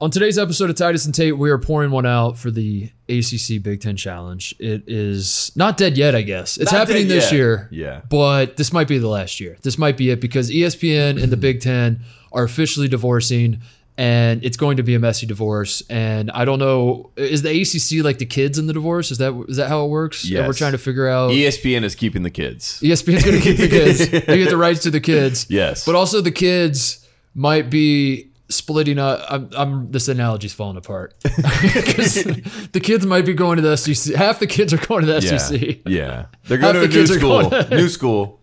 On today's episode of Titus and Tate, we are pouring one out for the ACC Big Ten Challenge. It is not dead yet, I guess. It's Not happening this yet. year. Yeah. But this might be the last year. This might be it because ESPN and the Big Ten are officially divorcing, and it's going to be a messy divorce. And I don't know, is the ACC like the kids in the divorce? Is that is that how it works? Yeah. we're trying to figure out. ESPN is keeping the kids. ESPN's going to keep the kids. they get the rights to the kids. Yes. But also the kids might be splitting up. I'm, I'm this analogy's falling apart. 'Cause the kids might be going to the SEC. Half the kids are going to the Yeah. SEC. Yeah. They're Half going to the a new school. going- new school.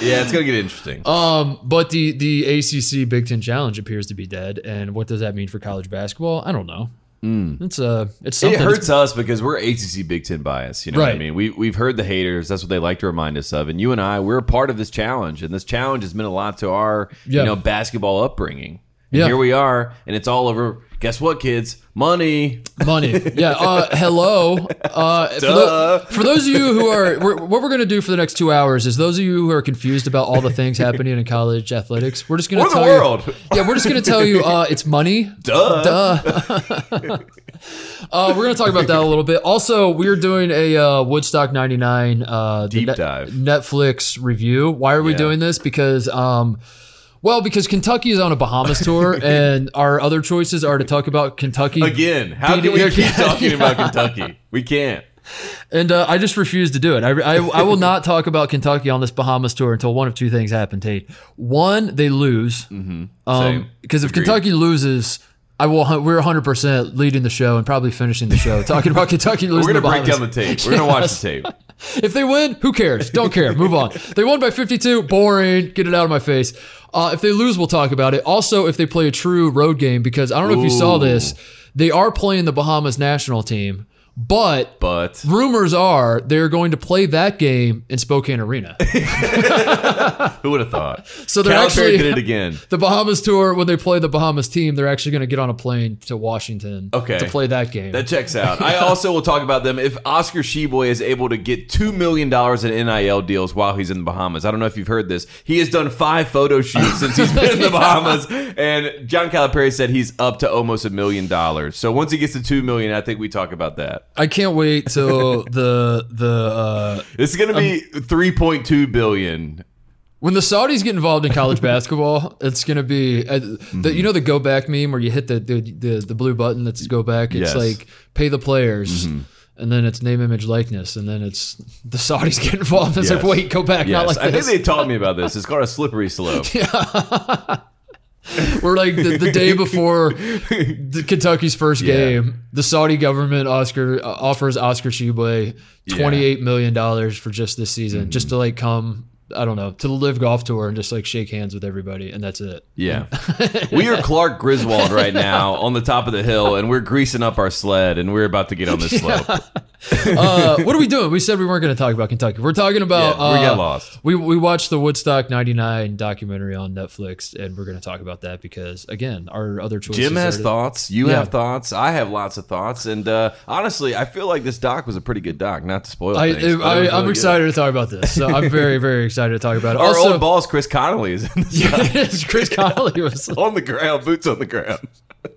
Yeah, it's going to get interesting. Um, but the the ACC Big Ten Challenge appears to be dead. And what does that mean for college basketball? I don't know. It's uh, it's something. it hurts us because we're ACC Big Ten bias. You know what I mean? We we've heard the haters. That's what they like to remind us of. And you and I, we're a part of this challenge, and this challenge has meant a lot to our Yeah. you know basketball upbringing. And Yeah. here we are, and it's all over. Guess what, kids? Money. Money. Yeah. Uh, hello. Uh, for, Duh. for those of you who are, we're, what we're going to do for the next two hours is those of you who are confused about all the things happening in college athletics, we're just going to the world. you. Yeah, we're just going to tell you uh, it's money. Duh. Duh. uh, we're going to talk about that a little bit. Also, we're doing a uh, Woodstock 99 uh, Deep dive. Netflix review. Why are we Yeah. doing this? Because. Um, well, because Kentucky is on a Bahamas tour, and our other choices are to talk about Kentucky Again, how can we keep talking about Kentucky? We can't. And uh, I just refuse to do it. I, I, I will not talk about Kentucky on this Bahamas tour until one of two things happen, Tate. One, they lose. Same. Um, because if Agreed. Kentucky loses, I will. We're 100 percent leading the show and probably finishing the show talking about Kentucky losing. We're gonna the break down the tape. We're gonna watch the tape. If they win, who cares? Don't care. Move on. They won by 52. Boring. Get it out of my face. Uh, if they lose, we'll talk about it. Also, if they play a true road game, because I don't know if you saw this, they are playing the Bahamas national team, but But rumors are they're going to play that game in Spokane Arena. who would have thought? So they're Calipari actually did it again. the Bahamas tour when they play the Bahamas team. They're actually going to get on a plane to Washington Okay. to play that game. That checks out. I also will talk about them if Oscar Tshiebwe is able to get two million dollars in NIL deals while he's in the Bahamas. I don't know if you've heard this. He has done five photo shoots since he's been in the Bahamas, and John Calipari said he's up to almost a million dollars. So once he gets to two million, I think we talk about that. I can't wait till the the uh, This going to be three point two billion. when the Saudis get involved in college basketball. It's going to be uh, the, you know the go back meme where you hit the the, the, the blue button that's go back. It's Yes. like pay the players. And then it's name, image, likeness, and then it's the Saudis get involved. It's like, Yes. wait, go back, not Yes, like I think this. they taught me about this. It's called a slippery slope. We're like the, the day before the Kentucky's first Yeah. game, the Saudi government Oscar uh, offers Oscar Tshiebwe twenty eight million dollars for just this season, Mm-hmm. just to like come. I don't know to the LIV Golf Tour and just like shake hands with everybody, and that's it. Yeah. we are Clark Griswold right now on the top of the hill, and we're greasing up our sled, and we're about to get on this slope. Uh, what are we doing? We said we weren't going to talk about Kentucky. We're talking about. Yeah, we uh, got lost. We we watched the Woodstock '99 documentary on Netflix, and we're going to talk about that because again, our other choices. Jim has thoughts. You Yeah. have thoughts. I have lots of thoughts. And uh, honestly, I feel like this doc was a pretty good doc. Not to spoil I, things. but it was I, really I'm good. excited to talk about this. So I'm very, very excited to talk about it. Our also, old boss, Chris Connolly, is in this. Chris Connolly was. on the ground, boots on the ground.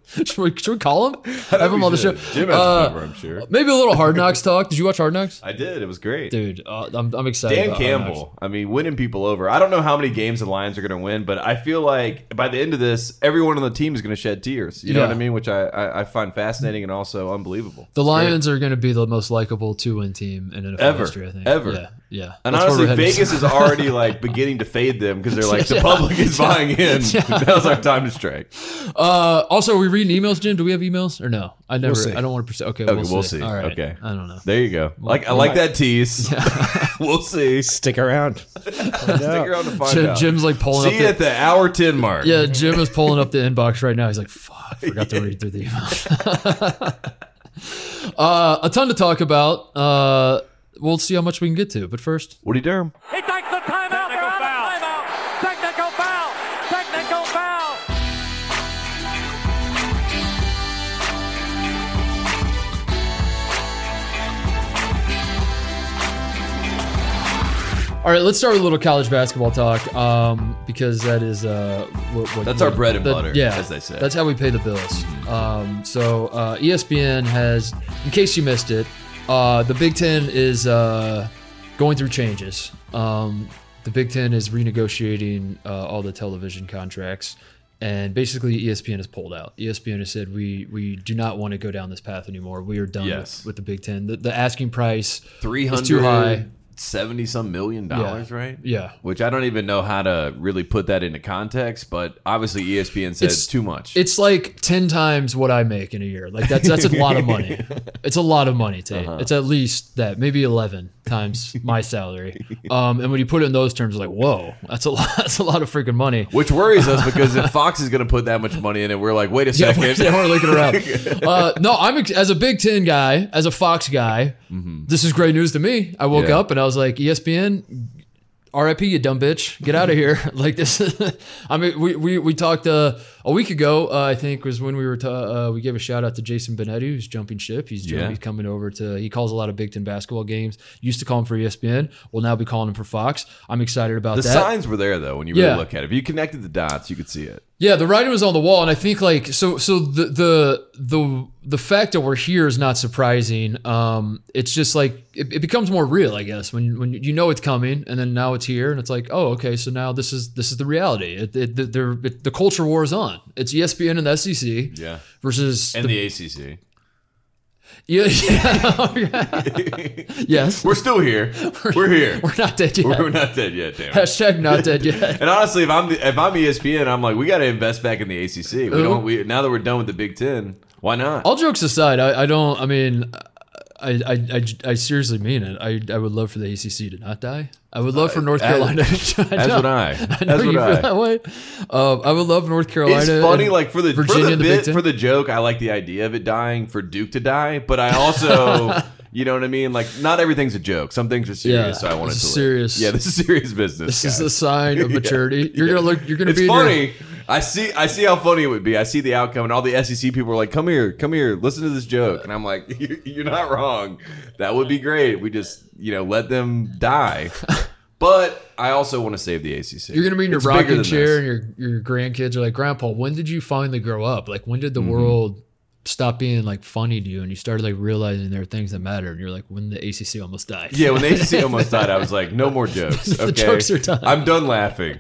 Should we, should we call him? Have him on the show. Jim has Uh, number, I'm sure. Maybe a little Hard Knocks talk. Did you watch Hard Knocks? I did. It was great. Dude, uh, I'm, I'm excited. Dan about Hard Knocks. Campbell. I mean, winning people over. I don't know how many games the Lions are going to win, but I feel like by the end of this, everyone on the team is going to shed tears. You know what I mean? Which I, I, I find fascinating and also unbelievable. The It's great. Lions are going to be the most likable two-win team in NFL Ever. history. I think. Ever. Yeah. Yeah. And That's honestly. Vegas is already like beginning to fade them because they're like the Yeah. public is buying in. Now's our time to strike. Uh, also, we reading emails, Jim? Do we have emails or no? I never. see. I don't want to. Pursue. Okay, Okay, we'll, we'll see. see. All right. Okay. I don't know. There you go. Like I like that tease. we'll see. Stick around. Stick around. around to find Jim, out. Jim's like pulling see up. you The, at the hour ten mark. yeah, Jim is pulling up the inbox right now. He's like, "Fuck, I forgot to read through the email." uh, a ton to talk about. Uh, we'll see how much we can get to. But first, Woody Durham. He All right, let's start with a little college basketball talk um, because that is uh, what, what, That's our bread and that- butter, Yeah, as they say. That's how we pay the bills. Um, so uh, ESPN has, in case you missed it, uh, the Big Ten is uh, going through changes. Um, the Big Ten is renegotiating uh, all the television contracts. And basically, ESPN has pulled out. ESPN has said we we do not want to go down this path anymore. We are done Yes. with, with the Big Ten. The, the asking price Three is too high. Hundred seventy some million dollars, right? Yeah, Which I don't even know how to really put that into context, but obviously ESPN says It's- too much. It's like ten times what I make in a year. Like that's that's a lot of money. It's a lot of money, Tate. Uh-huh. It's at least that, maybe eleven times my salary. Um, and when you put it in those terms, like whoa, that's a lot. That's a lot of freaking money. which worries us because if Fox is going to put that much money in it, we're like, wait a Yeah, second. we're, we're looking around. Uh, no, I'm as a Big Ten guy, as a Fox guy. This is great news to me. I woke Mm-hmm. Yeah. up and I was like, ESPN, RIP, you dumb bitch, get out of here. like this. I mean, we we, we talked uh, a week ago. Uh, I think was when we were ta- uh, we gave a shout out to Jason Benetti, who's jumping ship. He's Yeah. he's coming over to. He calls a lot of Big Ten basketball games. Used to call him for ESPN. Will now be calling him for Fox. I'm excited about The that. The signs were there though when you really Yeah. look at it. If you connected the dots, you could see it. Yeah, the writing was on the wall, and I think like so. So the the the the fact that we're here is not surprising. Um, it's just like it, it becomes more real, I guess, when when you know it's coming, and then now it's here, and it's like, oh, okay, so now this is this is the reality. It, it, the, the culture war is on. It's E ESPN and the SEC Yeah. versus And the, the ACC. yeah, yeah. yes, We're still here. We're here. we're not dead yet. We're not dead yet, damn it. Hashtag not dead yet. And honestly, if I'm the, if I'm ESPN, I'm like, we got to invest back in the ACC. We don't. We now that we're done with the Big Ten, why not? All jokes aside, I, I don't. I mean, I, I, I, I seriously mean it. I, I would love for the ACC to not die. I would love for North as- Carolina. to die. As would I. I know As you would feel I. that way. Um, I would love North Carolina. It's funny, like for the Virginia for the bit for the joke. I like the idea of it dying for Duke to die, but I also, you know what I mean. Like, not everything's a joke. Some things are serious, Yeah, so I want to is live. serious. Yeah, this is serious business. This is guys. a sign of maturity. You're gonna look. You're gonna It's be. in your- funny. I see. I see how funny it would be. I see the outcome, and all the SEC people are like, "Come here, come here, listen to this joke." And I'm like, "You're you're not wrong. That would be great. We just, you know, let them die." But I also want to save the ACC. You're gonna be in your It's rocking chair, this. and your your grandkids are like, "Grandpa, when did you finally grow up? Like, when did Mm-hmm. the world stop being like funny to you, and you started like realizing there are things that matter?" And you're like, "When the ACC almost died." Yeah, when the ACC almost died, I was like, "No more jokes." Okay, jokes are done. I'm done laughing.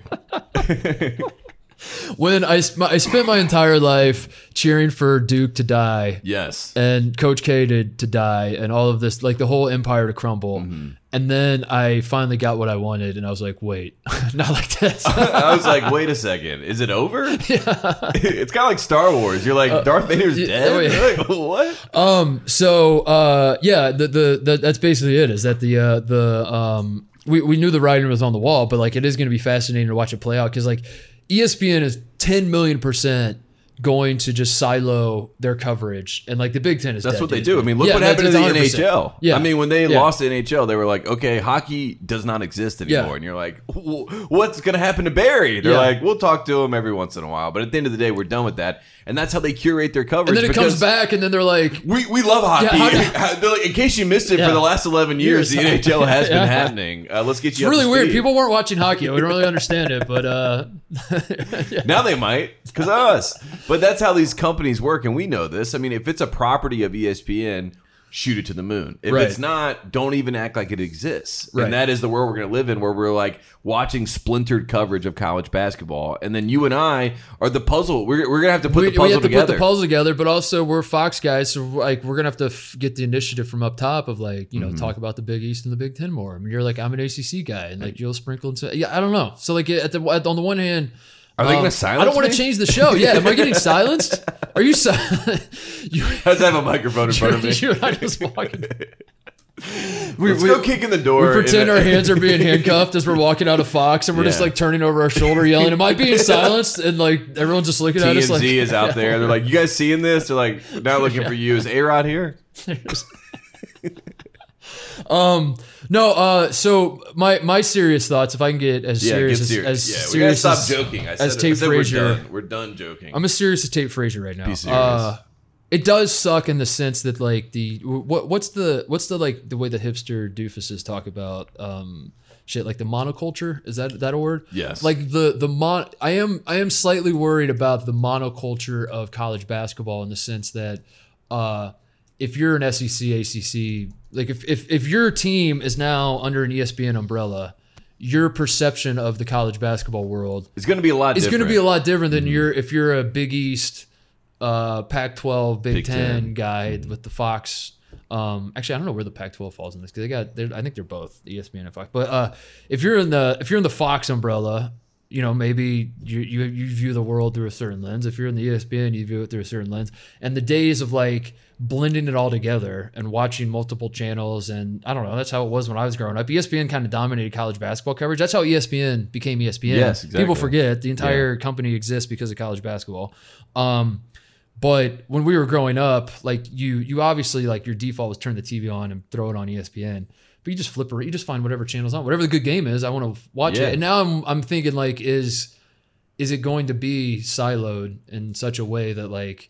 when I, sp- I spent my entire life cheering for Duke to die Yes. and Coach K to, to die and all of this, like the whole empire to crumble. Mm-hmm. And then I finally got what I wanted, and I was like, wait, not like this. I was like, wait a second, is it over? it's kind of like Star Wars. You're like, Darth Vader's yeah, dead. oh, yeah. Like, what? um, so uh, yeah, the, the the that's basically it. Is that the uh, the um, we we knew the writing was on the wall, but like it is going to be fascinating to watch it play out because like ESPN is ten million percent going to just silo their coverage, and like the Big Ten is. That's what they do. I mean, look Yeah, what happened to the 100%. NHL. Yeah, I mean, when they Yeah. lost the NHL, they were like, okay, hockey does not exist anymore. Yeah. And you're like, what's going to happen to Barry? They're like, we'll talk to him every once in a while. But at the end of the day, we're done with that. And that's how they curate their coverage. and then it comes back, and then they're like, We, we love hockey. They're like, in case you missed it Yeah. for the last 11 years, the NHL has Yeah. been happening. Uh, let's get It's you up really weird. People weren't watching hockey. We don't really understand it, but uh, Now they might because of us. But that's how these companies work, and we know this. I mean, if it's a property of ESPN, shoot it to the moon. If Right. it's not, don't even act like it exists. Right. And that is the world we're going to live in, where we're like watching splintered coverage of college basketball, and then you and I are the puzzle. We're, we're going to have to put we, the puzzle we have to together. put the puzzle together. But also, we're Fox guys, so like we're gonna have to f- get the initiative from up top of like you know Mm-hmm. talk about the Big East and the Big Ten more. I mean, you're like I'm an ACC guy, and like you'll sprinkle into yeah. I don't know. So like at the at, on the one hand. Are they um, going to silence I don't want to change the show. Yeah, am I getting silenced? Are you silent? you, Let's have a microphone in front of me. you and I just walking. We, Let's we- go kicking the door. we pretend our hands are being handcuffed as we're walking out of Fox, and we're just like turning over our shoulder, yelling, "Am I being silenced?" And like everyone's just looking at us TMZ like is out there. They're like, "You guys seeing this?" They're like, "Not looking for you." Is A Rod here? Um, no, uh, so my my serious thoughts, if I can get as Yeah, serious get as, serious. as yeah, we gotta serious stop as, joking. I said, as I Tate said Frazier. We're done. We're done joking. I'm as serious as Tate Frazier right now. Be serious. Uh, it does suck in the sense that like the what what's the what's the like the way the hipster doofuses talk about um shit like the monoculture is that that a word Yes. like the the mon i am i am slightly worried about the monoculture of college basketball in the sense that uh if you're an sec acc like if if, if your team is now under an espn umbrella your perception of the college basketball world It's going to be a lot. it's going to be a lot different Mm-hmm. than you're if you're a Big East, uh, Pac-12, Big, Big Ten, Ten. Mm-hmm. guy with the Fox. Um, actually, I don't know where the Pac-12 falls in this because they got. I think they're both ESPN and Fox. But uh, if you're in the if you're in the Fox umbrella, you know maybe you, you you view the world through a certain lens. If you're in the ESPN, you view it through a certain lens. And the days of like blending it all together and watching multiple channels and I don't know. That's how it was when I was growing up. ESPN kind of dominated college basketball coverage. That's how ESPN became ESPN. Yes, exactly. People forget the entire company exists because of college basketball. Um, but when we were growing up, like you, you obviously like your default was turn the TV on and throw it on ESPN. But you just flip it, you just find whatever channel's on, whatever the good game is. I want to watch Yeah. it. And now I'm, I'm thinking like, is, is it going to be siloed in such a way that like,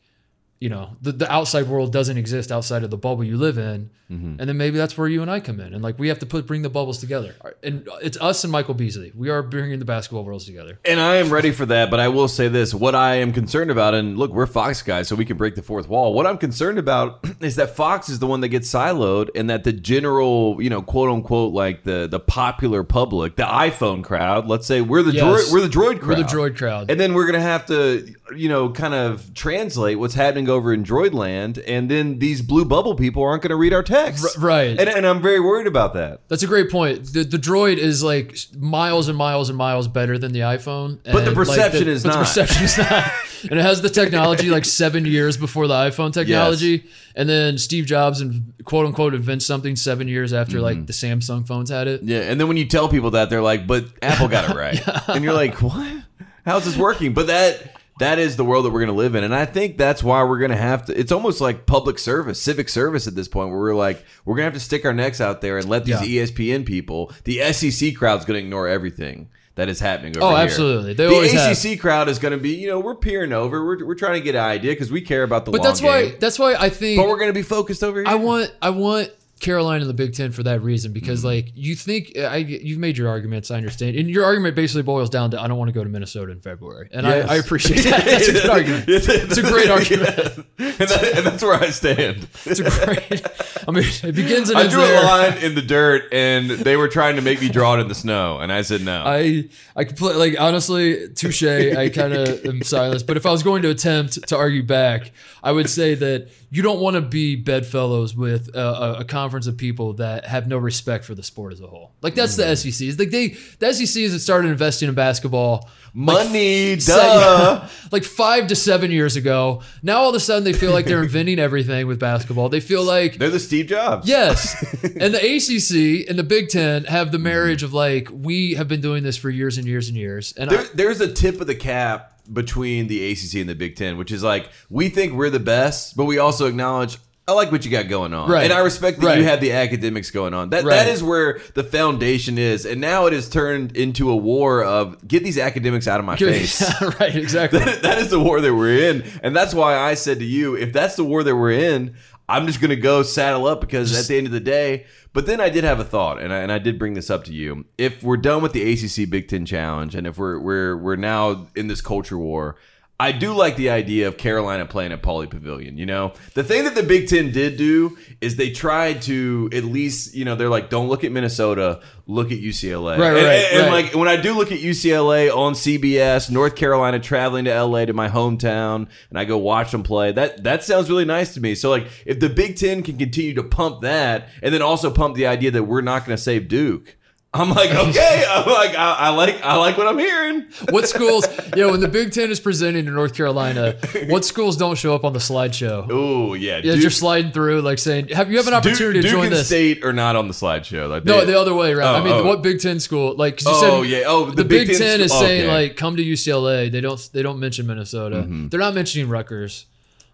you know, the, the outside world doesn't exist outside of the bubble you live in, Mm-hmm. and then maybe that's where you and I come in, and like we have to put bring the bubbles together. And it's us and Michael Beasley. We are bringing the basketball worlds together. And I am ready for that, but I will say this: what I am concerned about, and look, we're Fox guys, so we can break the fourth wall. What I'm concerned about is that Fox is the one that gets siloed, and that the general, you know, quote unquote, like the the popular public, the iPhone crowd, let's say we're the Yes. droid, we're the droid crowd, We're the droid crowd. and then we're gonna have to, you know, kind of translate what's happening over in Droidland, and then these blue bubble people aren't gonna read our text, R- right. And, and I'm very worried about that. That's a great point. The the droid is like miles and miles and miles better than the iPhone. But the and, like, perception is but not. The perception is not. and it has the technology like seven years before the iPhone technology. And then Steve Jobs and quote unquote invents something seven years after Mm-hmm. like the Samsung phones had it. Yeah, and then when you tell people that, they're like, "But Apple got it right," and you're like, "What? How's this working?" But that that is the world that we're going to live in, and I think that's why we're going to have to. It's almost like public service, civic service at this point, where we're like, we're going to have to stick our necks out there and let these Yeah. ESPN people, the SEC crowd's going to ignore everything. That is happening over Oh, here. absolutely. They the always have. ACC crowd is going to be, you know, we're peering over. We're, we're trying to get an idea because we care about the But that's why game. that's why I think But we're going to be focused over here. I want I want Carolina in the Big Ten for that reason because Mm-hmm. like you think I you've made your arguments I understand and your argument basically boils down to I don't want to go to Minnesota in February and Yes. I, I appreciate that that's a good argument it's a great argument and, that, and that's where I stand. it's a great I mean it begins and I drew a line in the dirt, and they were trying to make me draw it in the snow, and I said no. I I completely like honestly touche I kind of am silenced but if I was going to attempt to argue back I would say that you don't want to be bedfellows with a, a, a conference of people that have no respect for the sport as a whole like that's the mm-hmm. SEC like they the SEC has started investing in basketball Money, se- duh. like five to seven years ago now all of a sudden they feel like they're inventing everything with basketball they feel like They're the Steve Jobs. Yes. and the ACC and the Big Ten have the marriage of like, we have been doing this for years and years and years. And There, I, there's a tip of the cap between the ACC and the Big Ten, which is like we think we're the best, but we also acknowledge. I like what you got going on, Right. and I respect that Right. you have the academics going on. That Right. that is where the foundation is, and now it has turned into a war of get these academics out of my face. right, exactly. That- that is the war that we're in, and that's why I said to you, if that's the war that we're in, I'm just going to go saddle up because at the end of the day. But then I did have a thought, and I, and I did bring this up to you. If we're done with the ACC Big Ten Challenge, and if we're we're we're now in this culture war. I do like the idea of Carolina playing at Pauley Pavilion. You know, the thing that the Big Ten did do is they tried to at least, you know, they're like, don't look at Minnesota, look at UCLA. Right, And- right, and, like when I do look at UCLA on CBS, North Carolina traveling to LA to my hometown, and I go watch them play, that that sounds really nice to me. So like, if the Big Ten can continue to pump that, and then also pump the idea that we're not going to save Duke. I'm like, okay, I'm like, I, I like, I like what I'm hearing. what schools, you know, when the Big Ten is presenting to North Carolina, what schools don't show up on the slideshow? Oh yeah, Yeah, you're sliding through, like saying, "Have you have an opportunity Duke, to Duke join and this?" State are not on the slideshow. Like No, the other way around. I Oh, mean, oh. what Big Ten school? Like, 'cause you Oh, said, yeah. Oh, the, the Big, Big Ten Ten is school- saying okay. Mm-hmm. like, come to UCLA. They don't. They don't mention Minnesota. They're not mentioning Rutgers.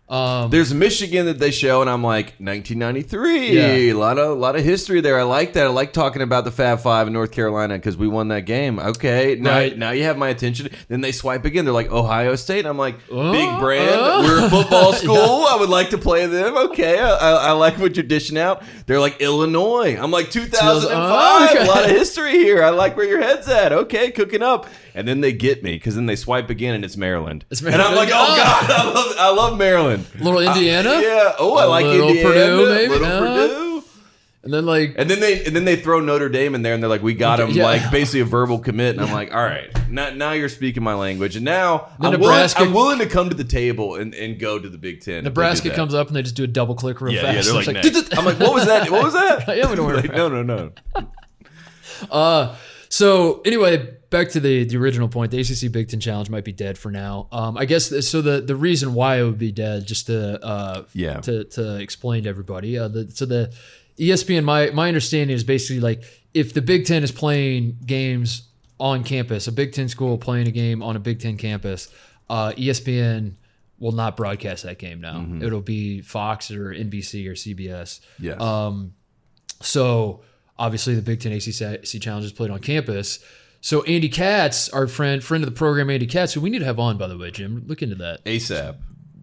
Um, There's Michigan that they show, and I'm like 1993. Yeah. A lot of lot of history there. I like that. I like talking about the Fab Five in North Carolina because we won that game. Okay, now Right. now you have my attention. Then they swipe again. They're like Ohio State. And I'm like big brand. uh. We're a football school. I would like to play them. Okay, I, I, I like what you're dishing out. They're like Illinois. I'm like 2005. Oh, okay. A lot of history here. I like where your head's at. Okay, cooking up. And then they get me because then they swipe again and it's Maryland. It's And I'm like, oh Oh. god, I love I love Maryland. little Indiana, Yeah. Oh, I like little Indiana. Purdue, maybe? Little Uh, Purdue. and then like And then they and then they throw Notre Dame in there, and they're like, "We got him, Yeah. like basically a verbal commit." And I'm like, "All right, now, now you're speaking my language." And now I'm Nebraska- willing, I'm willing to come to the table and, and go to the Big Ten. Nebraska comes up and they just do a double click real Yeah, fast. yeah. They're like, next. I'm like, "What was that? What was that?" Yeah, we don't worry like, no, no, no. Uh, so anyway, back to the the original point. The ACC Big Ten Challenge might be dead for now. Um, I guess so. The the reason why it would be dead, just to uh, Yeah. to to explain to everybody. Uh, the, so the ESPN, my my understanding is basically like if the Big Ten is playing games on campus, a Big Ten school playing a game on a Big Ten campus, uh, ESPN will not broadcast that game now. Mm-hmm. It'll be Fox or NBC or CBS. Yes. Um, so obviously the Big Ten ACC Challenge is played on campus. So Andy Katz, our friend, friend of the program, Andy Katz, who we need to have on, by the way, Jim. Look into that. ASAP.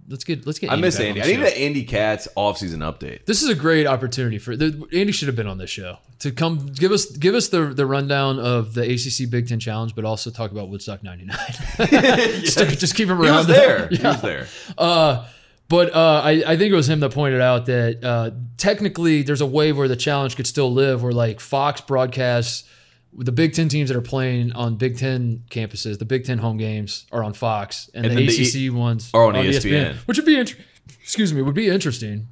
Let's get let's get. I miss back on Andy. I need show. an Andy Katz offseason update. This is a great opportunity for the, Andy. Should have been on this show to come give us give us the the rundown of the ACC Big Ten Challenge, but also talk about Woodstock '99. just, just keep him He around. was there. He Yeah. was there. Uh, but uh, I, I think it was him that pointed out that uh, technically there's a way where the challenge could still live, where like Fox broadcasts the Big Ten teams that are playing on Big Ten campuses, the Big Ten home games are on Fox, and, And the then the ACC ones are on E ESPN. which would be inter- excuse me it would be interesting.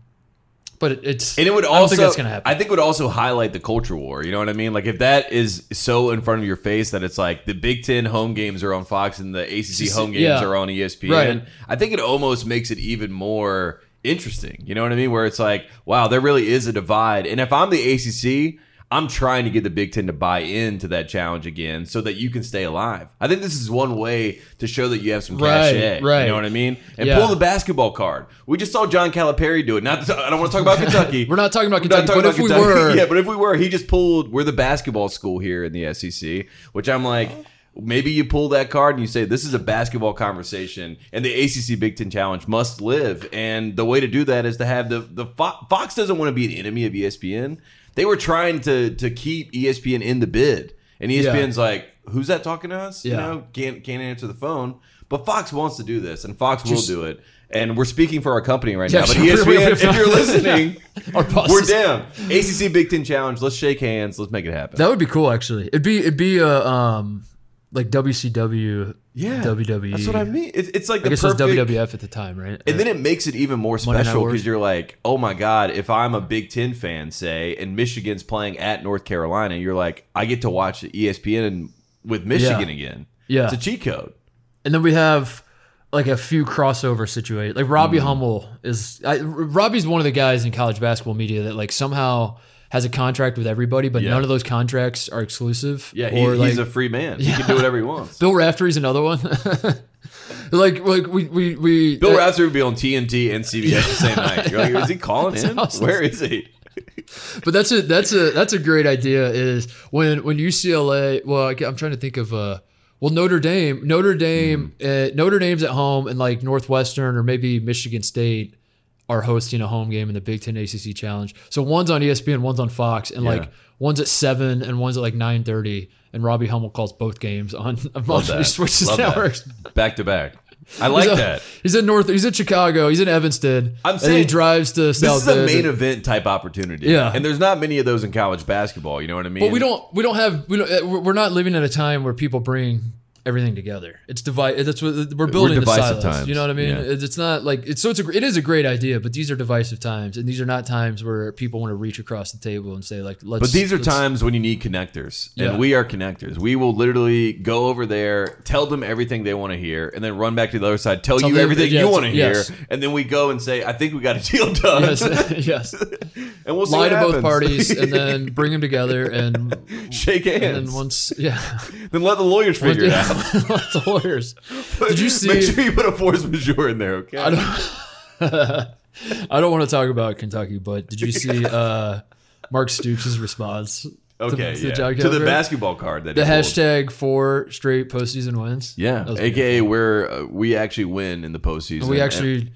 But it, it's And it would I also, think that's gonna happen. I think it would also highlight the culture war. You know what I mean? Like if that is so in front of your face that it's like the Big Ten home games are on Fox and the ACC home games yeah. are on E ESPN. Right. I think it almost makes it even more interesting. You know what I mean? Where it's like, wow, there really is a divide. And if I'm the ACC. I'm trying to get the Big Ten to buy into that challenge again so that you can stay alive. I think this is one way to show that you have some Right, cachet. right. You know what I mean? And Yeah. pull the basketball card. We just saw John Calipari do it. Not to, I don't want to talk about Kentucky. We're not talking about Kentucky, but if we were, yeah, but if we were, he just pulled. We're the basketball school here in the SEC, which I'm like, maybe you pull that card and you say this is a basketball conversation, and the ACC Big Ten Challenge must live. And the way to do that is to have the the Fo- Fox doesn't want to be an enemy of ESPN. They were trying to to keep ESPN in the bid, and ESPN's like, who's that talking to us? You know, can't can't answer the phone. But Fox wants to do this, and Fox will do it. And we're speaking for our company right Yeah, now. But sure. ESPN, if you're listening, we're down. ACC Big Ten Challenge. Let's shake hands. Let's make it happen. that would be cool. Actually, it'd be it'd be a um like WCW, yeah, WWE. That's what I mean. It's, it's like I the guess it was. WWF at the time, right? And then it makes it even more special because you're like, oh my god, if I'm a Big Ten fan, say, and Michigan's playing at North Carolina, you're like, I get to watch ESPN with Michigan Yeah. again. Yeah. it's a cheat code. And then we have like a few crossover situations. Like Robbie Mm. Hummel is I, Robbie's one of the guys in college basketball media that like somehow has a contract with everybody, but Yeah. none of those contracts are exclusive. Yeah, he, or like he's a free man. He can do whatever he wants. Bill Raftery's another one. like like we we we Bill uh, Raftery would be on TNT and CBS the same night. You're like, is he calling in? Where is he? But that's a that's a that's a great idea. Is when when UCLA. Well, I- I'm trying to think of uh. Well, Notre Dame, Notre Dame, Hmm. uh, Notre Dame's at home, and like Northwestern or maybe Michigan State are hosting a home game in the Big Ten ACC Challenge. So one's on ESPN, one's on Fox, and Yeah. like one's at seven and one's at like nine thirty. And Robbie Hummel calls both games on on he switches Love that. Back to back. I like He's a- that. He's in North. He's in Chicago. He's in Evanston. I'm and saying he drives to This South is a main event type opportunity. Yeah. and there's not many of those in college basketball. You know what I mean? But we don't. We don't have. We don't. uh, we're not living at a time where people bring everything together. It's divide. That's what we're building. the divisive times. You know what I mean? Yeah. It's, not like it's so. It's a. It is a great idea, but these are divisive times, and these are not times where people want to reach across the table and say like, let's. But these are times when you need connectors, Yeah. and we are connectors. We will literally go over there, tell them everything they want to hear, and then run back to the other side, tell, Tell you them- everything yeah, you want to yes. hear, and then we go and say, "I think we got a deal done." Yes. yes. and we'll see Lie to both parties, and then bring them together, and, shake and hands. then once, yeah, then let the lawyers figure it out. Lots of lawyers. Did you see? Make sure you put a force majeure in there, okay? I don't. I don't want to talk about Kentucky, but did you see uh, Mark Stoops' response? to- Okay, to, yeah. John to the basketball card that The hashtag four straight postseason wins. Yeah, aka where uh, we actually win in the postseason. We And- actually,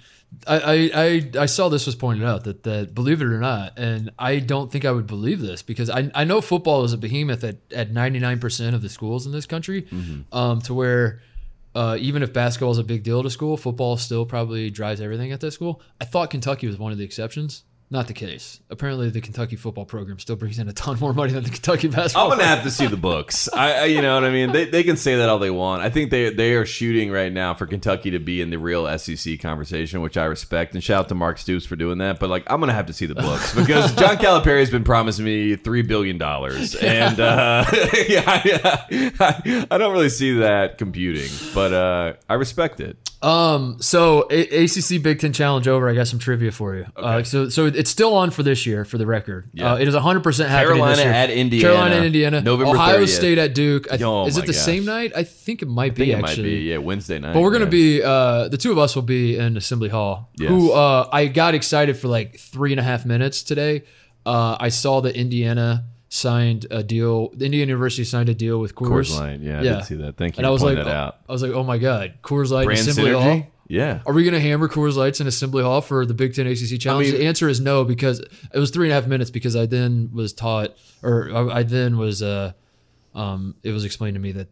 I, I, I, saw this was pointed out that, that believe it or not, and I don't think I would believe this because I, I know football is a behemoth at, at 99% of the schools in this country, Mm-hmm. um, to where uh, even if basketball is a big deal to school, football still probably drives everything at that school. I thought Kentucky was one of the exceptions. Not the case. Apparently, the Kentucky football program still brings in a ton more money than the Kentucky basketball. I'm gonna have to see the books. I, I, you know what I mean. They, they can say that all they want. I think they they are shooting right now for Kentucky to be in the real SEC conversation, which I respect. And shout out to Mark Stoops for doing that. But like, I'm gonna have to see the books because John Calipari has been promising me three billion dollars, and uh, yeah, I, I, I don't really see that computing, but uh, I respect it. Um. So A- ACC Big Ten Challenge over. I got some trivia for you. Uh, Okay. so so it's still on for this year, for the record. Yeah. Uh, it is 100 percent happening Carolina this year. at Indiana, Carolina and Indiana. November Ohio 30th. State at Duke. Th- Oh is it the gosh. same night? I think it might think be it actually. might be yeah Wednesday night. But we're gonna yeah. be uh, the two of us will be in Assembly Hall. Yes. Who uh, I got excited for like three and a half minutes today. Uh, I saw the Indiana signed a deal. The Indiana University signed a deal with Coors. Coors Light. Yeah, I Yeah. did see that. Thank you And I was like, that out. I was like, oh my god, Coors Light Brand Assembly synergy. Hall. Yeah. Are we going to hammer Coors Lights in Assembly Hall for the Big Ten ACC Challenge? mean- the answer is no because it was three and a half minutes because I then was taught, or I, I then was, uh, um, it was explained to me that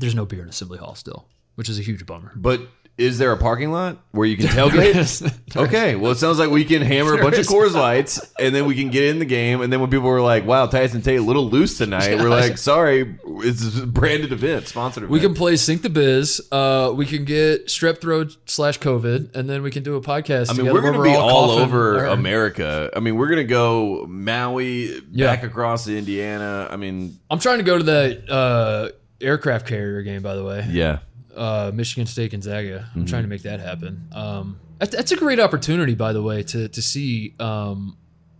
there's no beer in Assembly Hall still, which is a huge bummer. But is there a parking lot where you can tailgate? okay, well, it sounds like we can hammer a bunch of. Coors Lights, and then we can get in the game. And then when people were like, "Wow, Tyson Tate a little loose tonight," we're like, "Sorry, it's a branded event, sponsored event." We can play Sync the Biz. Uh, we can get strep throat slash COVID, and then we can do a podcast. I mean, we're going to be all coughing. over America. I mean, we're going to go Maui Yeah. back across to Indiana. I mean, I'm trying to go to the uh, aircraft carrier game, by the way. yeah, uh, Michigan State Gonzaga. I'm Mm-hmm. trying to make that happen. Um, that's, that's a great opportunity, by the way, to to see um,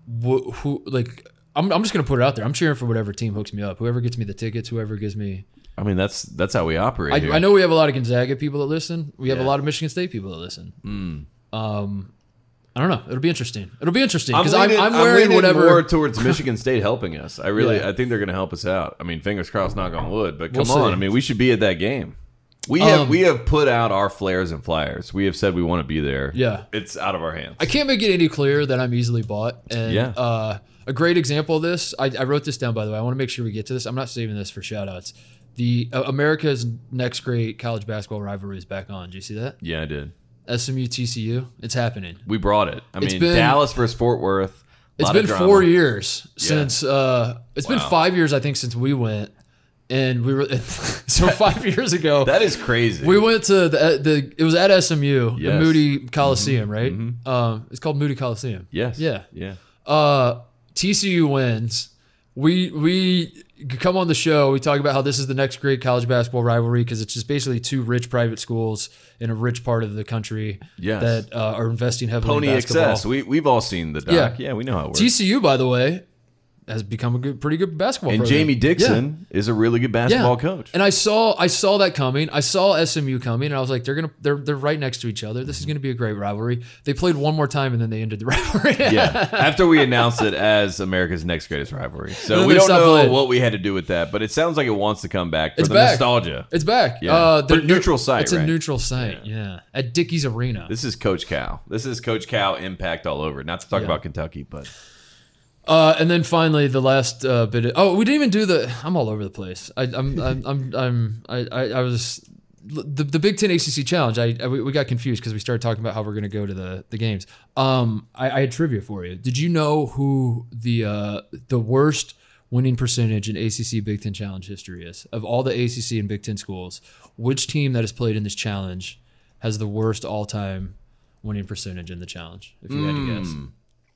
wh- who like. I'm, I'm just gonna put it out there. I'm cheering for whatever team hooks me up. Whoever gets me the tickets, whoever gives me. I mean that's that's how we operate. I. I know we have a lot of Gonzaga people that listen. We have a lot of Michigan State people that listen. Um, I don't know. It'll be interesting. It'll be interesting because I'm, I'm I'm wearing leaning whatever. more towards Michigan State helping us. I really, Yeah. I think they're going to help us out. I mean, fingers crossed, knock on wood. But We'll come on, see. I mean, we should be at that game. We have Um, we have put out our flares and flyers. We have said we want to be there. Yeah. it's out of our hands. I can't make it any clearer that I'm easily bought. And Yeah. uh, a great example of this, I, I wrote this down by the way. I want to make sure we get to this. I'm not saving this for shout outs. The uh, America's next great college basketball rivalry is back on. Do you see that? yeah, I did. SMU TCU. It's happening. We brought it. I It's mean, been- Dallas versus Fort Worth. It's Lot been drama. four years since uh, it's been Wow. five years I think since we went, and we were so five years ago. That is crazy. we went to the the it was at SMU, the Yes. Mm-hmm. Moody Coliseum, right? Um, it's called Moody Coliseum. yes. Yeah. Yeah. uh, TCU wins. We we come on the show. We talk about how this is the next great college basketball rivalry because it's just basically two rich private schools in a rich part of the country Yes. that uh, are investing heavily Pony in basketball. Pony excess. We we've all seen the doc. Yeah. Yeah, we know how it works. TCU, by the way, has become a good, pretty good basketball. and program. Jamie Yeah. Dixon is a really good basketball coach. And I saw I saw that coming. I saw SMU coming, and I was like, they're gonna they're they're right next to each other. This is gonna be a great rivalry. They played one more time, and then they ended the rivalry. yeah. After we announced it as America's next greatest rivalry. So we don't know playing. what we had to do with that, but it sounds like it wants to come back for It's the back. nostalgia. It's back. Yeah. Uh, But neutral site, It's a neutral site. Yeah. At Dickies Arena. This is Coach Cal. This is Coach Cal impact all over. Not to talk Yeah. about Kentucky, but Uh, and then finally, the last uh, bit. Of, oh, we didn't even do the. I'm all over the place. I, I'm, I'm, I'm, I'm I, I, I was the, the Big Ten ACC Challenge. I, I we got confused because we started talking about how we're going to go to the the games. Um, I, I had trivia for you. Did you know who the uh, the worst winning percentage in ACC Big Ten Challenge history is of all the ACC and Big Ten schools? Which team that has played in this challenge has the worst all time winning percentage in the challenge? If you had to guess.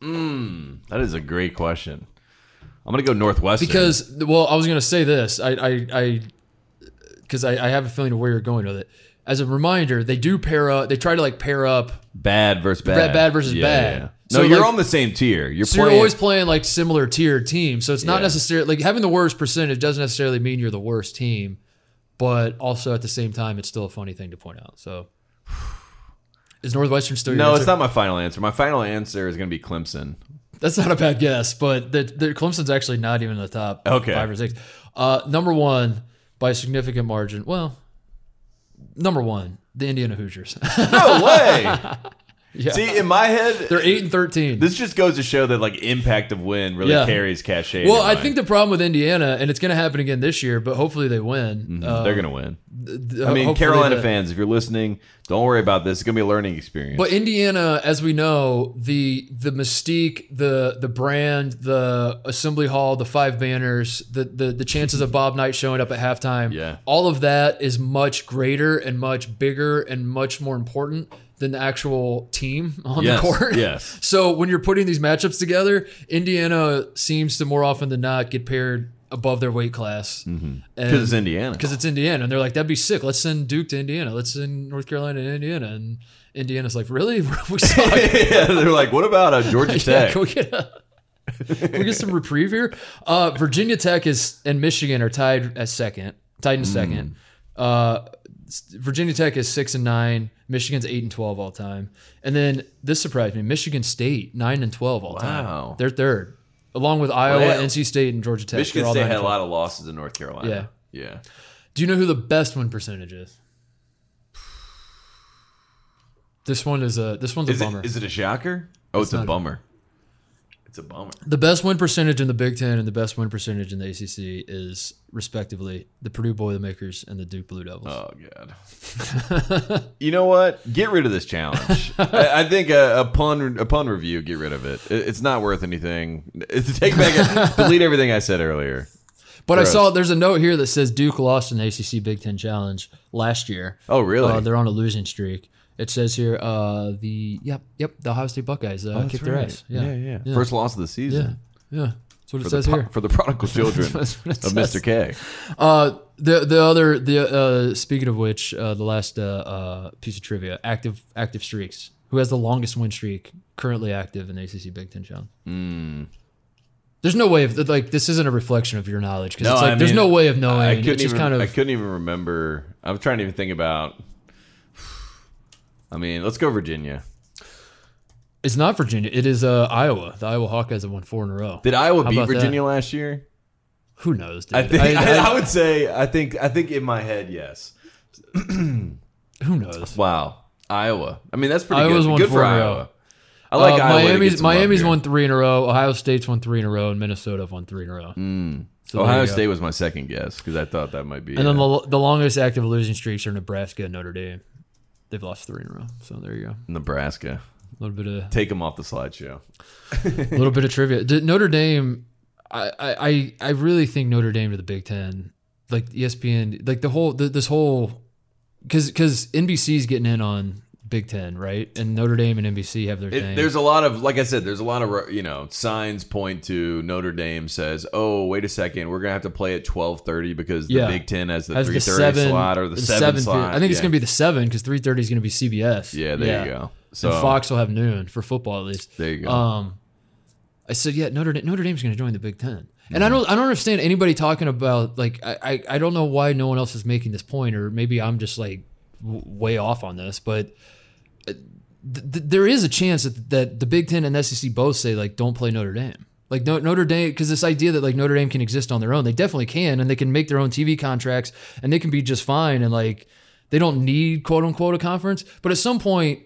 Mm. that is a great question. I'm gonna go Northwestern because well i was going to say this i i i because I, I have a feeling of where you're going with it as a reminder they do pair up they try to like pair up bad versus bad, Bad- bad versus Yeah, bad. yeah. No, So, you're like- on the same tier. You're so playing. you're always playing like similar tier teams so it's not Yeah. necessarily like having the worst percentage doesn't necessarily mean you're the worst team but also at the same time it's still a funny thing to point out so Is Northwestern still your No, it's not my final answer. My final answer is going to be Clemson. That's not a bad guess, but the, the Clemson's actually not even in the top Okay. five or six. Uh, number one by a significant margin. Well, number one, the Indiana Hoosiers. No way. yeah. See, in my head, They're eight and thirteen. this just goes to show that like impact of win really Yeah. carries cachet. well, I think the problem with Indiana, and it's going to happen again this year, but hopefully they win. Uh, they're going to win. I mean, Carolina fans, if you're listening, don't worry about this. It's going to be a learning experience. But Indiana, as we know, the the mystique, the the brand, the assembly hall, the five banners, the the, the chances of Bob Knight showing up at halftime, Yeah. all of that is much greater and much bigger and much more important than the actual team on Yes, the court. yes. So when you're putting these matchups together, Indiana seems to more often than not get paired above their weight class. Mm-hmm. because it's Indiana. Because it's Indiana, and they're like, "That'd be sick. Let's send Duke to Indiana. Let's send North Carolina to Indiana." And Indiana's like, "Really? we suck." yeah, they're like, what about uh, Georgia yeah, Tech? can we get a, we get some reprieve here? Uh, Virginia Tech is and Michigan are tied at second, tied in second. Uh, Virginia Tech is six and nine. Michigan's eight and twelve all time. And then this surprised me: Michigan State nine and twelve all Wow. time. They're third, along with Iowa, Well, NC State, and Georgia Tech. Michigan State had a lot of losses in North Carolina. Yeah. Yeah. Do you know who the best win percentage is? This one is a this one's a bummer. it, is it a shocker? Oh, it's, a not a- bummer. It's a bummer. the best win percentage in the Big Ten and the best win percentage in the ACC is respectively the Purdue Boilermakers and the Duke Blue Devils. Oh god. you know what? Get rid of this challenge. I, I think a, upon upon review, get rid of it. It- It's not worth anything. It's, take back, delete everything I said earlier. but I saw there's a note here that says Duke lost in the ACC Big Ten Challenge last year. Oh, really? Uh, they're on a losing streak. It says here uh, the yep yep the Ohio State Buckeyes uh, kicked their ass. Yeah. yeah, yeah, First loss of the season yeah. That's what it for, says the, here. for the prodigal children of That's what it says. Mr. K. Uh, the the other the uh, speaking of which, uh, the last uh, uh, piece of trivia: active active streaks. Who has the longest win streak currently active in the ACC Big Ten Challenge? Hmm. There's no way of like this isn't a reflection of your knowledge because No, it's like there's mean, no way of knowing. I couldn't it's just even. kind of I couldn't even remember. I'm trying to even think about. I mean, let's go Virginia. it's not Virginia. It is uh, Iowa. The Iowa Hawkeyes have won four in a row. Did Iowa How beat about that? Virginia last year? Who knows? Dude? I think I, I- I- would say I think I think in my head yes. who knows? Wow, Iowa. I mean that's pretty Iowa's good. won Good for. Iowa. I like Uh, Iowa. Miami's Miami's won three in a row. Ohio State's won three in a row, and Minnesota won three in a row. So Hmm. Ohio. State was my second guess because I thought that might be. And then uh, the, the longest active losing streaks are Nebraska and Notre Dame. They've lost three in a row. So there you go. Nebraska. A little bit of Take them off the slideshow. a little bit of trivia. Did Notre Dame. I, I I- really think Notre Dame to the Big Ten, like ESPN, like the whole the, this whole, because because NBC's getting in on Big Ten, right? And Notre Dame and NBC have their It, thing. there's a lot of, like I said, there's a lot of you know signs point to Notre Dame says, oh wait a second, we're gonna have to play at 12:30 because the Yeah. Big Ten has the 3:30 slot or the, seven, slot. I think it's gonna be the seven because three thirty is gonna be CBS. Yeah, there you go. So and Fox will have noon for football at least. There you go. Um, I said, yeah, Notre Dame, Notre Dame's going to join the Big 10 and Mm-hmm. I don't, I don't understand anybody talking about like, I, I, don't know why no one else is making this point, or maybe I'm just like w- way off on this, but th- th- there is a chance that, that the Big Ten and SEC both say like, don't play Notre Dame. Like no, Notre Dame, because this idea that like Notre Dame can exist on their own, they definitely can, and they can make their own TV contracts, and they can be just fine, and like they don't need quote unquote a conference. But at some point,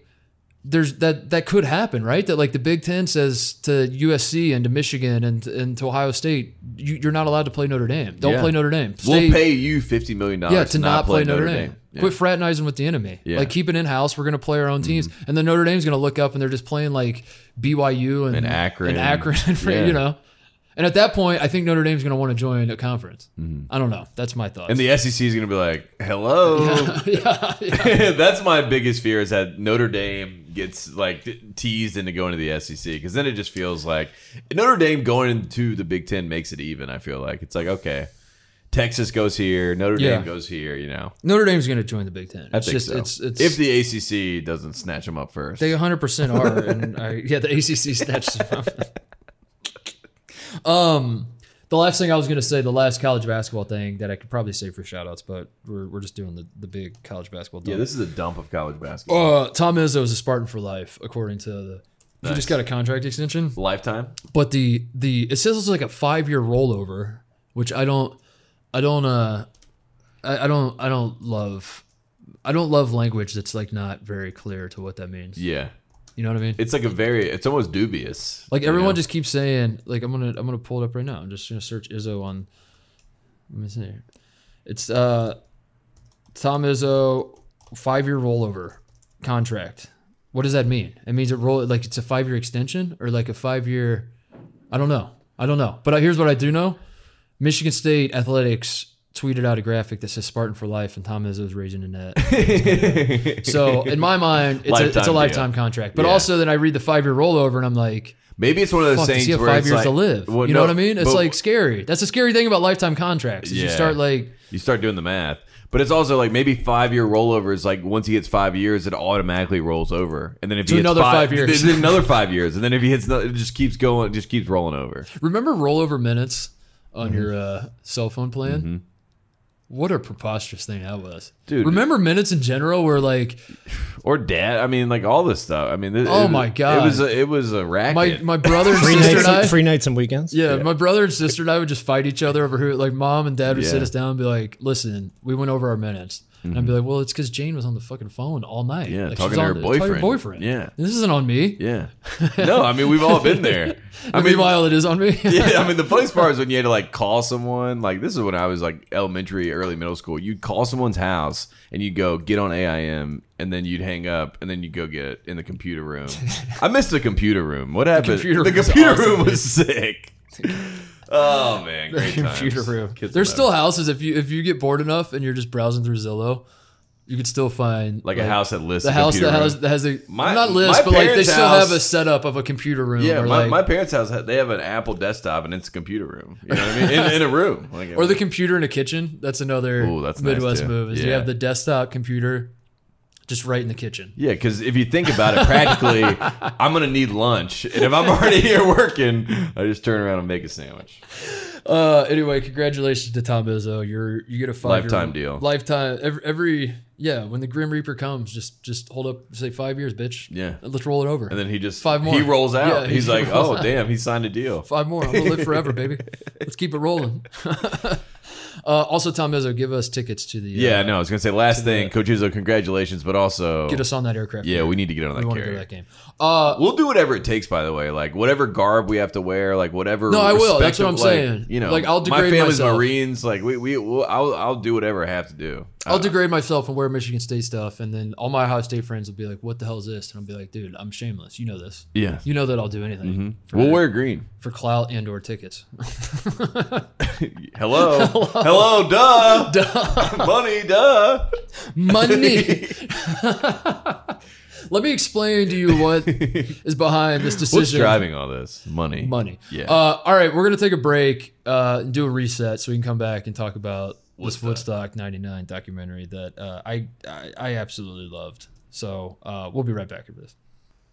there's that that could happen, right? That like the Big Ten says to USC and to Michigan and and to Ohio State, you, you're not allowed to play Notre Dame. Don't Yeah. play Notre Dame. we'll pay you 50 million dollars yeah, to not play Notre Dame. Yeah. Quit fraternizing with the enemy. Yeah. Mm-hmm. Like keep it in house. We're gonna play our own teams, and then Notre Dame's gonna look up and they're just playing like BYU and, And Akron. and Akron, and Yeah. you know. And at that point, I think Notre Dame's gonna want to join a conference. I don't know. That's my thoughts. Mm-hmm. And the SEC is going to be like, "Hello." yeah, yeah. That's my biggest fear is that Notre Dame gets like teased into going to the SEC because then it just feels like Notre Dame going into the Big Ten makes it even. I feel like it's like okay, Texas goes here, Notre Yeah. Dame goes here. You know, Notre Dame's gonna join the Big Ten. I think just so. it's it's if the ACC doesn't snatch them up first, They 100% are. and I, yeah, the ACC snatched them up. Um, the last thing I was gonna say, the last college basketball thing that I could probably say for shout outs, but we're, we're just doing the, the big college basketball. Yeah, dump. this is a dump of college basketball. Uh, Tom Izzo is a Spartan for life, according to the. He just got a contract extension, Lifetime. but the the it says it's like a five year rollover, which I don't, I don't, uh, I, I don't, I don't love. I don't love language that's like not very clear to what that means. Yeah, You know what I mean? it's like a very. It's almost dubious. Like you everyone know? just keeps saying, like I'm gonna I'm gonna pull it up right now. I'm just gonna search Izzo on. Let me see. It's uh, Tom Izzo, five year rollover contract. What does that mean? It means it roll like it's a five year extension or like a five year. I don't know. I don't know. But here's what I do know: Michigan State athletics tweeted out a graphic that says Spartan for life, and Tom Izzo's raising a net. so in my mind, it's a, it's Lifetime a deal. lifetime contract. But Yeah. also, then I read the five year rollover, and I'm like. Maybe it's one of those Fuck, things he have where five it's years like, to live? Well, you know no, what I mean? It's but like scary. That's the scary thing about lifetime contracts. Is you start like you start doing the math. But it's also like maybe five year rollovers. Like once he hits five years, it automatically rolls over, and then if To he hits another five years. another five years, and then if he hits, it just keeps going, just keeps rolling over. remember rollover minutes on Mm-hmm. your uh, cell phone plan. What a preposterous thing that was, Dude. Remember minutes in general were like Or dad, I mean, like all this stuff. I mean, it, Oh it- my God. it was a, it was a racket. my my brother and Free sister nights, and I. free nights and weekends. yeah, my brother and sister and I would just fight each other over who. Like mom and dad would sit us down and be like, "Listen, we went over our minutes," and I'd be like, "Well, it's because Jane was on the fucking phone all night. Mm-hmm. Yeah, like, talking to her on- boyfriend. boyfriend. Yeah. this isn't on me. yeah, no, I mean we've all been there. I mean, meanwhile, it is on me. yeah, I mean the funniest part is when you had to like call someone. Like this is when I was like elementary, early middle school. You'd call someone's house and you'd go get on AIM, and then you'd hang up, and then you'd go get in the computer room. I missed the computer room. What happened? computer the room was computer awesome, room was sick. Oh man, great computer times. room. Kids There's love still it. houses if you if you get bored enough and you're just browsing through Zillow, you could still find like, a house that lists the house that computer has that has a My- not my list, but like they parents' still have a setup of a computer room. Yeah, or my, like, my parents' house they have an Apple desktop and it's a computer room. You know what I mean? In, in a room, like or the computer in a kitchen. That's another Ooh, that's nice, Midwest too. move. Is you Yeah. have the desktop computer just right in the kitchen. Yeah, because if you think about it, practically, I'm gonna need lunch, and if I'm already here working, I just turn around and make a sandwich. Uh, anyway, congratulations to Tom Izzo. You're you get a five Lifetime deal. Lifetime every, every yeah. When the Grim Reaper comes, just just hold up, say five years, bitch. Yeah. let's roll it over. And then he just Five more. He rolls out. Yeah, He's he like, oh out. damn, he signed a deal. Five more. I'm gonna live forever, baby. Let's keep it rolling. uh, also, Tom Izzo, give us tickets to the. Yeah, uh, no, I was gonna say last thing, Coach Izzo, congratulations, but also Get us on that aircraft. Yeah, carrier. we need to get on that. We want to go to that game. Uh, We'll do whatever it takes. By the way, like whatever garb we have to wear, like whatever. No, I will. That's what I'm like, saying. You know, Like, I'll degrade my family's myself. Marines. Like we, we, we'll, I'll, I'll do whatever I have to do. I'll Uh, degrade myself and wear Michigan State stuff, and then all my Ohio State friends will be like, "What the hell is this?" And I'll be like, "Dude, I'm shameless. You know this. Yeah, You know that I'll do anything for, we'll wear green. for clout and or tickets." Hello, hello, duh, Duh. money, duh. Money. Let me explain to you what is behind this decision. What's driving all this? Money. money. Yeah. Uh, all right, we're gonna take a break uh, and do a reset so we can come back and talk about this Woodstock. Woodstock '99 documentary that uh, I, I I absolutely loved. So uh, we'll be right back after this.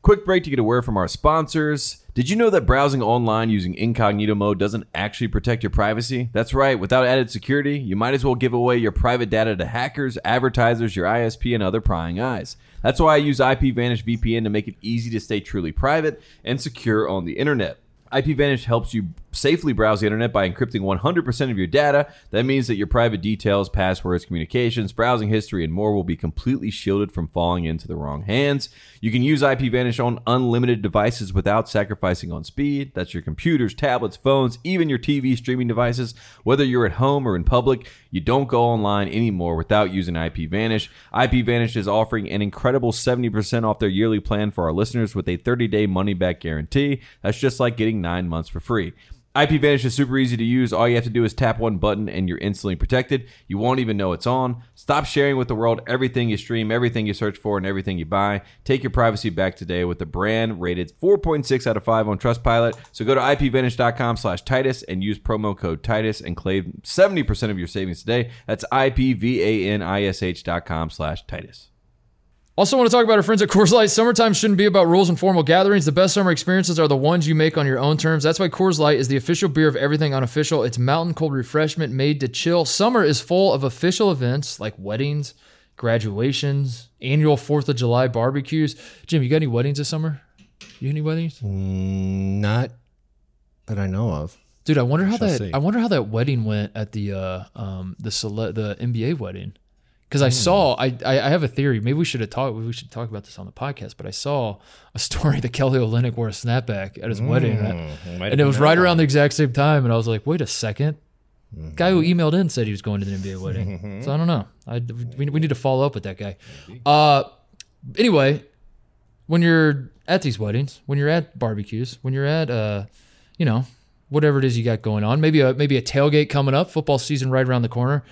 Quick break to get a word from our sponsors. Did you know that browsing online using incognito mode doesn't actually protect your privacy? That's right, without added security, you might as well give away your private data to hackers, advertisers, your ISP, and other prying eyes. That's why I use IPVanish VPN to make it easy to stay truly private and secure on the internet. IPVanish helps you safely browse the internet by encrypting 100% of your data. That means that your private details, passwords, communications, browsing history, and more will be completely shielded from falling into the wrong hands. You can use IPVanish on unlimited devices without sacrificing on speed. That's your computers, tablets, phones, even your TV streaming devices. Whether you're at home or in public, you don't go online anymore without using IPVanish. IPVanish is offering an incredible 70% off their yearly plan for our listeners with a 30-day money-back guarantee. That's just like getting 9 months for free. IPVanish is super easy to use. All you have to do is tap one button and you're instantly protected. You won't even know it's on. Stop sharing with the world everything you stream, everything you search for, and everything you buy. Take your privacy back today with the brand rated 4.6 out of 5 on Trustpilot. So go to ipvanish.com slash Titus and use promo code Titus and claim 70% of your savings today. That's ipvanish.com slash Titus. Also, want to talk about our friends at Coors Light. Summertime shouldn't be about rules and formal gatherings. The best summer experiences are the ones you make on your own terms. That's why Coors Light is the official beer of everything unofficial. It's mountain cold refreshment made to chill. Summer is full of official events like weddings, graduations, annual 4th of July barbecues. Jim, you got any weddings this summer? You any weddings? Not that I know of. Dude, I wonder how Shall that see. I wonder how that wedding went at the uh um the cele- the NBA wedding. Because Hmm. I saw I, I have a theory. Maybe we should have talked we should talk about this on the podcast, but I saw a story that Kelly Olynyk wore a snapback at his wedding. And, I- Hmm, and it was right around the exact same time and I was like, "Wait a 2nd Mm-hmm. Guy who emailed in said he was going to the NBA wedding. so I don't know. I we, we need to follow up with that guy. Uh anyway, when you're at these weddings, when you're at barbecues, when you're at uh, you know, whatever it is you got going on, maybe a maybe a tailgate coming up, football season right around the corner.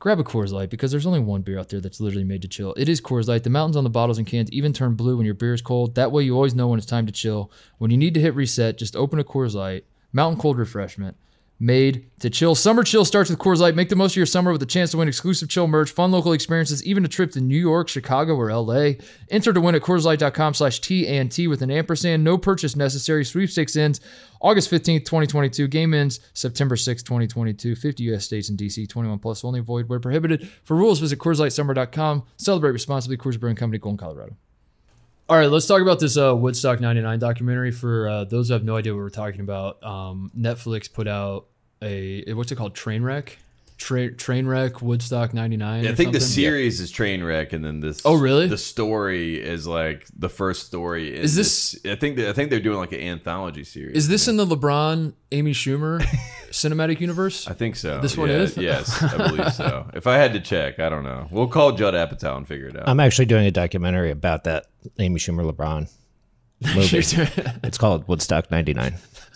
Grab a Coors Light because there's only one beer out there that's literally made to chill. It is Coors Light. The mountains on the bottles and cans even turn blue when your beer is cold. That way you always know when it's time to chill. When you need to hit reset, just open a Coors Light. Mountain cold refreshment made to chill. Summer chill starts with Coors Light. Make the most of your summer with a chance to win exclusive chill merch, fun local experiences, even a trip to New York, Chicago, or LA. Enter to win at CoorsLight.com slash T with an ampersand. No purchase necessary. Sweepstakes ends August 15th, 2022. Game ends September 6th, 2022. 50 U.S. states and D.C. 21 plus. Only void where prohibited. For rules, visit CoorsLightSummer.com. Celebrate responsibly. Coors Brewing Company, Golden, Colorado. All right, let's talk about this uh, Woodstock 99 documentary. For uh, those who have no idea what we're talking about, um, Netflix put out a, what's it called? Trainwreck? Tra- Trainwreck Woodstock 99. I or think the something? series is Trainwreck, and then this. Oh, really? The story is like the first story. Is this- I think that I think they're doing like an anthology series. Is this in the LeBron, Amy Schumer cinematic universe? I think so. This one Yeah, is? Yes, I believe so. If I had to check, I don't know. We'll call Judd Apatow and figure it out. I'm actually doing a documentary about that Amy Schumer LeBron movie. it's called Woodstock 99.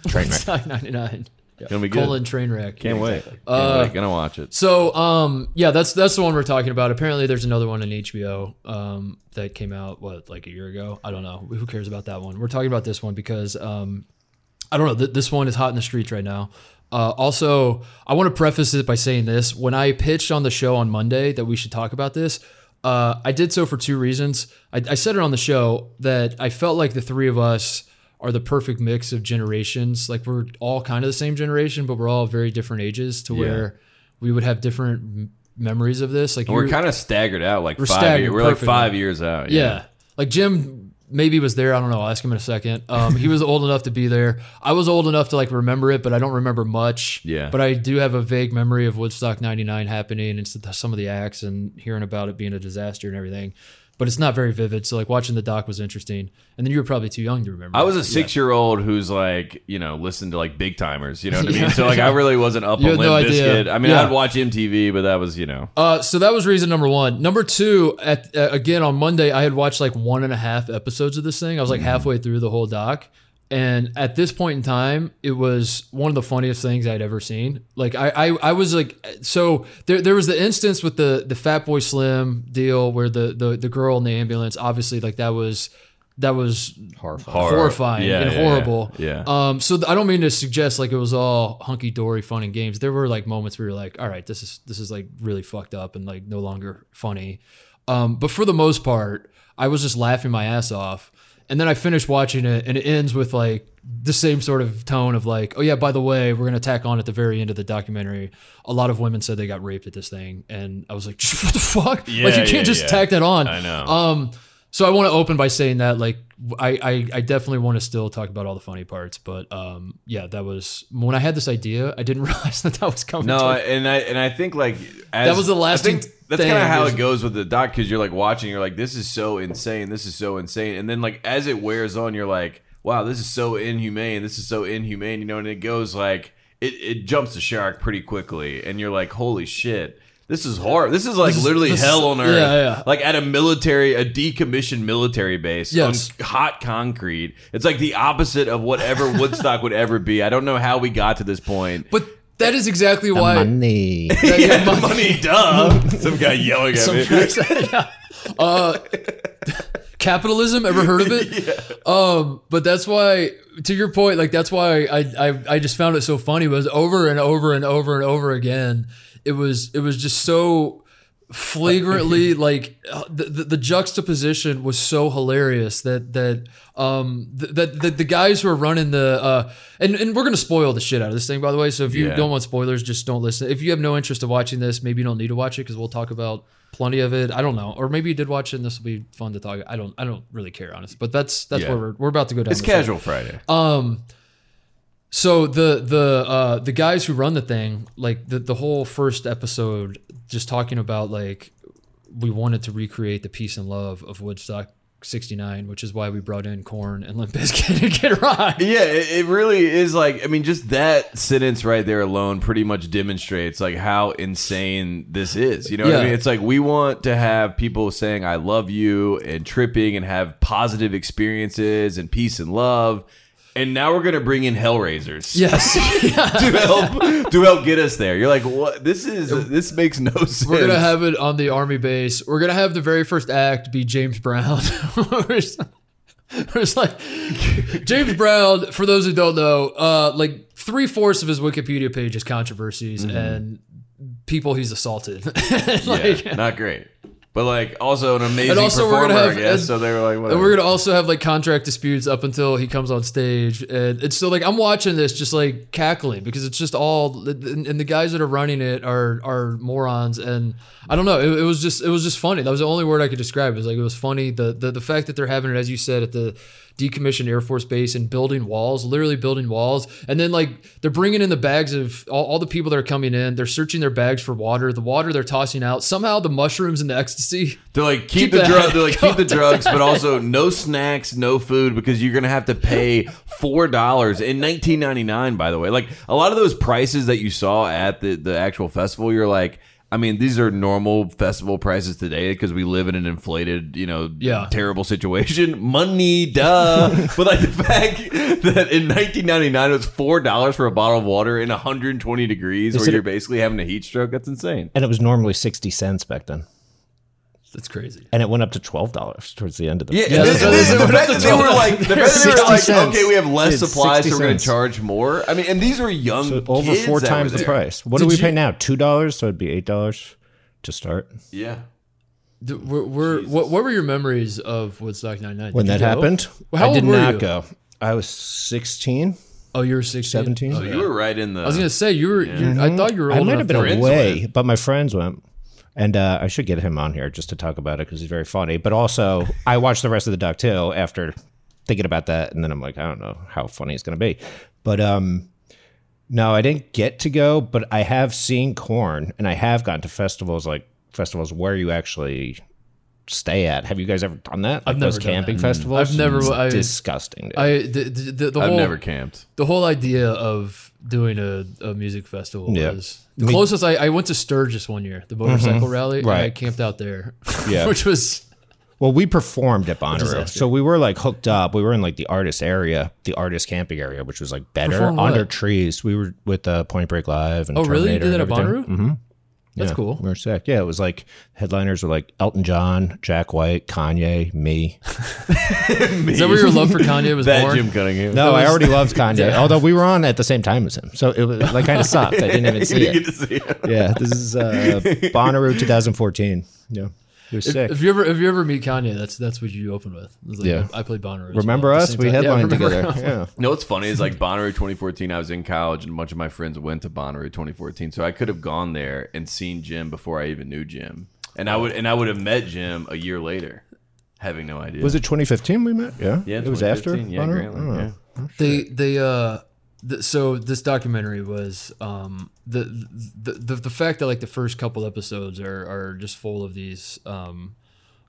Train wreck. Woodstock 99. Gonna be good. Colon Trainwreck. Can't wait. Can't Uh, wait. Gonna watch it. So, um, yeah, that's that's the one we're talking about. Apparently, there's another one on HBO um, that came out what like a year ago. I don't know. Who cares about that one? We're talking about this one because um, I don't know. Th- this one is hot in the streets right now. Uh, also, I want to preface it by saying this: when I pitched on the show on Monday that we should talk about this, uh, I did so for two reasons. I, I said it on the show that I felt like the three of us are the perfect mix of generations. Like we're all kind of the same generation, but we're all very different ages to where we would have different m- memories of this. Like We're kind of staggered out, like We're five. staggered Years. We're like five years out. yeah. Like Jim maybe was there. I don't know. I'll ask him in a second. Um, he was old enough to be there. I was old enough to like remember it, but I don't remember much. Yeah. But I do have a vague memory of Woodstock 99 happening and some of the acts and hearing about it being a disaster and everything. But it's not very vivid. So like watching the doc was interesting. And then you were probably too young to remember. I was a six year old who's like, you know, listened to like big timers, you know what I mean? So like I really wasn't up You on had no Limp idea. Bizkit. I mean, Yeah. I'd watch MTV, but that was, you know. Uh, so that was reason number one. Number two, at uh, again on Monday, I had watched like one and a half episodes of this thing. I was like halfway through the whole doc, and at this point in time, it was one of the funniest things I'd ever seen. Like I, I, I was like, so there, there was the instance with the the Fatboy Slim deal where the the the girl in the ambulance, obviously, like that was that was Horrifying. Horrifying Yeah, and yeah, yeah. horrible. Yeah. Um. So th- I don't mean to suggest like it was all hunky dory fun and games. There were like moments where you're like, all right, this is this is like really fucked up and like no longer funny. Um. But for the most part, I was just laughing my ass off. And then I finished watching it, and it ends with like the same sort of tone of like, oh yeah, by the way, we're gonna tack on at the very end of the documentary. A lot of women said they got raped at this thing, and I was like, what the fuck? Yeah, like you can't yeah, just yeah. tack that on. I know. Um, so I want to open by saying that like I, I I definitely want to still talk about all the funny parts, but um yeah, that was when I had this idea, I didn't realize that that was coming. No, to and I and I think like as, That was the last. I think that's kind of how it goes with the doc because you're like watching, you're like, this is so insane, this is so insane, and then like as it wears on, you're like, wow, this is so inhumane, this is so inhumane, you know, and it goes like it it jumps the shark pretty quickly, and you're like, holy shit. This is horror. This is like This literally this is- hell on earth. yeah, yeah. Like at a military, a decommissioned military base Yes. on hot concrete. It's like the opposite of whatever Woodstock would ever be. I don't know how we got to this point. But that is exactly why Money. that- Yeah, yeah, the money, duh. Some guy yelling at Some me. guy said- yeah. Uh, capitalism. Ever heard of it? Um, but that's why, to your point, like that's why I, I I just found it so funny was over and over and over and over again. It was it was just so flagrantly like the, the, the juxtaposition was so hilarious that that um th- that the, the guys who are running the uh and, and we're gonna spoil the shit out of this thing by the way so if you Yeah. don't want spoilers just don't listen if you have no interest of watching this maybe you don't need to watch it because we'll talk about plenty of it i don't know or maybe you did watch it and this will be fun to talk i don't i don't really care honestly but that's that's Yeah. where we're, we're about to go down It's casual Friday. Um, so the the uh the guys who run the thing, like the the whole first episode, just talking about like we wanted to recreate the peace and love of Woodstock '69, which is why we brought in Korn and Limp Bizkit to get rock. Yeah, it, it really is like I mean, just that sentence right there alone pretty much demonstrates like how insane this is. You know what I mean? It's like we want to have people saying "I love you" and tripping and have positive experiences and peace and love, and now we're gonna bring in Hellraisers. Yes, to help to help get us there. You're like, what? This is this makes no sense. we're gonna have it on the army base. We're gonna have the very first act be James Brown. It's like James Brown. For those who don't know, uh, like three fourths of his Wikipedia page is controversies and people he's assaulted. like, yeah, not great, but like also an amazing And also we're performer. gonna I have- guess and- so. They were like, And we're gonna also have like contract disputes up until he comes on stage, and it's so like I'm watching this just like cackling because it's just all and, and the guys that are running it are are morons, and I don't know. It, it was just it was just funny. That was the only word I could describe. It was like it was funny. The the the fact that they're having it as you said at the decommissioned Air Force base and building walls, literally building walls, and then like they're bringing in the bags of all, all the people that are coming in. They're searching their bags for water. The water they're tossing out. Somehow the mushrooms and the ecstasy. They're like keep, Keep the that- drug. They're like keep the drugs, but also no snacks, no food because you're gonna have to pay four dollars in 1999. By the way, like a lot of those prices that you saw at the the actual festival, you're like. I mean, these are normal festival prices today because we live in an inflated, you know, Yeah. terrible situation. Money, duh. but like the fact that in 1999 it was four dollars for a bottle of water in 120 degrees, where said you're basically having a heat stroke, that's insane. And it was normally 60 cents back then. That's crazy. And it went up to $12 towards the end of the Yeah, Yeah, and that's- then- the that's- fact they were like, the fact they were like, cents. okay, we have less Dude, supplies, so we're going to charge more. I mean, and these were young, So over four times the there. price. What Did do we you- pay now? $2? So it'd be $8 to start. Yeah, D- We're, we're, what, what were your memories of Woodstock 99? When that go? happened, How I did old were not you? go. I was 16, Oh, you were 16? 17. so you were right in the. I was going to say, you were, you I mm-hmm. thought you were old I might have been to- Friends away, but my friends went. And uh, I should get him on here just to talk about it because he's very funny. But also, I watched the rest of the Duck too after thinking about that, and then I'm like, I don't know how funny it's going to be. But um, no, I didn't get to go, but I have seen Korn, and I have gone to festivals like festivals where you actually stay at. Have you guys ever done that? Like I've those never done camping that. festivals. I've never- It's I- disgusting. Dude. I, the, the, the, the I've whole, never camped. the whole idea of doing a, a music festival Yeah. was the closest I, I went to Sturgis one year, the motorcycle rally. and I Mm-hmm. Right. camped out there, Yeah. which was Well, we performed at Bonnaroo, so we were like hooked up. We were in like the artist area, the artist camping area, which was like better Perform what? under trees. We were with uh, Point Break Live and Oh, really? You Terminator did that at. Bonnaroo? Mm-hmm. That's Yeah, cool. We were sick. Yeah, it was like headliners were like Elton John, Jack White, Kanye, me. Is that where your love for Kanye was That born? Jim Cunningham. No, I already loved Kanye. Although we were on at the same time as him, so it was like kind of sucked. I didn't even you see didn't it. get to see it. Yeah, this is uh, Bonnaroo 2014. Yeah, it was sick. If you ever if you ever meet Kanye, that's that's what you open with. Like, Yeah. I played Bonnaroo. Remember well us? We time. Yeah, headlined remember- together. Yeah. You know what's funny is like Bonnaroo 2014. I was in college, and a bunch of my friends went to Bonnaroo 2014. So I could have gone there and seen Jim before I even knew Jim, and I would and I would have met Jim a year later, having no idea. Was it 2015 we met? Yeah, Yeah, it was after. 2015. Yeah, Bonnaroo? Grantland, Oh. yeah. They they uh th- so this documentary was um the, the the the fact that like the first couple episodes are are just full of these um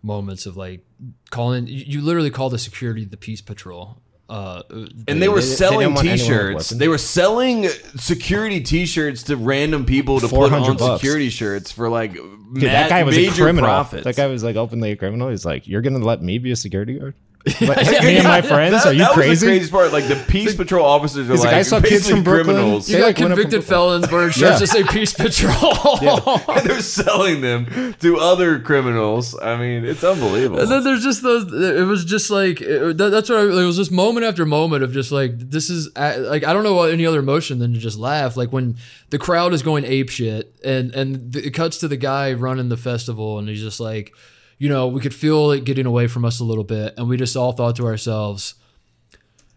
moments of like calling you, you literally call the security the peace patrol. Uh, And they were they didn't selling want anyone with T-shirts. They were selling security T-shirts to random people to put on bucks. security shirts for like Dude, that guy was a major criminal. profits. That guy was like openly a criminal. He's like, "You're gonna let me be a security guard?" But me and my friends, That, are you that was the crazy? craziest part. Like the peace patrol officers are He's like, like, I saw kids from Brooklyn. criminals. You They, got like, went up convicted felons wearing shirts Yeah. that say Peace Patrol. and they're selling them to other criminals. I mean, it's unbelievable. And then there's just those. It was just like it, that, that's what I, it was. Just moment after moment of just like this is like I don't know what any other emotion than to just laugh. Like when the crowd is going ape shit, and and it cuts to the guy running the festival, and he's just like, you know, we could feel it getting away from us a little bit, and we just all thought to ourselves.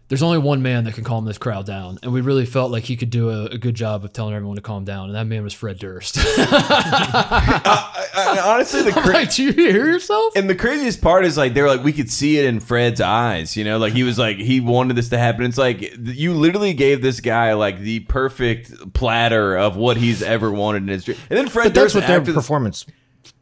There's only one man that can calm this crowd down, and we really felt like he could do a, a good job of telling everyone to calm down, and that man was Fred Durst. I- I- honestly, the cra- like, do you hear yourself? and the craziest part is like they're like we could see it in Fred's eyes, you know, like he was like he wanted this to happen. It's like you literally gave this guy like the perfect platter of what he's ever wanted in his dream, and then Fred But that's Durst what their after the- performance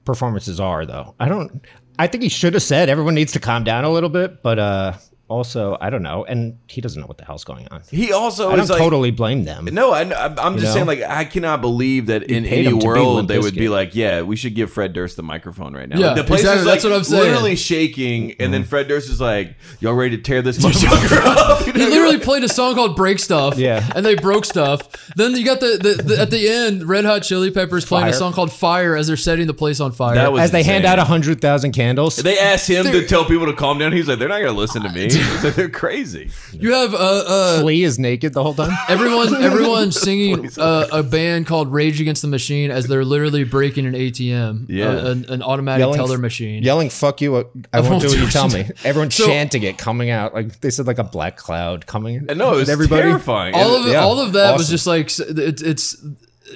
performances are, though. I don't. I think he should have said everyone needs to calm down a little bit, but uh, also I don't know, and he doesn't know what the hell's going on. he also I don't is like totally blame them. No, I, I'm I'm just know? saying, like, I cannot believe that in any him to be world they would be like, yeah, we should give Fred Durst the microphone right now. Yeah, Like, the place exactly, is like that's what I'm saying. literally shaking, and Mm-hmm. then Fred Durst is like, y'all ready to tear this motherfucker up? You know, He literally played a song called "Break Stuff," Yeah. and they broke stuff. Then you got the, the, the at the end, Red Hot Chili Peppers playing a song called "Fire" as they're setting the place on fire. That was As they hand out a hundred thousand candles, They asked him to tell people to calm down. He's like, they're not going to listen to me. He's like, they're crazy. you have uh, uh, Flea is naked the whole time. everyone everyone singing uh, a band called Rage Against the Machine as they're literally breaking an ATM, Yeah. uh, an, an automatic teller machine. yelling "fuck you." I won't do what you tell me. Everyone So- chanting it, coming out like they said, like a black cloud coming. in. And no, it was everybody. terrifying. all And- of yeah, all of that was awesome. just like s- it, it's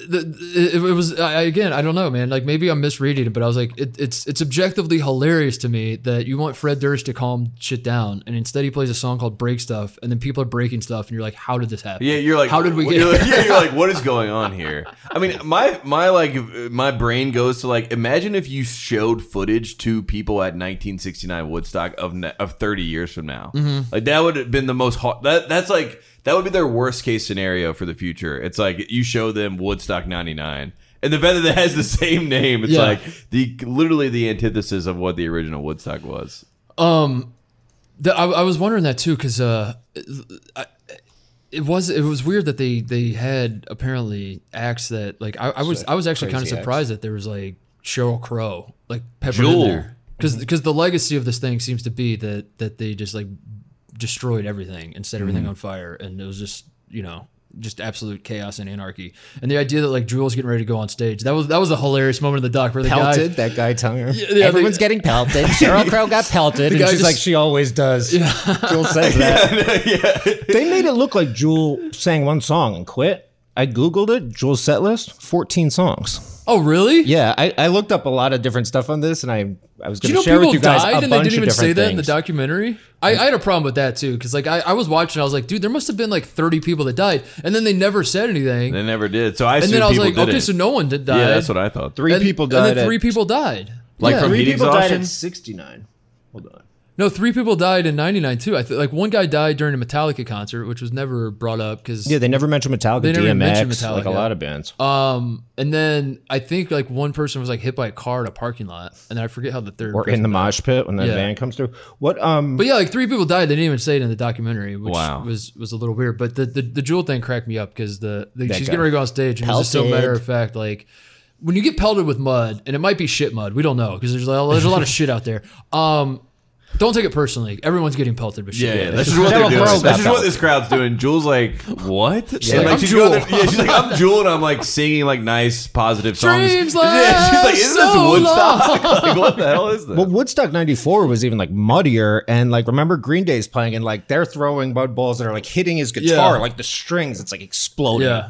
the, it, it was I, again I don't know man like maybe I'm misreading it but I was like it, it's it's objectively hilarious to me that you want Fred Durst to calm shit down and instead he plays a song called Break Stuff and then people are breaking stuff and you're like how did this happen Yeah, you're like, how did we get You're like, yeah, you're like, what is going on here? I mean, my my like my brain goes to like, imagine if you showed footage to people at 1969 Woodstock of of 30 years from now. Mm-hmm. Like that would have been the most hot. That that's like that would be their worst case scenario for the future. It's like you show them Woodstock 99. And the fact that has the same name, it's Yeah. like the literally the antithesis of what the original Woodstock was. Um, the, I, I was wondering that too because uh, I, it was it was weird that they they had apparently acts that like I, I was I was actually kind of crazy acts. surprised that there was like Sheryl Crow like peppered Jewel. in there because the legacy of this thing seems to be that that they just like destroyed everything and set everything mm-hmm. on fire and it was just you know just absolute chaos and anarchy and the idea that like Jewel's getting ready to go on stage that was that was a hilarious moment in the doc where the pelted. guy that guy telling her, yeah, everyone's the- getting pelted. Sheryl Crow got pelted, and she's just- like she always does. Jewel says that. They made it look like Jewel sang one song and quit. I googled it. Jewel's set list: fourteen songs. Oh really Yeah, I, I looked up a lot of different stuff on this, and I I was Do going you to know share people with you guys died a and they bunch didn't even say different that in the documentary? I, I had a problem with that too because like I, I was watching, I was like, dude, there must have been like thirty people that died, and then they never said anything. They never did. So I and then I was like, okay, it. so no one did die. yeah, that's what I thought. Three and, people died. and then three at, people died. Like Yeah. from three heat people died exhaustion? at sixty nine. Hold on. No, three people died in '99 too. I th- like one guy died during a Metallica concert, which was never brought up because Yeah, they never mentioned Metallica, They never DMX, mentioned like a lot of bands. um, and then I think like one person was like hit by a car at a parking lot, and I forget how the third or in the died. mosh pit when that Yeah. band comes through. What um But yeah, like three people died. They didn't even say it in the documentary, which Wow. was was a little weird. But the the, the jewel thing cracked me up because the, the she's guy. getting ready to go on stage and it was just so matter of fact. Like when you get pelted with mud, and it might be shit mud, we don't know because there's a, there's a lot of shit out there. Um, don't take it personally. Everyone's getting pelted but Yeah, shit. yeah, that's just what they're doing. Crow That's just what this crowd's doing. Jules like, what? And, like, like, I'm she's Jewel. going- yeah, she's like, I'm Jewel, and I'm like singing like nice, positive songs. Dreams yeah, she's like, isn't so this Woodstock? like, what the hell is this? Well, Woodstock '94 was even like muddier, and like remember Green Day's playing, and like they're throwing mud balls that are like hitting his guitar, Yeah. like the strings, it's like exploding. Yeah.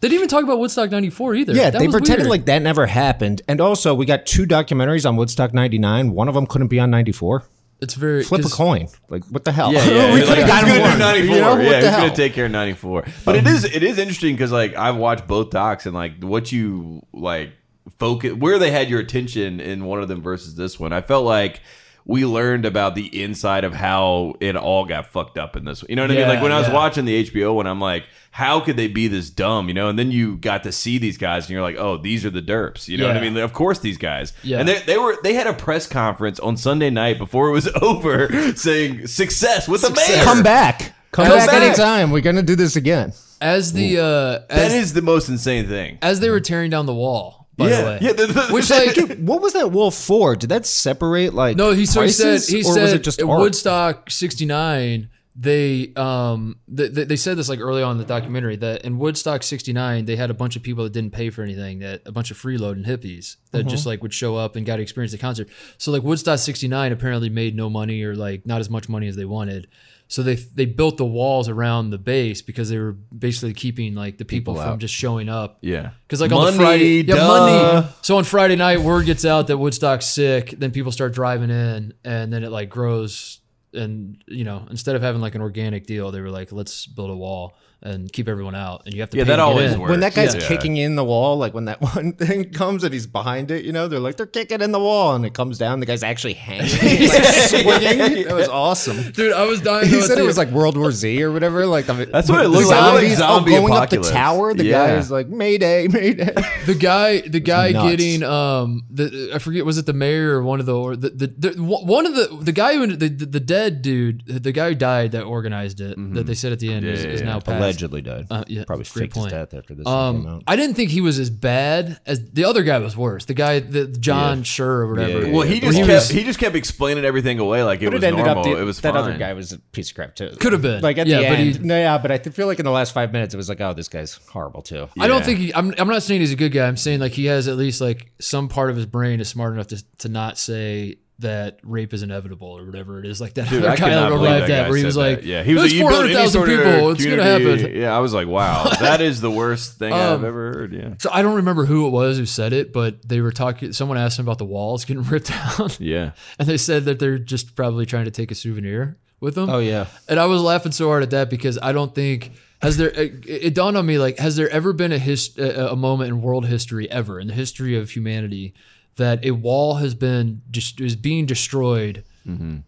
They didn't even talk about Woodstock '94 either. Yeah, That they was pretended weird. like that never happened. And also, we got two documentaries on Woodstock '99. One of them couldn't be on '94. It's very Flip a coin. Like, what the hell? Yeah, yeah. we could have gotten gonna one. 94. You know, yeah, he's gonna take care of 94. But it um, is it is interesting because like I've watched both docs and like what you like focus where they had your attention in one of them versus this one. I felt like we learned about the inside of how it all got fucked up in this. You know what I mean? Like when I was watching the HBO one, I'm like, how could they be this dumb? You know? And then you got to see these guys, and you're like, oh, these are the derps. You know what I Yeah. mean? Of course, these guys. Yeah. And they, they were they had a press conference on Sunday night before it was over, saying success with the mayor. Come back. Come, Come back, back. anytime. We're gonna do this again. As the uh, as, is the most insane thing. as they were tearing down the wall. By yeah, the way, yeah. the- the- which like What was that wall for? Did that separate like No, he so he said he or said was it just? Woodstock '69 they um they, they said this like early on in the documentary that in Woodstock '69 they had a bunch of people that didn't pay for anything that a bunch of freeloading hippies that Mm-hmm. just like would show up and got to experience the concert. So like Woodstock '69 apparently made no money or like not as much money as they wanted. So they they built the walls around the base because they were basically keeping like the people, from just showing up. yeah. Because like on the Friday, yeah, money. So on Friday night, word gets out that Woodstock's sick. Then people start driving in, and then it like grows. And you know, instead of having like an organic deal, they were like, let's build a wall and keep everyone out. And you have to Yeah, pay that to always works. when that guy's Yeah. kicking in the wall, like when that one thing comes and he's behind it, you know, they're like they're kicking in the wall, and it comes down. The guy's actually hanging, like, swinging. That was awesome. Dude, I was dying. He said it was like World War Z or whatever. Like the, That's what it looks like. Looked like zombies, zombie oh, going up the tower. The Yeah. guy is like Mayday, Mayday. the guy the guy getting um the I forget was it the mayor or one of the or the, the, the one of the the guy who the, the the dead dude the guy who died that organized it that they said at the end is, Yeah, is yeah, now yeah. passed. Allegedly died. Uh, yeah, Probably great faked his death after this Um. I didn't think he was as bad as the other guy was worse. The guy, the John Scher or whatever. Yeah, Well, he yeah. just He kept was- he just kept explaining everything away like it was it normal. the, it was that fine. other guy was a piece of crap too. Could have been. Like at Yeah, the but end. he- no, yeah, but I feel like in the last five minutes it was like, oh, this guy's horrible too. I don't think he. I'm. I'm not saying he's a good guy. I'm saying like he has at least like some part of his brain is smart enough to to not say that rape is inevitable or whatever it is. Like that Dude, other I could guy not believe arrived that at where he said was that. like, yeah, he was "There's like, you build 400,000 sort of people. It's gonna happen." Yeah, I was like, wow, that is the worst thing I've Um, ever heard. Yeah, So I don't remember who it was who said it, but they were talking. Someone asked him about the walls getting ripped down, yeah. and they said that they're just probably trying to take a souvenir with them. Oh yeah. And I was laughing so hard at that because I don't think has there. It, it dawned on me like has there ever been a his a, a moment in world history ever in the history of humanity that a wall has been just is being destroyed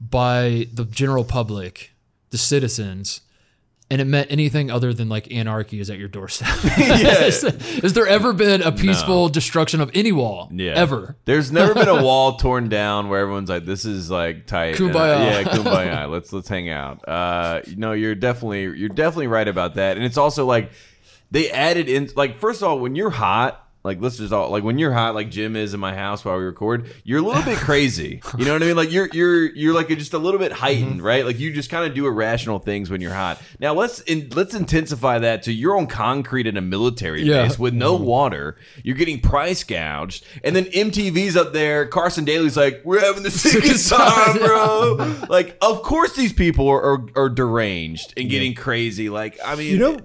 by the general public, the citizens. And it meant anything other than like anarchy is at your doorstep. has, has there ever been a peaceful destruction of any wall? Yeah. Ever? There's never been a wall torn down where everyone's like, "This is like tight." And, uh, Kumbaya. yeah, kumbaya. let's let's hang out. Uh, no, you're definitely you're definitely right about that. And it's also like they added in like first of all, when you're hot. Like let's just all like when you're hot, like Jim is in my house while we record. You're a little bit crazy, you know what I mean? Like you're you're you're like just a little bit heightened, mm-hmm. right? Like you just kind of do irrational things when you're hot. Now let's in, let's intensify that to you're on concrete in a military Yeah. base with no mm-hmm. water. You're getting price gouged, and then MTV's up there. Carson Daly's like, "We're having the sickest time, bro." like, of course these people are are, are deranged and getting crazy. Like, I mean, You know-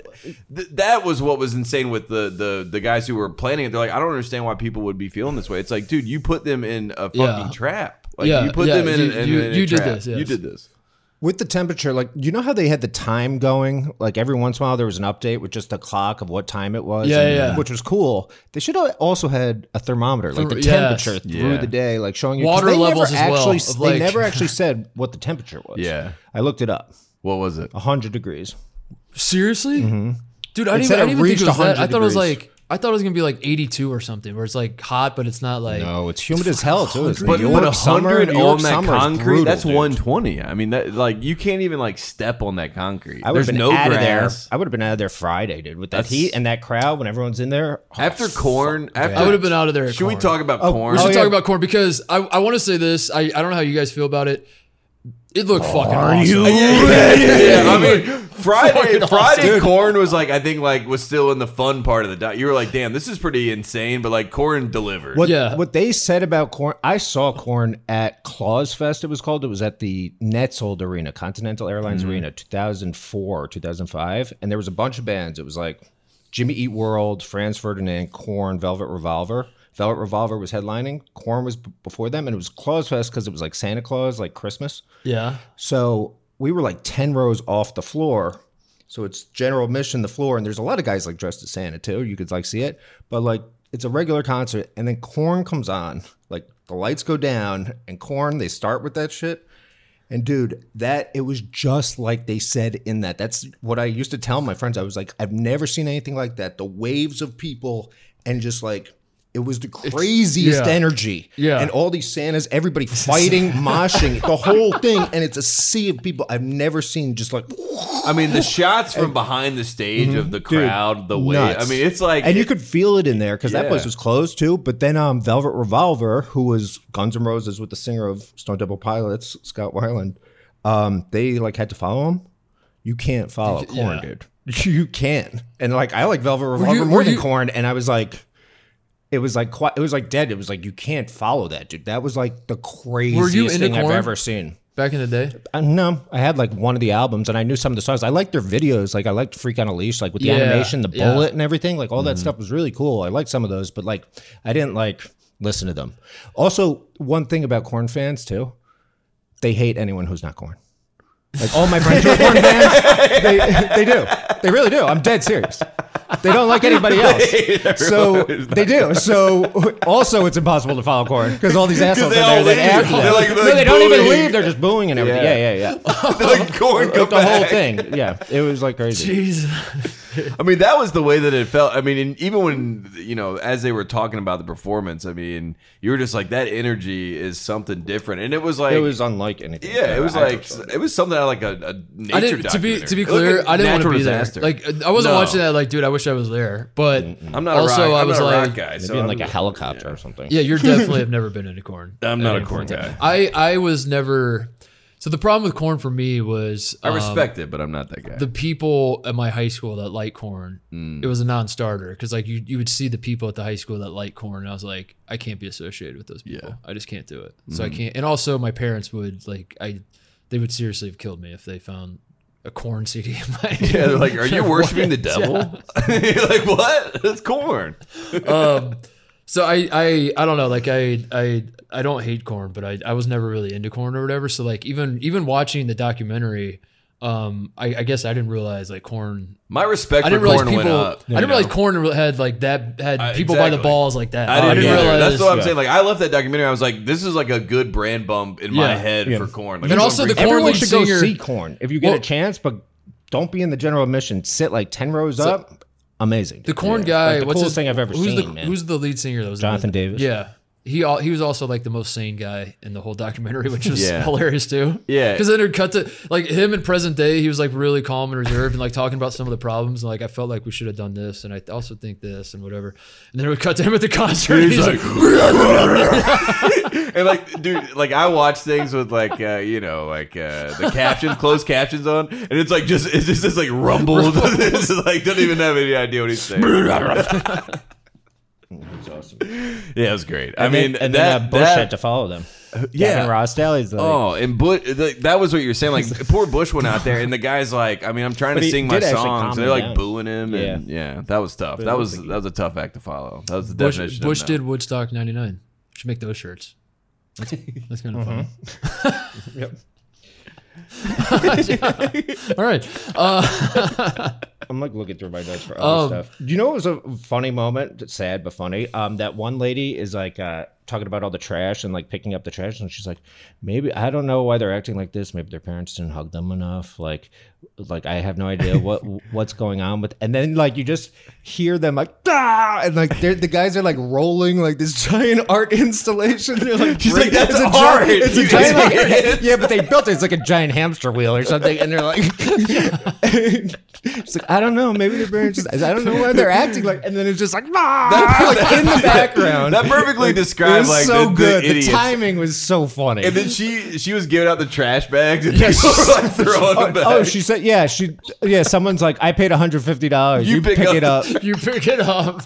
th- that was what was insane with the the the guys who were planning. They're like, I don't understand why people would be feeling this way. It's like, dude, you put them in a fucking Yeah. trap. Like, Yeah, you put yeah, them in. you- in, you- in a you did trap. this, yes. You did this. With the temperature, like you know how they had the time going, like every once in a while there was an update with just the clock of what time it was, Yeah, and- yeah. which was cool. They should have also had a thermometer, like the Ther- yes. temperature through Yeah. the day, like showing you Water levels as well, Actually, of, they like- never actually said what the temperature was. Yeah. I looked it up, What was it? hundred degrees. Seriously, mm-hmm. dude, I didn't, even, I didn't even think it was that. I thought it was like I thought it was gonna be like 82 or something, where it's like hot, but it's not like. No, it's humid as hell too. It's But New but York a summer, hundred New York on that summer is concrete, brutal, that's dude. 120. I mean, that like you can't even like step on that concrete. I would There's have been no out grass. of there. I would have been out of there Friday, dude, with that That's- heat and that crowd when everyone's in there. Oh, After Korn, after I would have been out of there. at Should we Korn. talk about oh, Korn? We oh, should Oh, talk yeah. about Korn because I, I want to say this. I, I don't know how you guys feel about it. It looked fucking awesome. yeah, yeah, I mean, Friday, Fucking Friday awesome, Korn was like I think like was still in the fun part of the diet. You were like, damn, this is pretty insane, but like Korn delivered. What, Yeah. what they said about Korn, I saw Korn at Claus Fest. It was called. It was at the Netzold Arena, Continental Airlines Mm-hmm. Arena, two thousand four, two thousand five, and there was a bunch of bands. It was like Jimmy Eat World, Franz Ferdinand, Korn, Velvet Revolver. Velvet Revolver was headlining. Korn was b- before them, and it was Claus Fest because it was like Santa Claus, like Christmas. Yeah. So we were like 10 rows off the floor. So it's general admission, the floor, and there's a lot of guys like dressed as Santa too. You could like see it, but like it's a regular concert, and then Korn comes on, like the lights go down, and Korn. They start with that shit. And dude, that it was just like they said in that. That's what I used to tell my friends. I was like, I've never seen anything like that. The waves of people and just like it was the craziest yeah. energy. Yeah. And all these Santas, everybody fighting, moshing, the whole thing. And it's a sea of people I've never seen just like I mean, the shots from behind the stage of the crowd, the way. I mean, it's like and you could feel it in there because that place was closed too. But then um, Velvet Revolver, who was Guns N' Roses with the singer of Stone Temple Pilots, Scott Weiland, um, they like had to follow him. You can't follow Korn, Yeah. dude. You can't. And like I like Velvet Revolver you- more than Korn, and I was like. It was like quite, it was like dead. It was like you can't follow that, dude. That was like the craziest thing I've ever seen. Back in the day, Uh, no, I had like one of the albums, and I knew some of the songs. I liked their videos. Like I liked Freak on a Leash, like with the Yeah, animation, the yeah. bullet, and everything. Like all that stuff was really cool. I liked some of those, but like I didn't like listen to them. Also, one thing about Korn fans too, they hate anyone who's not Korn. Like all my friends who are Korn fans, they, they do. They really do. I'm dead serious. They don't like anybody else. So they do. So also, it's impossible to follow Korn because all these assholes they all there like leave. after They're like- they're no, like they don't even booing. leave. They're just booing and everything. Yeah. Yeah, yeah, yeah. like Korn Like come the whole thing. Yeah, it was like crazy. jeez. I mean, that was the way that it felt. I mean, and even when you know, as they were talking about the performance, I mean, you were just like, that energy is something different, and it was like, It was unlike anything. yeah, it was I like, it was something out like a, a nature I didn't to be to be It looked clear. like I didn't want to be disaster. there. Like I wasn't No. watching that. Like, dude, I wish I was there. But I'm not also, a rock, I I'm was not a like, rock guy. So maybe in I'm, like a helicopter or something. Yeah, you're definitely have never been into Korn. I'm not a any Korn guy. I I was never. So the problem with Korn for me was I um, respect it, but I'm not that guy. the people at my high school that like Korn. Mm. It was a non-starter because like you you would see the people at the high school that like Korn. And I was like, I can't be associated with those people. Yeah. Mm-hmm. I just can't do it. So I can't. And also, my parents would like I. They would seriously have killed me if they found a Korn CD in my. yeah, they're like, are you worshiping the devil? You're like, what? It's Korn. um, so I, I I don't know like I I I don't hate Korn but I, I was never really into Korn or whatever so like even even watching the documentary um I, I guess I didn't realize like Korn My respect I didn't realize Korn people went up. I didn't realize Korn had like that had Uh, people by the exactly. balls like that I didn't, either. realize That's what I'm yeah. saying. Like, I left that documentary. I was like, this is like a good brand bump in my Yeah. head Yeah. for Korn. Like, And also the Korn Everyone lead should go singer- see Korn if you get Well- a chance, but don't be in the general admission. Sit like ten rows up. Amazing. the Korn guy Like the what's coolest his, thing I've ever who's seen, the, man. who's the lead singer that was in Jonathan? Davis. yeah he al- he was also like the most sane guy in the whole documentary, which was Yeah. hilarious too. Yeah. because then it cut to like him in present day. He was like really calm and reserved and like talking about some of the problems. And, like I felt like we should have done this, and I also think this and whatever. And then it would cut to him at the concert. and He's he's like, like, and like, dude, like I watch things with like, uh, you know, like uh, the captions, closed captions on, and it's like just, it's just this like rumble. it's like doesn't even have any idea what he's saying. It's awesome. yeah, it was great. I And mean, then, and that, then uh, Bush that- had to follow them. yeah. Gavin Rossdale. He's like, Oh, and Bush, that was what you're saying. Like, poor Bush went out there, and the guy's like, I mean, I'm trying But to sing my songs. And they're like down. booing him, and yeah, that was tough. That was that was a tough act to follow. That was the Bush, definition. Bush did Woodstock '99. Should make those shirts. That's, that's kind of fun. Yep. All right. Uh, I'm like looking through my notes for other Um, stuff. Do you know it was a funny moment? Sad but funny. Um, that one lady is like uh, talking about all the trash and like picking up the trash, and she's like, maybe I don't know why they're acting like this. Maybe their parents didn't hug them enough. Like, like I have no idea what what's going on with. And then like you just hear them like ah, and like they're, the guys are like rolling like this giant art installation. They're like, She's like, "That's it's a art, giant- It's a giant, like- idiots." yeah, but they built it. It's like a giant hamster wheel or something, and they're like, it's like I don't know. Maybe the parents. Just, I don't know why they're acting like. And then it's just like, ah, like in the background. That perfectly It describes like so the, the good. The, idiots. timing was so funny. And then she she was giving out the trash bags, and Yeah, people were like throwing them back. oh, she said, yeah, she, yeah. Someone's like, I paid 150 dollars. You You, pick pick, up it up. you pick it up.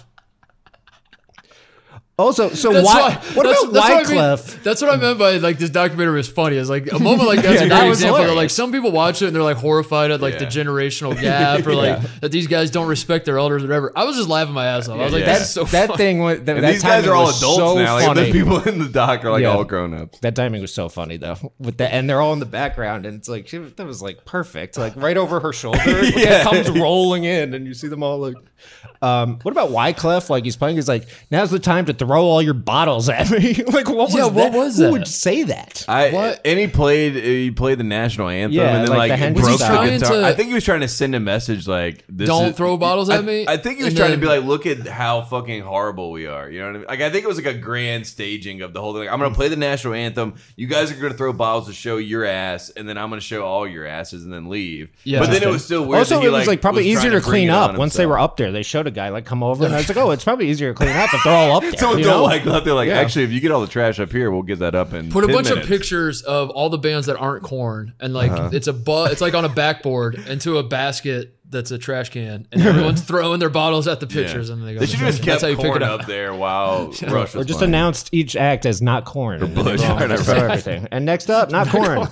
Also, so That's why? why. what about that's what I mean- that's what I meant by like this documentary was funny. Is like a moment like that's Yeah, a great was example. That, like some people watch it and they're like horrified at like the generational gap or like that these guys don't respect their elders or whatever. I was just laughing my ass off. I was like, Yeah. that's so that funny. thing was. That, that these guys are all adults so now. Like the people in the doc are like Yeah. all grown ups. That timing was so funny though. With the and they're all in the background, and it's like she, that was like perfect, like right over her shoulder. Like, Yeah. It comes rolling in, and you see them all like. Um, what about Wyclef? Like he's playing. He's like, now's the time to throw all your bottles at me. like what was Yeah, that? what was Who that? would say that? I What? and he played he played the national anthem Yeah, and then like like, the broke he the trying guitar. to- I think he was trying to send a message like this Don't is- throw bottles at I- me? I think he was And trying to be like, look at how fucking horrible we are. You know what I mean? Like I think it was like a grand staging of the whole thing. Like, I'm gonna play the national anthem. You guys are gonna throw bottles to show your ass, and then I'm gonna show all your asses and then leave. Yeah. but then it was still weird. also, he, it was like, probably was easier to, clean up once they were up there. They showed a guy like come over, and I was like, oh, it's probably easier to clean up if they're all up there. Someone you don't know? like out there like Yeah. actually if you get all the trash up here, we'll get that up and Put a bunch minutes. of pictures of all the bands that aren't Korn, and like Uh-huh. it's a bu- it's like on a backboard into a basket that's a trash can, and everyone's throwing their bottles at the pictures, and they go. They should have just That's kept how you pick Korn it up up. there while Rush was Or just playing. announced each act as not Korn. And Bush. they all Right, just right. throw everything. And next up, not Korn.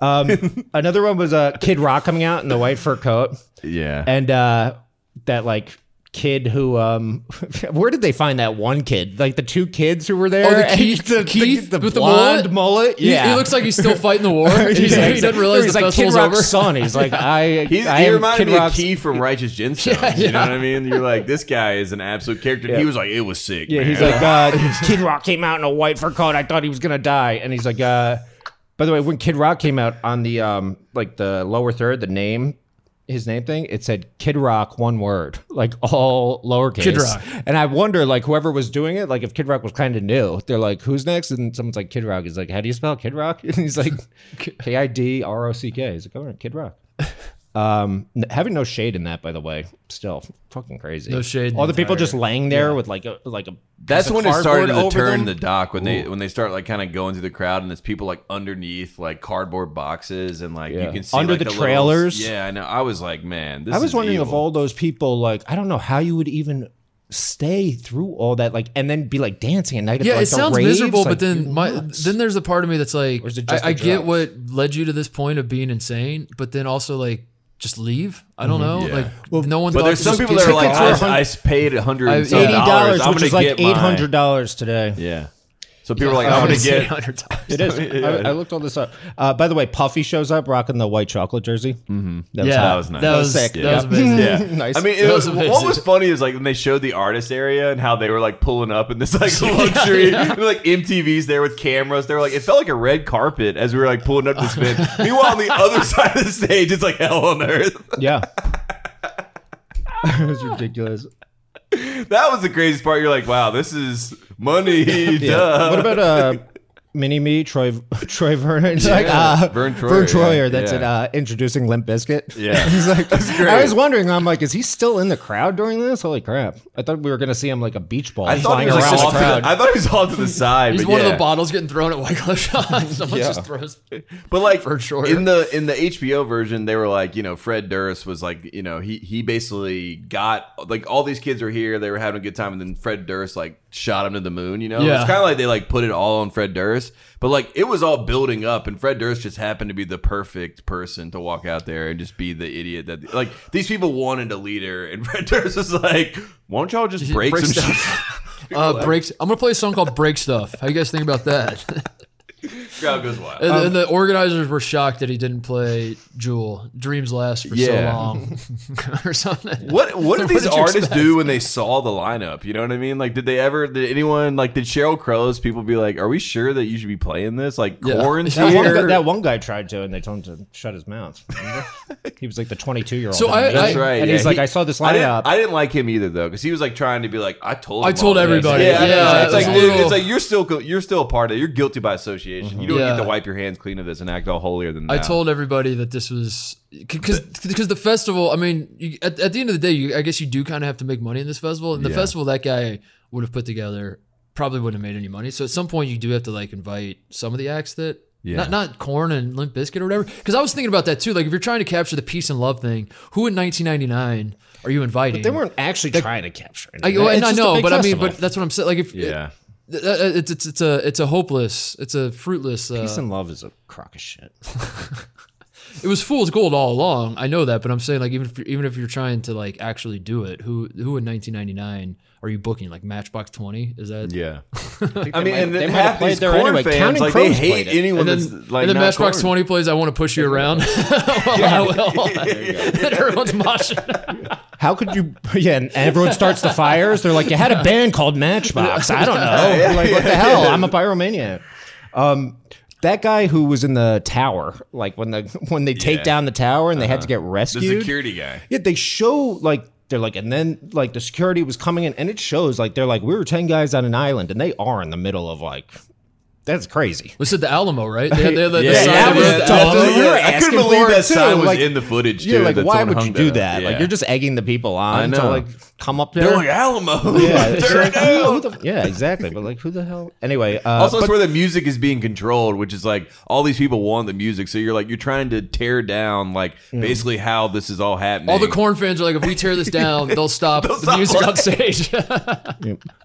Um, another one was uh, Kid Rock coming out in the white fur coat, Yeah. and uh, that like kid who um, where did they find that one kid? Like the two kids who were there. Oh, the and Keith, the, Keith the, with the blonde mullet. mullet. Yeah, he, looks like he's still fighting the war. He's Yeah, like, he doesn't realize he's the like Kid Rock's over. son. He's like I. He, I he reminded Kid me Rock's of Keefe from Righteous Gemstones. You know what I mean? You're like, this guy is an absolute character. He was like, it was sick. Yeah, man. he's like, uh, Kid Rock came out in a white fur coat. I thought he was gonna die, and he's like, uh, by the way, when Kid Rock came out on the um, like the lower third, the name, his name thing, it said Kid Rock, one word, like all lowercase. Kid Rock. and I wonder, like, whoever was doing it, like, if Kid Rock was kind of new, they're like, who's next? And someone's like, Kid Rock. He's like, how do you spell Kid Rock? And he's like, K I D R O C K. He's like, all right, Kid Rock. Um, having no shade in that, by the way, still fucking crazy. No shade All the the people just laying there with like a like a. That's when it started to turn them. the doc when they when they start like kind of going through the crowd and there's people like underneath like cardboard boxes and like Yeah. you can see Under like, the little- trailers. yeah, I know. I was like, man, this I was is wondering evil. if all those people like I don't know how you would even stay through all that like and then be like dancing at night. at, Yeah, like, it the sounds raves, miserable, like, but then my nuts. then there's a part of me that's like, Or is it just I, I get what led you to this point of being insane, but then also like just leave. I don't mm-hmm. know, Yeah. like no one's. But there's some people that are like, I, I paid a hundred I- and some $80, eighty dollars, dollars, which is like eight hundred dollars today. Yeah. So people are like, I'm gonna get. It is. I, I looked all this up. Uh, by the way, Puffy shows up rocking the white chocolate jersey. Mm-hmm. That Yeah, that was nice. That That was was sick. That Yeah. was amazing. Yeah, Nice. I mean, it was, was what was funny is like when they showed the artist area and how they were like pulling up in this like luxury, like MTV's there with cameras. They were like, it felt like a red carpet as we were like pulling up this bit. Meanwhile, on the other side of the stage, it's like hell on earth. yeah. it was ridiculous. That was the craziest part. You're like, wow, this is money. Yeah. What about uh, Mini Me, Troy Troy Vernon? It's like, uh, Vern Troyer, Vern Troyer. yeah, That's yeah. it. Uh, introducing Limp Bizkit. Yeah. he's like. great. I was wondering. I'm like, is he still in the crowd during this? Holy crap! I thought we were gonna see him like a beach ball I thought he flying was around like the off to the, crowd. I thought he was off to the side. He's but one yeah. of the bottles getting thrown at Wyclef Jean. Someone Yeah. just throws. But like For sure. in the in the HBO version, they were like, you know, Fred Durst was like, you know, he he basically got like all these kids were here, they were having a good time, and then Fred Durst like shot him to the moon. You know, Yeah. it's kind of like they like put it all on Fred Durst, but like it was all building up, and Fred Durst just happened to be the perfect person to walk out there and just be the idiot that like these people wanted a leader, and Fred Durst was like, why don't y'all just break, Break some stuff. Uh, breaks. I'm gonna play a song called "Break Stuff." How you guys think about that? Crowd goes wild. and, and um, the organizers were shocked that he didn't play "Jewel." Dreams last for Yeah. so long, or something. What what did What these did artists expect? do when they saw the lineup? You know what I mean? Like, did they ever? Did anyone like? Did Sheryl Crow's people be like, "Are we sure that you should be playing this?" Like, Yeah. Korn's That one, guy, here. that one guy tried to, and they told him to shut his mouth. He was like the 22 year old. So I- That's I- right. and yeah. he's like, He- I saw this I didn't, lineup. I didn't like him either though, because he was like trying to be like, "I told." I told all this." everybody. Yeah, I know. Yeah, it's like it was a dude, it's like you're still you're still a part of it. You're guilty by association. You mm-hmm. don't Yeah. get to wipe your hands clean of this and act all holier than that. I told everybody that this was because because the festival. I mean, you, at, at the end of the day, you, I guess you do kind of have to make money in this festival. And the Yeah. festival that guy would have put together probably wouldn't have made any money. So at some point, you do have to like invite some of the acts that. Yeah. Not not Korn and Limp Bizkit or whatever. Because I was thinking about that too. Like if you're trying to capture the peace and love thing, who in 1999 are you inviting? they weren't actually trying to capture it. I, well, oh, and I know, big but I mean, but that's what I'm saying. Like if Yeah. it- it's it's it's a it's a hopeless, it's a fruitless. Uh, peace and love is a crock of shit. it was fool's gold all along. I know that, but I'm saying like even if you're, even if you're trying to like actually do it, who who in 1999 are you booking? Like Matchbox 20? Is that Yeah. I I mean, and they then might have half played these there Korn anyway. fans, Counting like they hate anyone And that's then, like and then Matchbox Korn. 20 plays I want to push you around. well, I will. and everyone's moshing. How could you? Yeah, and everyone starts the fires. They're like, you had a band called Matchbox. I don't know. like, what the hell? I'm a pyromaniac. Um, that guy who was in the tower, like when the when they take Yeah. down the tower and they had to get The rescued. security guy. Yeah, they show like they're like, and then like the security was coming in, and it shows like they're like we were ten guys on an island, and they are in the middle of like that's crazy. Was it the Alamo, right? They had, they had the, the Yeah, sign that was it. dumb. We were I couldn't believe for it, that sign was Like- in the footage. Too, Yeah, like why would you do that? Yeah. Like you're just egging the people on to like come up there. They're like Alamo. yeah, like, it who- down. who the- yeah, exactly. But like, who the hell? Anyway, uh, Also, it's but- where the music is being controlled, which is like all these people want the music. So you're like you're trying to tear down like basically how this is all happening. all the Korn fans are like, if we tear this down, they'll stop the stop music on stage.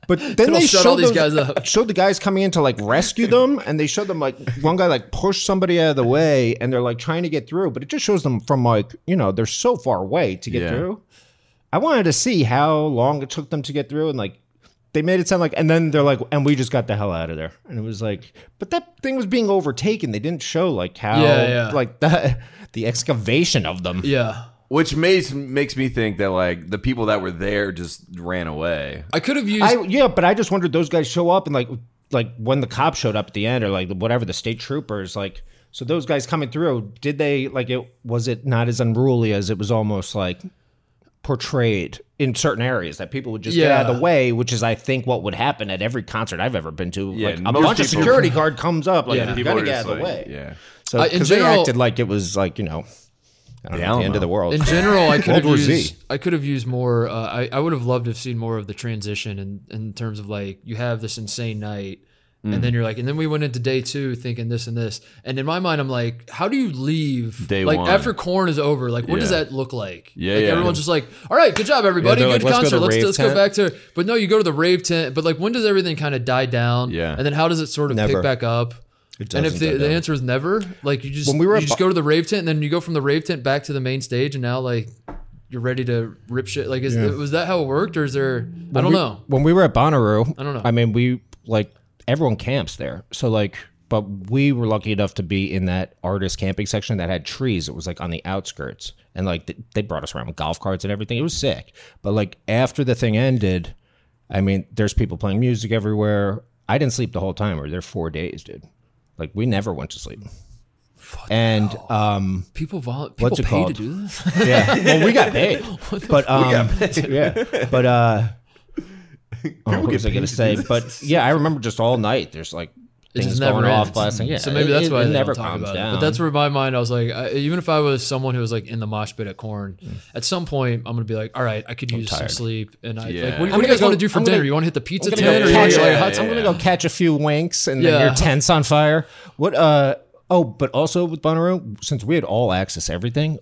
But then It'll they shut showed all these guys up. Showed the guys coming in to like rescue them, and they showed them like one guy like push somebody out of the way, and they're like trying to get through, but it just shows them from like you know they're so far away to get Yeah. through. I wanted to see how long it took them to get through, and like they made it sound like, and then they're like, and we just got the hell out of there, and it was like, but that thing was being overtaken. They didn't show like how Yeah, yeah. like the the excavation of them. yeah. which makes makes me think that like the people that were there just ran away. I could have used. I yeah, but I just wondered those guys show up and like like when the cops showed up at the end or like whatever the state troopers like so those guys coming through did they like it was it not as unruly as it was almost like portrayed in certain areas that people would just get out of the way which is I think what would happen at every concert I've ever been to Yeah, like a most bunch of people- security guard comes up like Yeah. you People gotta are get just out of the like, way yeah. so in because they general- acted like it was like you know I don't The know, the end Alamo. of the world in general, I could have World War Z. used. I could have used more. Uh, I I would have loved to have seen more of the transition in in terms of like you have this insane night. Mm. And then you're like, and then we went into day two thinking this and this. And in my mind, I'm like, how do you leave Day like one. after Korn is over? Like, what does that look like? Yeah, like yeah. everyone's just like, all right, good job, everybody, they're good like, let's go concert. Let's rave let's go back to. But no, you go to the rave tent. But like, when does everything kind of die down? Yeah. And then how does it sort of Never. pick back up? And if the, the answer is never, like you just When we were you just Bo- go to the rave tent and then you go from the rave tent back to the main stage and now like you're ready to rip shit. Like is was that how it worked or is there? I don't we- know. When we were at Bonnaroo, I don't know. I mean, we like everyone camps there, so like, but we were lucky enough to be in that artist camping section that had trees. It was like on the outskirts, and like th- they brought us around with golf carts and everything. It was sick. But like after the thing ended, I mean, there's people playing music everywhere. I didn't sleep the whole time. We were there four days, dude. Like we never went to sleep. And um, People vol- people What's it pay called? to do this. yeah, well, we got paid, but um, yeah, but uh, oh, what was I gonna say? But yeah, I remember just all night. There's like It things just never off, ends. blasting. Yeah, So maybe that's it, why it they never talk calms about down. it. But that's where my mind I was like, I, even if I was someone who was like in the mosh pit at Korn, at some point I'm gonna be like, all right, I could use some sleep. And I Yeah. like, what, I'm what do you gonna guys want go- to do for I'm dinner? gonna- you want to hit the pizza tent? go or catch, you- yeah, I'm gonna go catch a few winks, and then your tent's on fire. What? Uh oh, but also with Bonnaroo, since we had all access everything,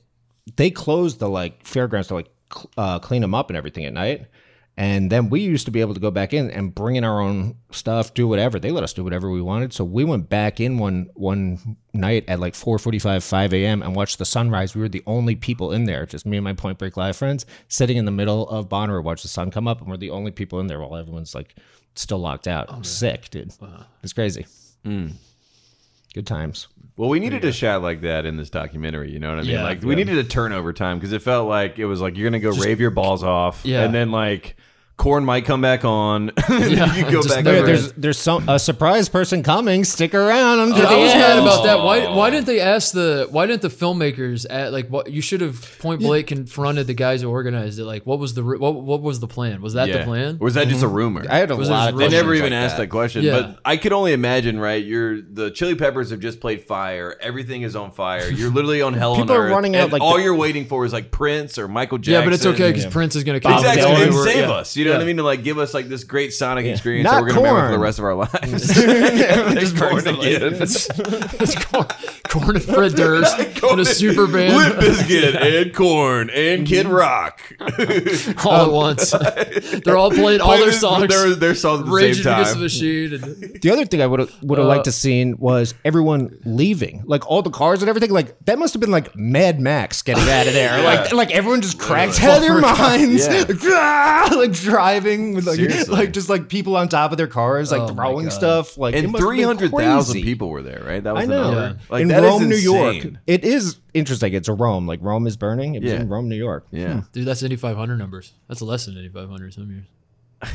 they closed the like fairgrounds to like uh, clean them up and everything at night. And then we used to be able to go back in and bring in our own stuff, do whatever. They let us do whatever we wanted. So we went back in one one night at like 4:45, 5 a.m. and watched the sunrise. We were the only people in there, just me and my Point Break Live friends, sitting in the middle of Bonnaroo, watch the sun come up, and we're the only people in there while everyone's like still locked out. Oh, Sick, dude. It's crazy. Mm. Good times. Well, we needed a shot like that in this documentary. You know what I mean? Yeah, like we needed a turnover time because it felt like it was like you're gonna go rave your balls off, Yeah. and then like Korn might come back on. Yeah, you go just back. never over. There's there's some a surprise person coming. Stick around until Yeah, the I was end. mad about that. Why? Why didn't they ask the? Why didn't the filmmakers at like what? You should have point blank confronted the guys who organized it. Like, what was the what? What was the plan? Was that Yeah. the plan? Or was that just a mm-hmm. rumor? I had a Was lot of They never even like asked that, question. Yeah. But I could only imagine, right? You're the Chili Peppers have just played Fire. Everything is on fire. You're literally on hell People on are earth. running out and like all the- you're waiting for is like Prince or Michael Jackson. yeah, but it's okay because Prince is going to come. Exactly, and save yeah. us. You know what I mean? To like give us like this great Sonic experience Not that we're gonna remember for the Korn. rest of our lives. Just Korn brings again. it's Korn, Korn and Fred Durst in a super band Limp Bizkit and Korn and Kid Rock. all at once. They're all playing all their songs. Their, their songs at the Rage same Against the time. Machine. And, The other thing I would have would have liked to seen was everyone leaving, like all the cars and everything. Like that must have been like Mad Max getting out of there. Like like everyone just cracked out of their minds, Yeah. like, "Ah!" like driving with like Seriously. like just like people on top of their cars like Oh my throwing God. stuff like it and must have been three hundred thousand crazy. people were there, right? That was I the know. number. Like in that is Rome, New York. insane. It is interesting. It's a Rome. Like Rome is burning. It was Yeah. in Rome, New York. Yeah. Dude, that's Indy 500 numbers. That's less than Indy 500 some years.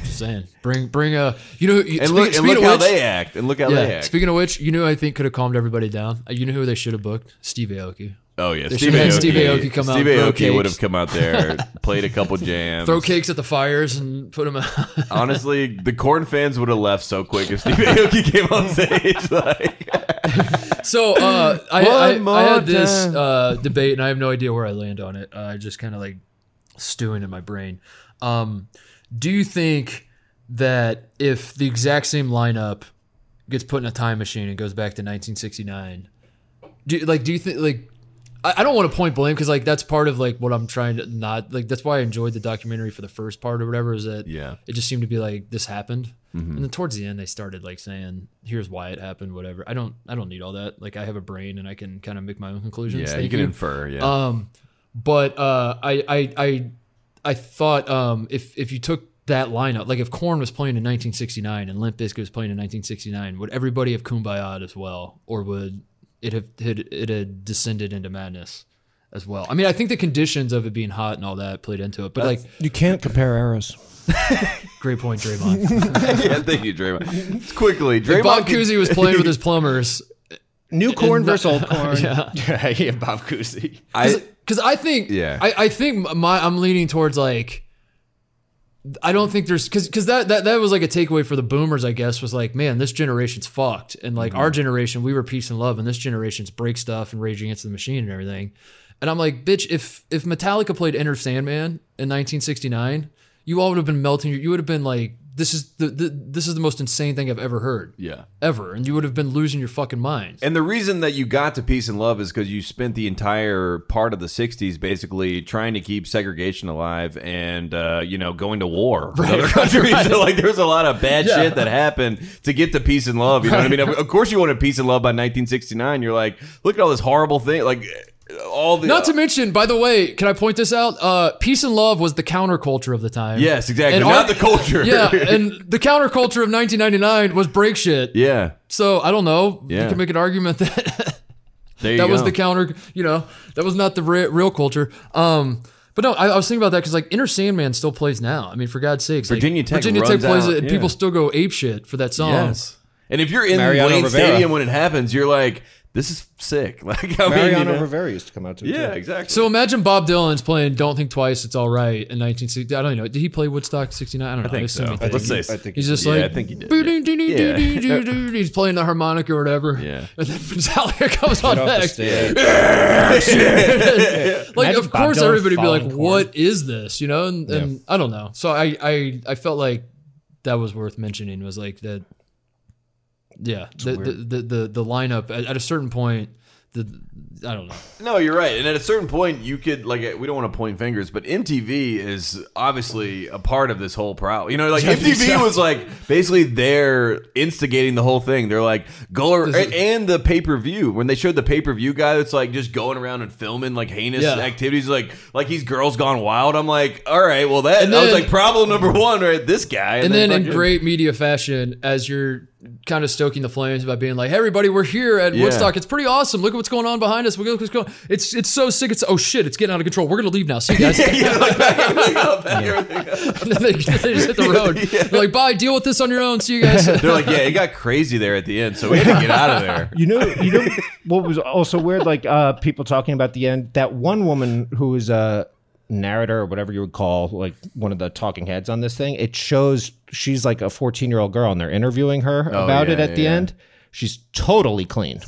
Just saying. Bring, bring a. You know, you, And speak- look, and speaking look of how which, they act. And look how they Yeah. act. Speaking of which, you know, who I think could have calmed everybody down. Uh, You know who they should have booked? Steve Aoki. Oh yeah, They Steve should have had Aoki. Steve Aoki come out Steve Aoki would have come out there, played a couple jams. Throw cakes at the fires and put them out. Honestly, the Korn fans would have left so quick if Steve Aoki came on stage. Like, so uh, I, I, I had this uh, debate, and I have no idea where I land on it. Uh, just kind of like stewing in my brain. Um, do you think that if the exact same lineup gets put in a time machine and goes back to 1969, do you- like do you think like I, I don't want to point blame because like that's part of like what I'm trying to not like that's why I enjoyed the documentary for the first part or whatever is that Yeah. it just seemed to be like this happened Mm-hmm. and then towards the end they started like saying here's why it happened whatever I don't I don't need all that like I have a brain and I can kind of make my own conclusions yeah, you can infer. Yeah. um, but uh, I, I, I, I thought um, if if you took that lineup, like if Korn was playing in 1969 and Limp Bizkit was playing in 1969, would everybody have kumbaya'd as well, or would it have it, it had descended into madness as well? I mean, I think the conditions of it being hot and all that played into it, but like, You can't compare eras. great point, Draymond. yeah, thank you, Draymond. Quickly, Draymond. Bob can- Cousy was playing with his plumbers. New Korn And versus old Korn. Yeah. yeah, yeah, Bob Cousy. I, because I think Yeah. I, I think my I'm leaning towards like I don't think there's because because that, that that was like a takeaway for the boomers I guess was like man this generation's fucked. And like our mm-hmm. generation we were peace and love and this generation's break stuff and raging against the machine and everything. And I'm like bitch if if Metallica played Enter Sandman in 1969 you all would have been melting you would have been like this is the, the this is the most insane thing I've ever heard yeah. ever and you would have been losing your fucking mind And the reason that you got to peace and love is because you spent the entire part of the '60s basically trying to keep segregation alive and uh, you know going to war with other countries. So like, there's a lot of bad Yeah. shit that happened to get to peace and love. You know what I mean? Of, of course, you wanted peace and love by 1969. You're like, look at all this horrible thing, like all the Not to mention, by the way, can I point this out? Uh, peace and love was the counterculture of the time. yes, exactly, And not our- the culture. Yeah, and the counterculture of 1999 was break shit. yeah. So I don't know. Yeah. You can make an argument that There you that go. was the counter. You know, that was not the re- real culture. Um, but no, I, I was thinking about that because like Enter Sandman still plays now. I mean, for God's sakes, like, Virginia Tech Virginia Tech plays out, it, and yeah. people still go ape shit for that song. Yes. And if you're in Mariano Wayne Rivera. Stadium when it happens, you're like, this is sick. Like, I mean, you Mariano know? Rivera used to come out to. Yeah, too. exactly. So imagine Bob Dylan's playing "Don't Think Twice, It's All Right" in 1960. I don't know. Did he play Woodstock '69? I don't know. I think assume so. he did. Let's say I think He's he just Yeah, like, I think he did, "Boo-doo-doo-doo-doo-doo-doo-doo." he's playing the harmonica or whatever. Yeah. And then Metallica comes on Get off the next. stage. Like, Imagine of Bob course, Dylan everybody be like, following "What is this?" You know, and, and I don't know. So I, I, I felt like that was worth mentioning. Was like that. Yeah, the, the, the the the lineup at, at a certain point, the I don't know. No, you're right. And at a certain point, you could like we don't want to point fingers, but MTV is obviously a part of this whole problem. You know, like MTV was like basically they're instigating the whole thing. They're like go is- and the pay per view when they showed the pay per view guy that's like just going around and filming like heinous Yeah. activities, like like he's girls gone wild. I'm like, all right, well that, And that was like problem number one, right? This guy, and then in great media fashion, as you're kind of stoking the flames by being like, "Hey, everybody, we're here at Yeah. Woodstock. It's pretty awesome. Look at what's going on behind us. Look at what's going. It's it's so sick. It's oh shit. It's getting out of control. We're gonna leave now. See you guys." yeah, like back everything up, back everything up. They, they just hit the road. They're like, "Bye. Deal with this on your own. See you guys." They're like, yeah, it got crazy there at the end, so we had to get out of there. You know, you know what was also weird? Like uh, people talking about the end. That one woman who was a narrator or whatever you would call like one of the talking heads on this thing. It shows she's like a 14 year old girl, and they're interviewing her oh, about it yeah, at the yeah. end. She's totally clean.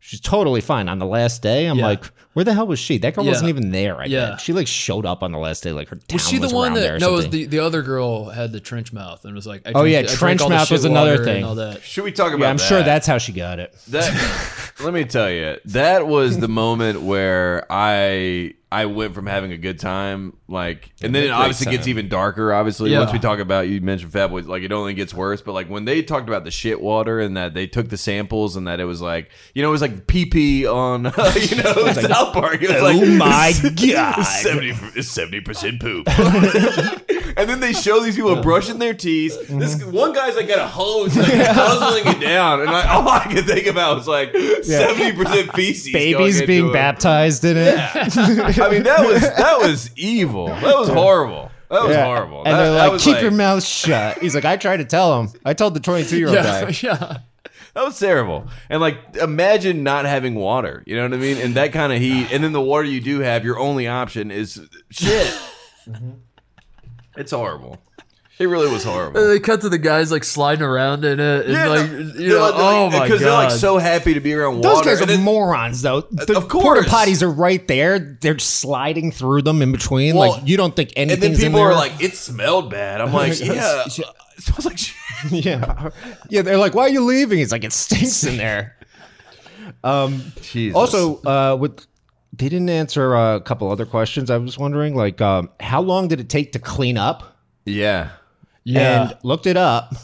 She's totally fine. On the last day, I'm Yeah. like, where the hell was she? That girl Yeah. wasn't even there. I Yeah. think. she like showed up on the last day, like her town Was she the one that no? It was the the other girl had the trench mouth and was like, I Oh, yeah, I drank trench all mouth was another thing. All that. Should we talk about yeah, I'm that? sure that's how she got it. That let me tell you, that was the moment where I I went from having a good time, like, and then it great obviously gets even darker. Obviously, Yeah. once we talk about you mentioned Fat Boys, like it only gets worse. But like when they talked about the shit water and that they took the samples and that it was like you know it was like pee pee on you know South Park. It was like Oh my god! seventy percent poop. and and then they show these people brushing their teeth. Mm-hmm. This one guy's like got a hose, like guzzling it down, and I, all I could think about was like seventy percent feces. going Babies into being him. baptized in it. I mean, that was that was evil. That was horrible. That was Yeah. horrible. And That- they're like, was keep your mouth shut. He's like, I tried to tell him. I told the 22 year old Yeah, guy. yeah. That was terrible. And like, imagine not having water. You know what I mean? And that kind of heat, and then the water you do have, your only option is shit. Mm-hmm. It's horrible. It really was horrible. They cut to the guys like sliding around in it, and Yeah, like you know, like- oh my god, Because they're like so happy to be around Those water. guys are then- morons, though. The Of course. porta potties are right there. They're sliding through them in between. Well, like you don't think anything. and then anything's in people there. are like, "It smelled bad." I'm like, "Yeah, it smells like shit." yeah, yeah. They're like, why are you leaving? He's like, it stinks in there. Um, Jesus. Also, uh, with they didn't answer uh, a couple other questions. I was wondering, like, um, how long did it take to clean up? yeah, yeah, And looked it up.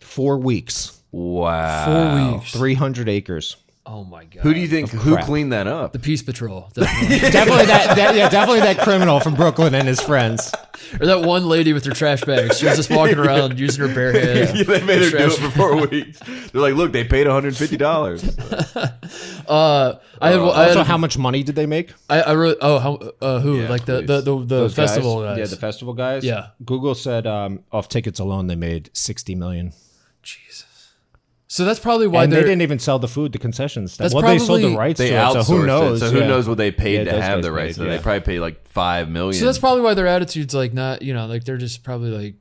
Four weeks, wow. four weeks. three hundred acres. Oh my god, Who do you think who crap. cleaned that up? the Peace Patrol, definitely. definitely that, that. Yeah, definitely that criminal from Brooklyn and his friends. or that one lady with her trash bags. She was just walking around using her bare hands. Yeah, they made her do Trash. it for four weeks. They're like, "Look, they paid 150 dollars." Uh, I had, I, Also, had, how much money did they make? I, I wrote. Oh, how? Uh, who? Yeah, like the please. the the, the Those festival guys. Yeah, the festival guys. Yeah. Google said um, off tickets alone they made sixty million. So that's probably why and they didn't even sell the food, the concession stuff. That's well, they sold the rights They to it, so outsourced who knows? it. So who Yeah. knows what they paid Yeah, to have the rights? paid, So they probably paid like five million. so that's probably why their attitude's like not. You know, like they're just probably like.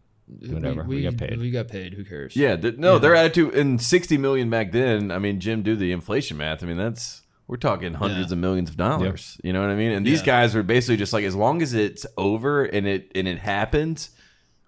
Whatever, we got paid. We got paid. Who cares? yeah. th- no, their attitude in 60 million back then. I mean, Jim, do the inflation math. I mean, that's we're talking hundreds Yeah. of millions of dollars. You know what I mean? And these Yeah. guys were basically just like, as long as it's over and it and it happens,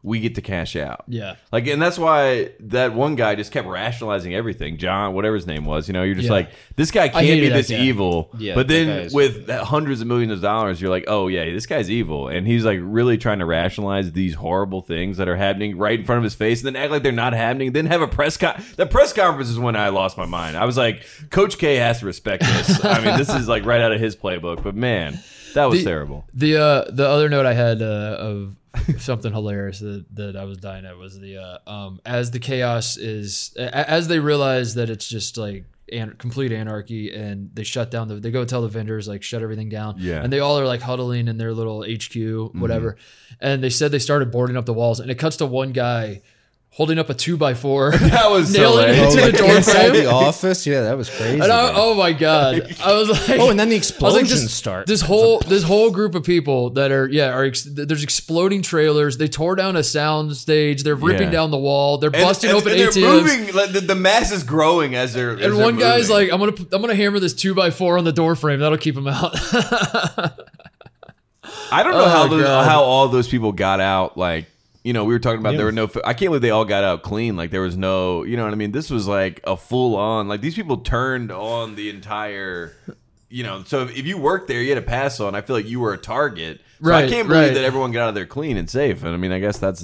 we get to cash out. Yeah. Like, and that's why that one guy just kept rationalizing everything. John, whatever his name was, you know, you're just Yeah. like, this guy can't be this guy. evil. Yeah, but then with hundreds of millions of dollars, you're like, oh yeah, this guy's evil, and he's like really trying to rationalize these horrible things that are happening right in front of his face, and then act like they're not happening. Then have a press con. The press conference is when I lost my mind. I was like, Coach K has to respect this. I mean, this is like right out of his playbook. But man, that was The- terrible. The uh, the other note I had uh, of something hilarious that, that I was dying at was the uh, um, as the chaos is as they realize that it's just like an- complete anarchy and they shut down the they go tell the vendors like shut everything down. Yeah. and they all are like huddling in their little HQ whatever. And they said they started boarding up the walls and it cuts to one guy holding up a two by four That was so nailing lame. it to the like door inside frame the office. Yeah, that was crazy. and I, oh my god! I was like, Oh, and then the I was like, this, start. This whole this whole group of people that are yeah are ex- there's exploding trailers. They tore down a sound stage. They're ripping Yeah. down the wall. They're And- busting and- open and they're ATMs. moving. Like, the, the mass is growing as they're. as and they're one guy's moving. like, "I'm gonna I'm gonna hammer this two by four on the door frame. That'll keep him out." I don't know Oh, how those, how all those people got out. Like you know, we were talking about there were no. I can't believe they all got out clean. Like there was no. You know what I mean? This was like a full on. Like these people turned on the entire. You know, so if, if you worked there, you had a pass on. I feel like you were a target. So I can't believe right. that everyone got out of there clean and safe. And I mean, I guess that's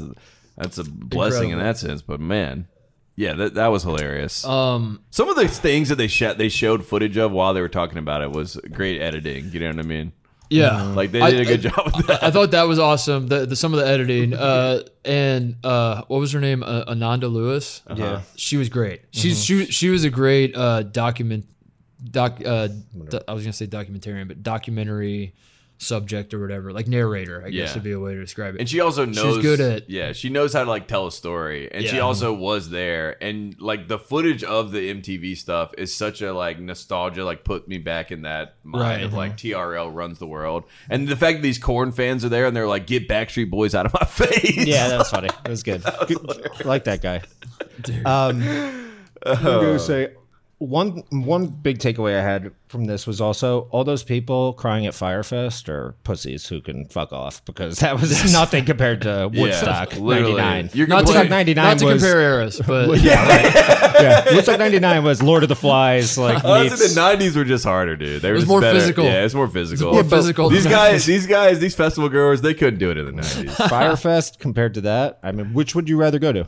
that's a blessing in that sense. But man, yeah, that that was hilarious. um, Some of the things that they shot, they showed footage of while they were talking about it was great editing. You know what I mean? Yeah, Like they did a good job with that. I thought that was awesome. The, the some of the editing. Uh, and uh, what was her name? Uh, Ananda Lewis. Yeah. she was great. She's she she was a great uh, document doc. Uh, do- I was gonna say documentarian, but documentary subject or whatever, like narrator. I guess Yeah. would be a way to describe it. And she also knows she's good at- yeah, she knows how to like tell a story. And she also was there and like the footage of the MTV stuff is such a like nostalgia like put me back in that mind Right. of like TRL runs the world. And the fact that these Korn fans are there and they're like get Backstreet Boys out of my face. Yeah, that was funny. That was good. Good- I like that guy. Dude. Um, I'm gonna say one one big takeaway I had from this was also all those people crying at Fyre Fest are pussies who can fuck off because that was nothing compared to Woodstock literally. '99. You're not to, Woodstock '99 not to was compare eras, but yeah, Woodstock '99 was Lord of the Flies like meets- the '90s were just harder, dude. They were was more better. physical. Yeah, it's more physical. more physical These guys, these guys, these festival goers, they couldn't do it in the '90s. Fyre Fest compared to that. I mean, which would you rather go to?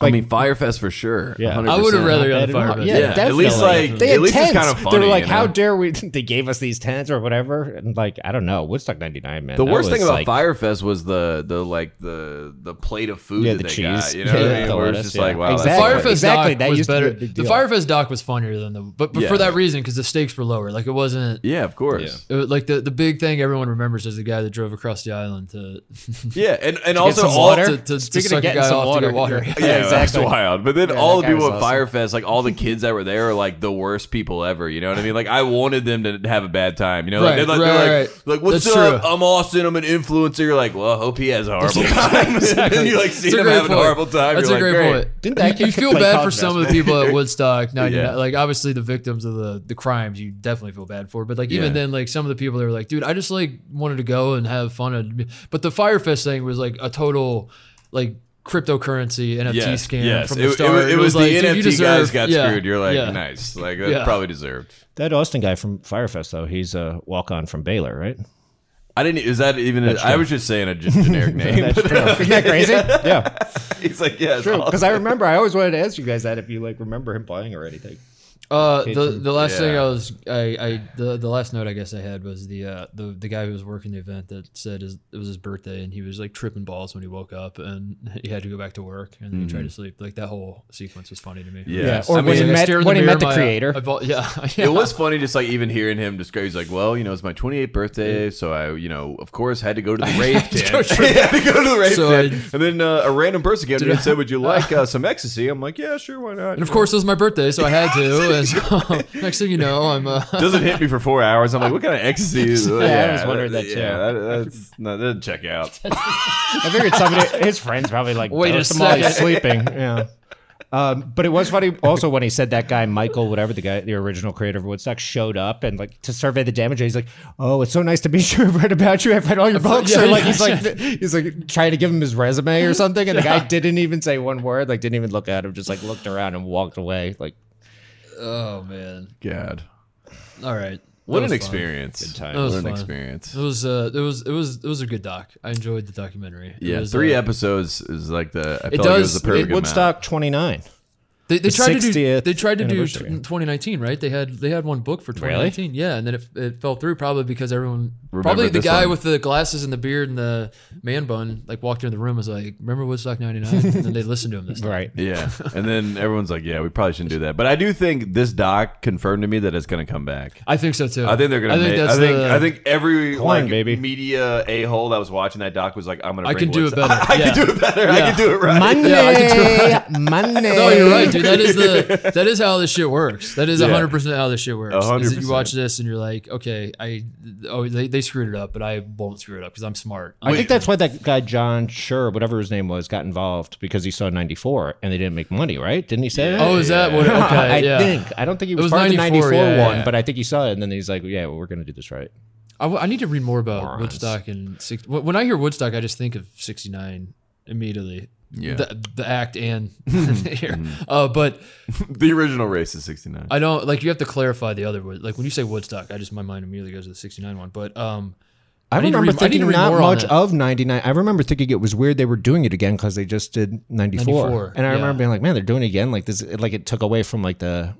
I mean, Fyre Fest for sure. Yeah. 100%. I would have rather gone to Fyre Fest. yeah, Yeah, at least like They at least tents. it's kind of funny. They were like, you "How know? dare we?" They gave us these tents or whatever, and like, I don't know, Woodstock '99, man. The worst thing about like, Fyre Fest was the the like the the plate of food Yeah, that the they cheese. got. You know what Yeah, I mean? the Where it's lettuce, just yeah. like, wow, Exactly. that's Fyre Fest. Exactly, doc that was used to be a better. big The. Fyre Fest doc was funnier than the, but, but Yeah. for that reason because the stakes were lower. Like it wasn't. Yeah, of course. Was like the, the big thing everyone remembers is the guy that drove across the island to Yeah, and and also all water. to- to- to suck a guy off to get water, water. yeah, Yeah, exactly. that's wild. But then Yeah, all the people at awesome. Fyre Fest, like all the kids that were there, are like the worst people ever. You know what I mean? Like I wanted them to have a bad time. You know, like, Right, they're like, right, they're like, right. like, what's That's up? true. I'm Austin. I'm an influencer. You're like, well, I hope he has a horrible time. and then you like see him having a horrible time. That's You're a like, great, point. Didn't that you feel bad for some of the people at Woodstock. 99, Yeah. Like obviously the victims of the the crimes, you definitely feel bad for. But like even Yeah. then, like some of the people that were like, dude, I just like wanted to go and have fun. But the Fyre Fest thing was like a total like cryptocurrency NFT Yes, scam yes. from It, the it start. was, it was like, the dude, you NFT guys deserve- got yeah, screwed. You're like, yeah. nice. Like that Yeah. probably deserved. That Austin guy from Fyre Fest, though, he's a walk on from Baylor, right? I didn't. Is that even? A, That's I was just saying a generic name. That's true. Isn't that crazy? Yeah, He's like, yeah, it's true. awesome. Because I remember, I always wanted to ask you guys that if you like remember him playing or anything. Uh, the the last thing I was I, I the the last note I guess I had was the uh the the guy who was working the event that said his, it was his birthday and he was like tripping balls when he woke up and he had to go back to work and then he tried to sleep. Like that whole sequence was funny to me. Yeah. Yeah, or I when mean, he met stare in when he met the my- creator. I bought- yeah, yeah. It was funny just like even hearing him describe. He's like, well, you know, it's my 28th birthday, so I, you know, of course, had to go to the rave tent. I had to go to the rave So tent, I- and then uh, a random person came to and said, "Would you like uh, some ecstasy?" I'm like, "Yeah, sure, why not?" And of course, it was my birthday, so I had to. And so, next thing you know, I'm. Uh, doesn't hit me for four hours. I'm like, "What kind of ecstasy?" Is Yeah, I was wondering that, too. Yeah, that, that's no, that doesn't check out. I figured somebody, his friends probably like Wait a dosed him while he's second. sleeping. Yeah. Um, but it was funny also when he said that guy Michael, whatever the guy, the original creator of Woodstock, showed up and like to survey the damage. He's like, "Oh, it's so nice to meet you. I've read about you. I've read all your books." yeah, or like yeah, he's like he's like trying to give him his resume or something, and the guy didn't even say one word. Like didn't even look at him. Just like looked around and walked away. Like oh man! God, All right. what an fun. experience! Good time. That was What an fun. experience. It was uh, it was it was it was a good doc. I enjoyed the documentary. It Yeah, was, three uh, episodes is like the. I It felt like it was does- the perfect it- amount. Woodstock twenty nine. They, they The tried to do 60th they tried to do 2019 right they had they had one book for 2019 yeah and then it, it fell through probably because everyone Remember probably the guy one. with the glasses and the beard and the man bun like walked into the room and was like remember Woodstock 99 and then they listened to him this time Right. Yeah, and then everyone's like, "Yeah, we probably shouldn't do that." But I do think this doc confirmed to me that it's going to come back. I think so too I think they're gonna. I think make, that's I think. the, I think every Come like baby. media a hole that was watching that doc was like, "I'm gonna. I can do it better. I Yeah. can do it better. I can do it right." Monday, Yeah, I can do Monday. no, you're right, dude. That is the that is how this shit works. That is Yeah. hundred percent how this shit works. is 100%. You watch this and you're like, okay, I oh they, they screwed it up, but I won't screw it up because I'm smart. I think that's why that guy John Scher, whatever his name was, got involved because he saw '94 and they didn't make money, right? Didn't he say that? oh, is that what? Okay, I yeah. think. I don't think he was, was part of the 94, '94 yeah, one, yeah. but I think he saw it, and then he's like, "Yeah, well, we're gonna do this right." I, w- I need to read more about Morons. Woodstock and six, when when I hear Woodstock, I just think of '69 immediately. Yeah. the, the act and here, uh, but the original race is 69. I don't like you have to clarify the other Wood. Like when you say Woodstock, I just my mind immediately goes to the '69 one. But um, I, need to remember read- I need to thinking read not much of '99. I remember thinking it was weird they were doing it again because they just did '94, 94, and I yeah. remember being like, "Man, they're doing it again." Like this, like it took away from like the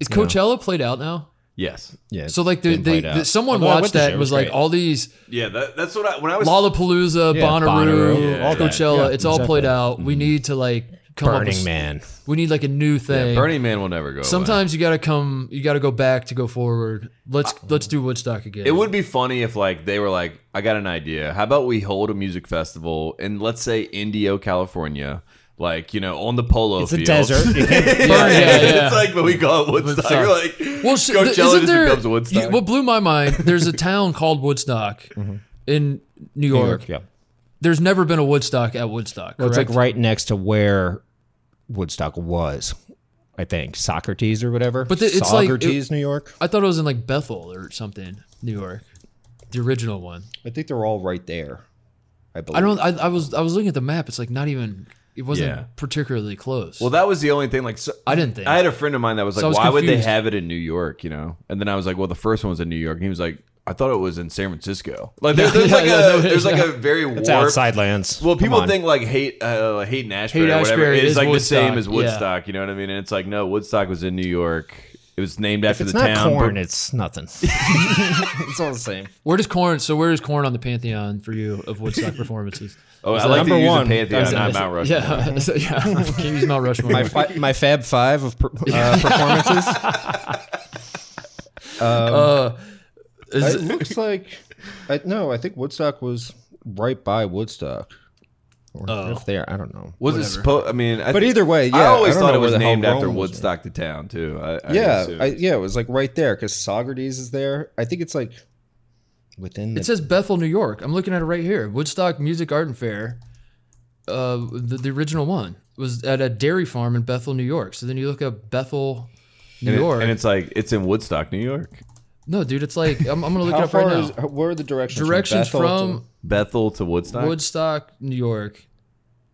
is Coachella played out now? Yes. yeah. So like the, they, the, someone Although watched that and was was like all these Yeah, that, that's what I when I was. Lollapalooza, Yeah, Bonnaroo, Bonnaroo, all that. Coachella. Yeah, it's all played out. We mm-hmm. need to like come up Burning with, Man. We need like a new thing. Burning Man will never go. away. Sometimes you got to come. You got to go back to go forward. Let's uh, let's do Woodstock again. It would be funny if like they were like, I got an idea. How about we hold a music festival in let's say Indio, California, like you know on the polo It's a field. desert. You Yeah, yeah, yeah. it's like, but we call it Woodstock. Woodstock. You're like, Well, sh- Coachella isn't there? becomes Woodstock. you- what blew my mind? There's a town called Woodstock mm-hmm. in New New York. York, yeah. There's never been a Woodstock at Woodstock. Well, it's like right next to where Woodstock was, I think. Socrates or whatever. But the- it's like- Socrates, New York. I thought it was in like Bethel or something, New York, the original one. I think they're all right there. I believe. I don't. I, I was I was looking at the map. It's like not even. It wasn't Yeah. particularly close. well, that was the only thing. Like, so, I didn't think. I had a friend of mine that was like, So I was "Why would they confused. have it in New York?" You know, and then I was like, "Well, the first one was in New York," and he was like, I thought it was in San Francisco. Like there, there's yeah, like yeah, a no, there's like a very warped. It's outside lands. Well, Come people on. think like hate uh, Haight Ashbury or whatever Haight-Ashbury is is like the same Woodstock, as yeah. Woodstock. You know what I mean? And it's like no, Woodstock was in New York. It was named if after it's the not town. Korn, but- it's nothing. it's all the same. Where does Korn? So where is Korn on the pantheon for you of Woodstock performances? oh, I like number to use one? a Pantheon, Is not is Mount Rushmore. Yeah, so, yeah. Can't use Mount Rushmore. My fi- my Fab Five of per- uh, performances. uh, is, It looks like I, no. I think Woodstock was right by Woodstock. Or Oh. if there, I don't know. Was it Whatever. supposed? I mean, I But thi- either way, yeah, I always don't thought know it was the hell named after Rome was. Woodstock, the town, too. I, I Yeah, assumed. I, yeah, it was like right there because Socrates is there. I think it's like within. The, it says Bethel, New York. I'm looking at it right here. Woodstock Music Art and Fair. Uh, the, the original one was at a dairy farm in Bethel, New York. So then you look up Bethel, New and, it- York. and it's like it's in Woodstock, New York. No, dude, it's like I'm, I'm gonna look it how up right far now. Where are the directions? Directions from, Bethel from to- Bethel to Woodstock. Woodstock, New York,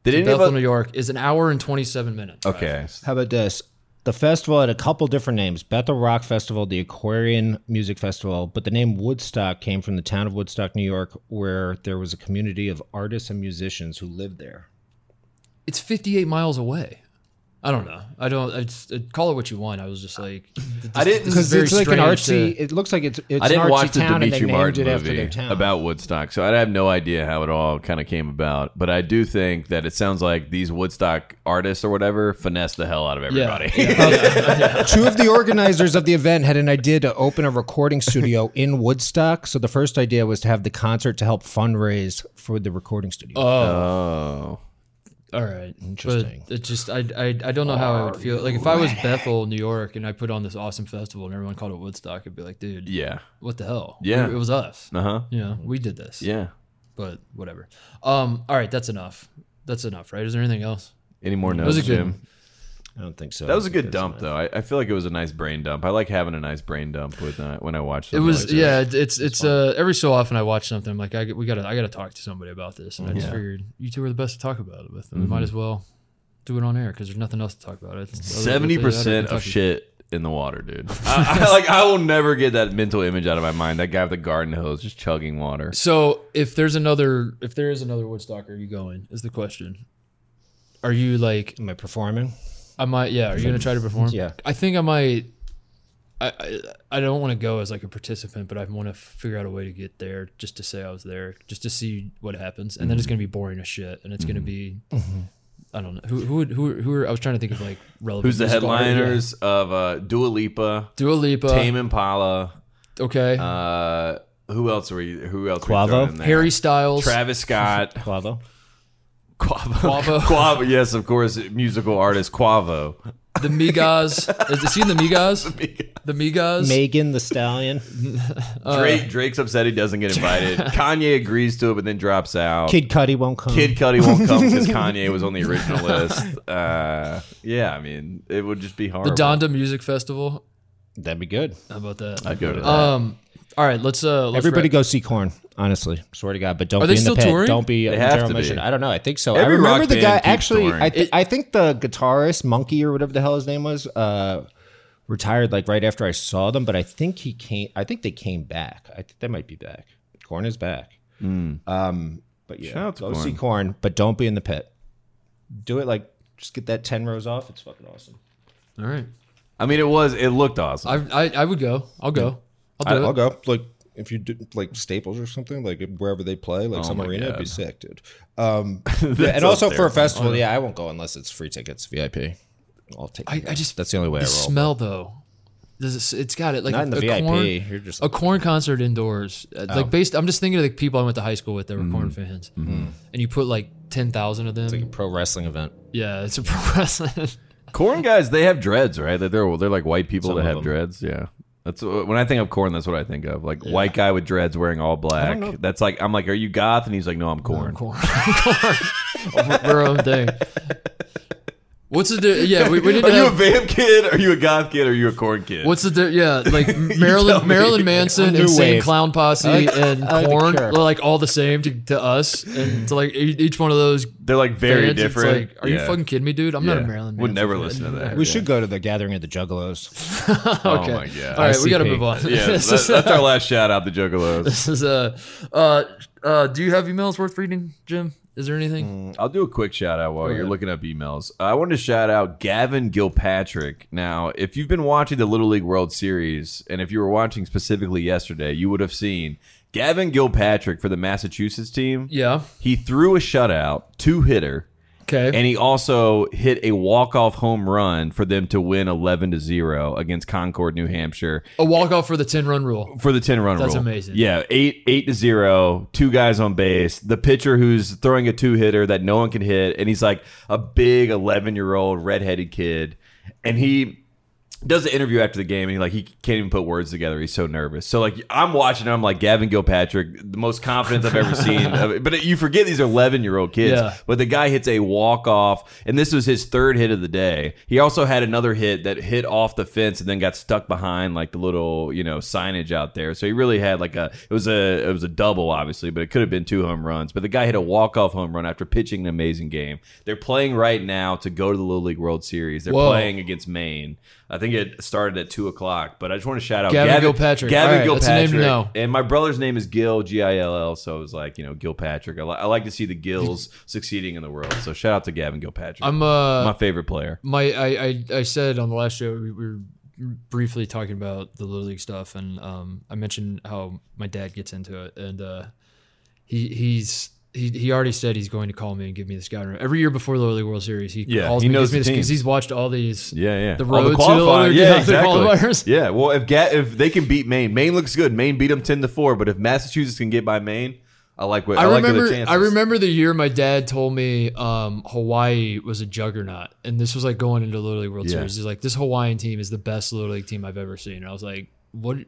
They Did to any Bethel, of New? York is an hour and 27 minutes. drive. Okay, How about this? The festival had a couple different names: Bethel Rock Festival, the Aquarian Music Festival. But the name Woodstock came from the town of Woodstock, New York, where there was a community of artists and musicians who lived there. It's 58 miles away. I don't know. I don't. I just, uh, call it what you want. I was just like, this, I didn't- Because it's like an artsy. to- it looks like it's it's I didn't an artsy watch the town, and they Demetri named Martin it movie town. about Woodstock, so I have no idea how it all kind of came about. But I do think that it sounds like these Woodstock artists or whatever finesse the hell out of yeah, everybody. yeah. Two of the organizers of the event had an idea to open a recording studio in Woodstock. So the first idea was to have the concert to help fundraise for the recording studio. oh, All right, Interesting. But it just I, I I don't know how I would feel. Like if I was Bethel, New York, and I put on this awesome festival and everyone called it Woodstock, I'd be like, dude, yeah, what the hell? Yeah. it, it was us. uh huh, You know, we did this. yeah. but whatever. Um, all right, that's enough. That's enough, right? Is there anything else? Any more notes, a good- Jim? I don't think so. That was a good dump, though. I, I feel like it was a nice brain dump. I like having a nice brain dump with uh, when I watch. It something was like yeah. it- It's it's uh every so often I watch something I'm like I we gotta I gotta talk to somebody about this, and I just Yeah. figured you two are the best to talk about it with, and we might as well do it on air because there's nothing else to talk about. It's Seventy percent of Kentucky. shit in the water, dude. I, I, like I will never get that mental image out of my mind. That guy with the garden hose just chugging water. So if there's another, if there is another Woodstock, are you going? Is the question. Are you like Am I performing? I might? Yeah. Are you gonna try to perform? Yeah. I think I might. I I, I don't want to go as like a participant, but I want to figure out a way to get there just to say I was there, just to see what happens, and then it's gonna be boring as shit, and it's gonna be. I don't know who who would- who who are, I was trying to think of like relevant. Who's the musical art- yeah. headliners of uh, Dua Lipa, Dua Lipa. Tame Impala? Okay. Uh, who else were you? Who else? Were you Quavo? in there? Harry Styles. Travis Scott, Quavo? Quavo, Quavo. Quavo. Yes, of course, musical artist Quavo. the Migos. is he in the Migos? the Migos. Megan Thee Stallion. Drake. Drake's upset he doesn't get invited. Kanye agrees to it, but then drops out. Kid Cudi won't come. Kid Cudi won't come because Kanye was on the original list. Uh, yeah, I mean, it would just be hard. the horrible. Donda Music Festival. That'd be good. How about that? I'd go to that. Um. All right. Let's. Uh. Let's Everybody wrap- go see Korn. Honestly, swear to God, but don't Are be they in the still pit. touring? Don't be They have general to be. mission. I don't know. I think so. Every I remember rock the band guy. keeps Actually, touring. I, th- I think the guitarist Munky or whatever the hell his name was, uh, retired like right after I saw them. But I think he came. I think they came back. I think they might be back. Korn is back. Um, but yeah, Hmm. Shout out to go see Korn. Corn, but don't be in the pit. Do it like just get that ten rows off. It's fucking awesome. All right. I mean, it was. It looked awesome. I, I I would go. I'll go. I'll do I'll go. Like if you do like Staples or something, like wherever they play, like some my arena, it'd be sick, dude. Um, Yeah, and also for a terrifying. festival, yeah, I won't go unless it's free tickets, VIP. I'll take. I, I just that's the only way I the roll. smell though. Does it, it's got it like Not in the a VIP. Korn, You're just a Korn concert indoors. Uh, Oh. Like based, I'm just thinking of the people I went to high school with that were Mm-hmm. Korn fans, and you put like ten thousand of them. It's like a pro wrestling event. yeah, it's a pro wrestling. Korn guys, they have dreads, right? Like they're they're like white people Some that have them. dreads. Yeah. That's when I think of Korn. That's what I think of. Like white guy with dreads wearing all black. That's like I'm like, are you goth? And he's like, no, I'm Korn. Korn, Korn, we're own thing. What's the di- yeah? We, we didn't Are you a have. vamp kid? Are you a goth kid? Are you a Korn kid? What's the di- yeah? Like tell Marilyn me. Marilyn Manson, New Insane wave. Clown Posse, like- and I like the Korn, Cure. are like all the same to, to us, and to like e- each one of those They're like very bands, it's different. like, are you Yeah. fucking kidding me, dude? I'm not a Yeah. Marilyn. Would Manson never fan. listen to that. We should go to the gathering of the Juggalos. okay. Oh my God. All right, we got to ICP. move on. Yeah, this, that- is, that's our last shout out, the Juggalos. this is uh, uh, uh, do you have emails worth reading, Jim? Is there anything? Mm, I'll do a quick shout out while you're looking up emails. I wanted to shout out Gavin Gilpatrick. Now, if you've been watching the Little League World Series, and if you were watching specifically yesterday, you would have seen Gavin Gilpatrick for the Massachusetts team. Yeah. He threw a shutout, two hitter, Okay. and he also hit a walk off home run for them to win 11 to 0 against Concord, New Hampshire a walk off for the ten run rule. for the 10 run rule. That's amazing. Yeah, 8 8 to 0, two guys on base. The pitcher who's throwing a two-hitter that no one can hit and he's like a big 11-year-old redheaded kid and he does the interview after the game and he like he can't even put words together. He's so nervous. So like I'm watching him, I'm like Gavin Gilpatrick, the most confidence I've ever seen. But you forget these are 11 year old kids. Yeah. But the guy hits a walk off, and this was his third hit of the day. He also had another hit that hit off the fence and then got stuck behind like the little you know signage out there. So he really had like a it was a it was a double obviously, but it could have been two home runs. But the guy hit a walk off home run after pitching an amazing game. They're playing right now to go to the Little League World Series. They're Whoa. playing against Maine. I think it started at two o'clock, but I just want to shout out Gavin Gilpatrick. Gavin right, that's a name know. and my brother's name is Gil G I L L. So it was like you know Gilpatrick. I, li- I like to see the Gills succeeding in the world. So shout out to Gavin Gilpatrick. I'm uh my favorite player. my I, I I said on the last show we were briefly talking about the little league stuff, and um I mentioned how my dad gets into it, and uh he he's. He, he already said he's going to call me and give me the scouting. Every year before the Little League World Series, he Yeah, calls he me, knows gives me because he's watched all these. Yeah, yeah. The road to the. Yeah, the exactly. qualifiers. Yeah, well, if Ga- if they can beat Maine, Maine looks good. Maine beat them ten to four, but if Massachusetts can get by Maine, I like what I, I like remember. the chances. I remember the year my dad told me um, Hawaii was a juggernaut, and this was like going into Little League World Yeah. Series. He's like, "This Hawaiian team is the best Little League team I've ever seen." And I was like, "What?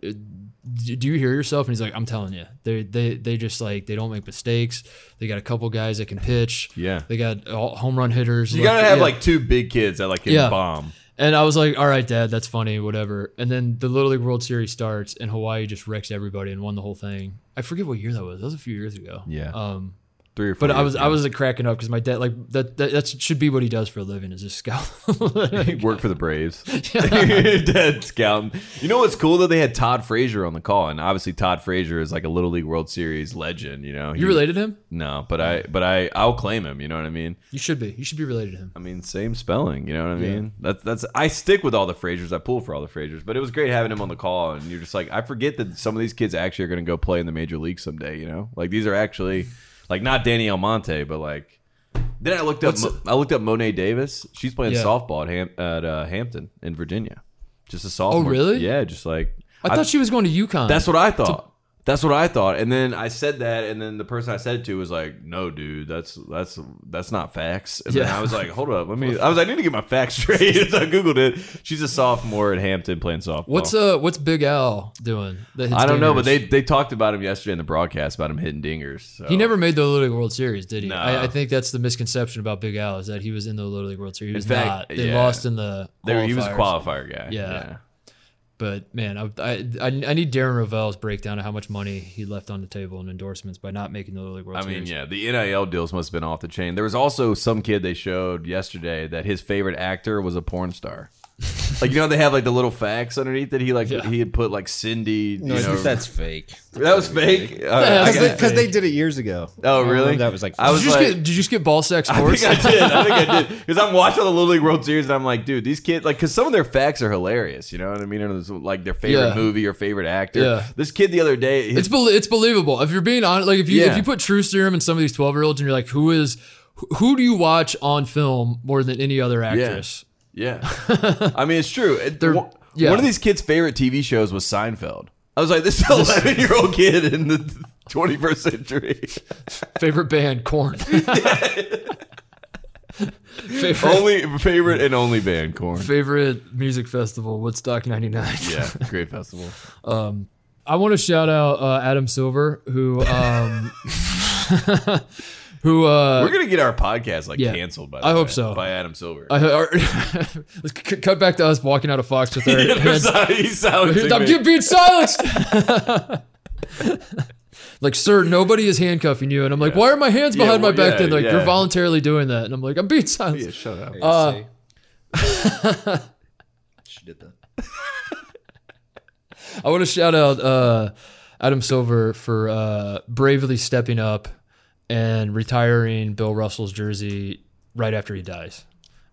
Do you hear yourself?" And he's like, "I'm telling you, they they they just like they don't make mistakes. They got a couple guys that can pitch. Yeah. they got all home run hitters. You gotta have yeah. like two big kids that like can Yeah. bomb. And I was like, all right, dad, that's funny, whatever. And then the Little League World Series starts, and Hawaii just wrecks everybody and won the whole thing. I forget what year that was. That was a few years ago. Yeah. Um, Three or four. but I was ago. I was like cracking up because my dad like that, that that should be what he does for a living is just scout. He worked for the Braves. Dead scouting. You know what's cool though? They had Todd Frazier on the call, and obviously Todd Frazier is like a Little League World Series legend. You know, He- you related him? No, but I, but I, I'll claim him. You know what I mean? You should be. You should be related to him. I mean, same spelling. You know what I mean? That's that's. I stick with all the Fraziers. I pull for all the Fraziers. But it was great having him on the call, and you're just like, I forget that some of these kids actually are going to go play in the major league someday. You know, like these are actually like not Danny Almonte, but like. Then I looked up. What's- Mo- I looked up Mo'ne Davis. She's playing Yeah. softball at, Ham- at uh, Hampton in Virginia. Just a sophomore. Oh, really? Yeah, just like I, thought she was going to UConn. that's what I thought. That's what I thought. And then I said that, and then the person I said it to was like, "No, dude, that's that's that's not facts." And then Yeah. I was like, "Hold up, let me." I was like, "I need to get my facts straight." so I googled it. She's a sophomore at Hampton playing softball. what's uh what's Big Al doing? that hits I don't know, but dingers? they they talked about him yesterday in the broadcast about him hitting dingers. So. he never made the Little League World Series, did he? No. I, I think that's the misconception about Big Al is that he was in the Little League World Series. He was fact, not. They yeah. lost in the. They- he was a qualifiers. qualifier guy. Yeah. But man, I, I I need Darren Rovell's breakdown of how much money he left on the table in endorsements by not making the Little League World I mean, Series. yeah, the NIL deals must have been off the chain. There was also some kid they showed yesterday that his favorite actor was a porn star. like you know, they have like the little facts underneath that he like Yeah. he had put like Cindy. No, you I know, think that's fake. that was fake. Yeah, I that's got- like- Because they did it years ago. oh, really? That was like I was did, you just like, get, did you just get ball sack I sports? think I did. I think I did because I'm watching the Little League World Series and I'm like, dude, these kids like because some of their facts are hilarious. You know what I mean? Or there's, like their favorite Yeah. movie or favorite actor. Yeah. This kid the other day, his It's bel it's believable if you're being honest. Like if you Yeah. if you put True Serum in some of these twelve year olds and you're like, who is who- who do you watch on film more than any other actress? Yeah. I mean, it's true. It- one, yeah. one of these kids' favorite TV shows was Seinfeld. I was like, this is 11 year old kid in the 21st century. Favorite band, Korn. favorite only favorite and only band, Korn. favorite music festival, Woodstock '99. Yeah, great festival. I want to shout out uh, Adam Silver, who um, who uh, We're gonna get our podcast like Yeah. canceled by the I hope way, so. by Adam Silver. I, or, let's c- cut back to us walking out of Fox with our hands. He's silencing I'm me. being silenced. like, sir, nobody is handcuffing you, and I'm like, why are my hands Yeah, behind my back? yeah, then like yeah. you're voluntarily doing that, and I'm like, I'm being silenced. Yeah, shut up. Uh, She did that. I want to shout out uh, Adam Silver for uh, bravely stepping up and retiring Bill Russell's jersey right after he dies.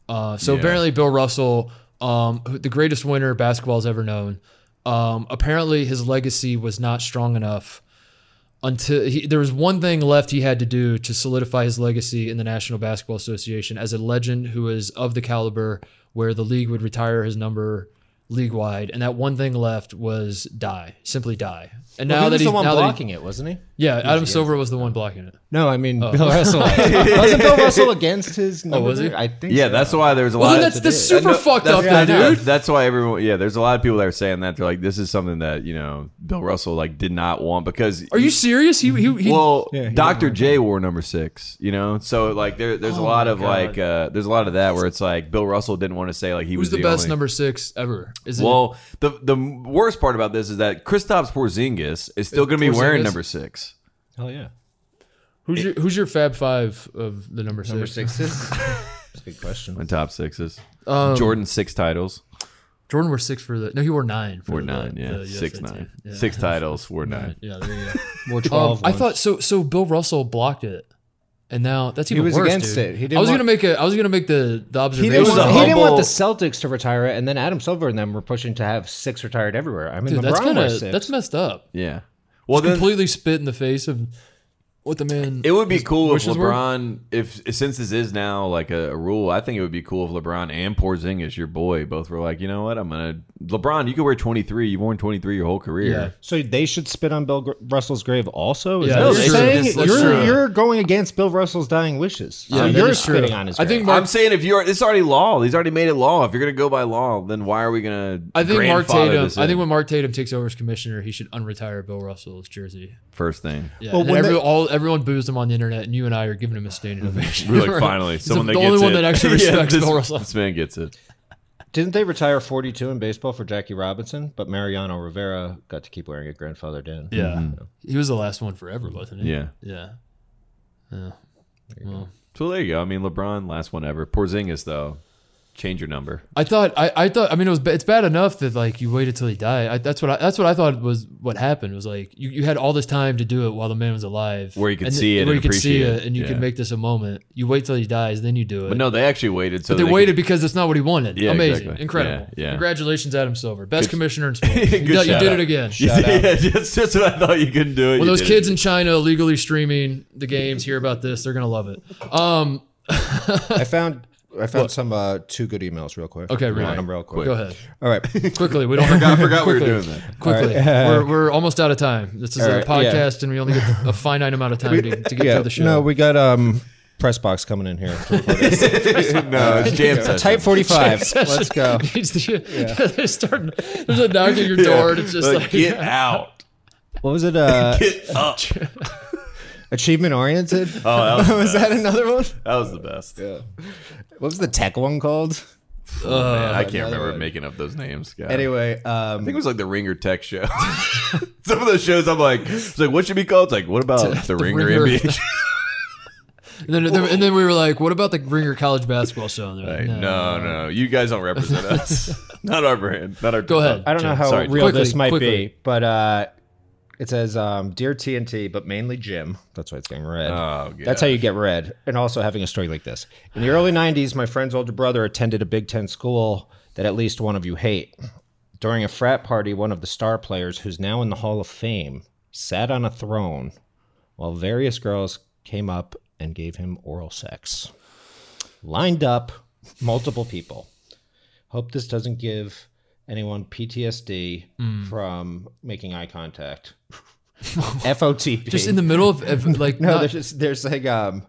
Uh, so Yeah. apparently, Bill Russell, um, the greatest winner basketball's ever known, um, apparently his legacy was not strong enough until he, there was one thing left he had to do to solidify his legacy in the National Basketball Association as a legend who is of the caliber where the league would retire his number league wide, and that one thing left was die, simply die. And Well, now he that he's now that he- blocking it, wasn't he? Yeah, Adam Silver was the one blocking it. No, I mean Bill Russell. wasn't Bill Russell against his? Number was he? there? I think. Yeah, so. that's why there's a Well, lot. then of, that's that's I super know- fucked that's- up, I then, know. dude. That's why everyone. Yeah, there's a lot of people that are saying that. They're like, this is something that you know Bill Russell like did not want because. Are you serious? He he, he well, Yeah, he Dr. J wore number six, you know, so like there, there's a Oh lot of God. like, uh, there's a lot of that where it's like Bill Russell didn't want to say like he who's was the, best only- number six ever? Is it Well, the the worst part about this is that Kristaps Porzingis is still going to be wearing Porzingis? number six. Hell yeah. who's your who's your Fab Five of the number six? Number sixes. That's a good question. My top sixes. Um, Jordan six titles. Jordan wore six for the no, he wore nine. For Wore the- nine, yeah, the USA six team. nine, Yeah. six titles. Wore nine. Yeah, there you go. More Um, twelve. I ones. thought so. So Bill Russell blocked it, and now that's even was worse. against dude. it. He didn't I was want- gonna make a. I was gonna make the the he observation. didn't, was a want, he didn't want humble- the Celtics to retire it, and then Adam Silver and them were pushing to have six retired everywhere. I mean, Dude, LeBron that's kind wears of six. that's messed up. Yeah. Well, then Completely spit in the face of what the man. it would be cool if wishes were. LeBron, if since this is now like a, a rule, I think it would be cool if LeBron and Porzingis, your boy, both were like, you know what, I'm gonna LeBron. You can wear 23. You've worn 23 your whole career. Yeah. So they should spit on Bill Gr- Russell's grave also. Is Yeah, that that's what you're saying? That's- that's you're, true. you're going against Bill Russell's dying wishes. Yeah, So you're is true. spitting on his. I think. Mark- I'm saying if you're, it's already law. He's already made it law. If you're gonna go by law, then why are we gonna? I think Mark Tatum. I think when Mark Tatum takes over as commissioner, he should unretire Bill Russell's jersey. first thing. Yeah, Well, when every, they- all everyone boos him on the internet, and you and I are giving him a standing ovation. We're like, finally, He's someone the, that the gets only one it. that actually Yeah, respects this, Bill Russell. This man gets it. Didn't they retire 42 in baseball for Jackie Robinson? But Mariano Rivera got to keep wearing it grandfathered in. Yeah, mm-hmm. he was the last one forever, wasn't he? Yeah. yeah, yeah. Well, So there you go. I mean, LeBron, last one ever. Porzingis, though, change your number. I thought I, I thought I mean it was it's bad enough that like you waited till he died. I, that's what I, that's what I thought was what happened was like you, you had all this time to do it while the man was alive, Where you could And see it where and you could see it, it. and you Yeah. could make this a moment. You wait till he dies, then you do it. But no, they actually waited. So But they, could- waited because it's not what he wanted. Yeah, Amazing, exactly. incredible. Yeah, yeah. Congratulations, Adam Silver, best commissioner in sports. Good you, did- you did out. it again. yeah, that's, that's what I thought you couldn't do it. When you those kids it. in China illegally streaming the games hear about this, they're gonna love it. Um, I found I found some uh, two good emails real quick. Okay, Read right. them real quick. go ahead All right. quickly. We don't. I forgot we were doing that. Quickly, we're we're almost out of time. This is All a right, podcast, and we only get a finite amount of time to, to get yeah. through the show. No, we got um press box coming in here. to record this. no, it's jam session. Type 45. Let's go. It's the- they're starting, there's a knock at your door, and it's just Like, like, get out. What was it? Uh, Get up. Achievement oriented? Oh, that was, the was that best. another one? That was the best. Yeah. What was the tech one called? Oh, man, I can't remember one. making up those names. God. Anyway, I um, think it was like the Ringer Tech Show. Some of those shows, I'm like, it's like, what should be called? It's like, what about the, Ringer, Ringer. NBA? and then, and then we were like, what about the Ringer college basketball show? And they're Like, like, no, no, you guys don't represent us. not our brand. Not our. Go ahead. I don't know how Sorry. real Quickly, this might quickly. be, but uh, it says, um, Dear TNT, but mainly Jim. That's why it's getting red. Oh, That's how you get red. And also having a story like this. In the early 90s, my friend's older brother attended a Big Ten school that at least one of you hate. During a frat party, one of the star players, who's now in the Hall of Fame, sat on a throne while various girls came up and gave him oral sex. Lined up, multiple people. Hope this doesn't give anyone PTSD from making eye contact. FOTP. just in the middle of, of like, No, not- there's just, there's like um,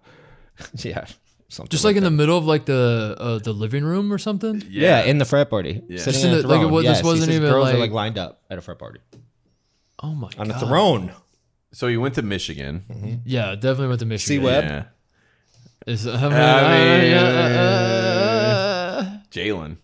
yeah, something just like in the middle of like the uh, the living room or something. yeah. in the frat party, sitting Just in a the- like, it throne. was- this Yes, he wasn't even, girls are like- like lined up at a frat party Oh my god. on god! a throne. So you went to Michigan. Yeah, definitely went to Michigan. C-Webb? Yeah. Is, I mean, I mean, uh, Jalen.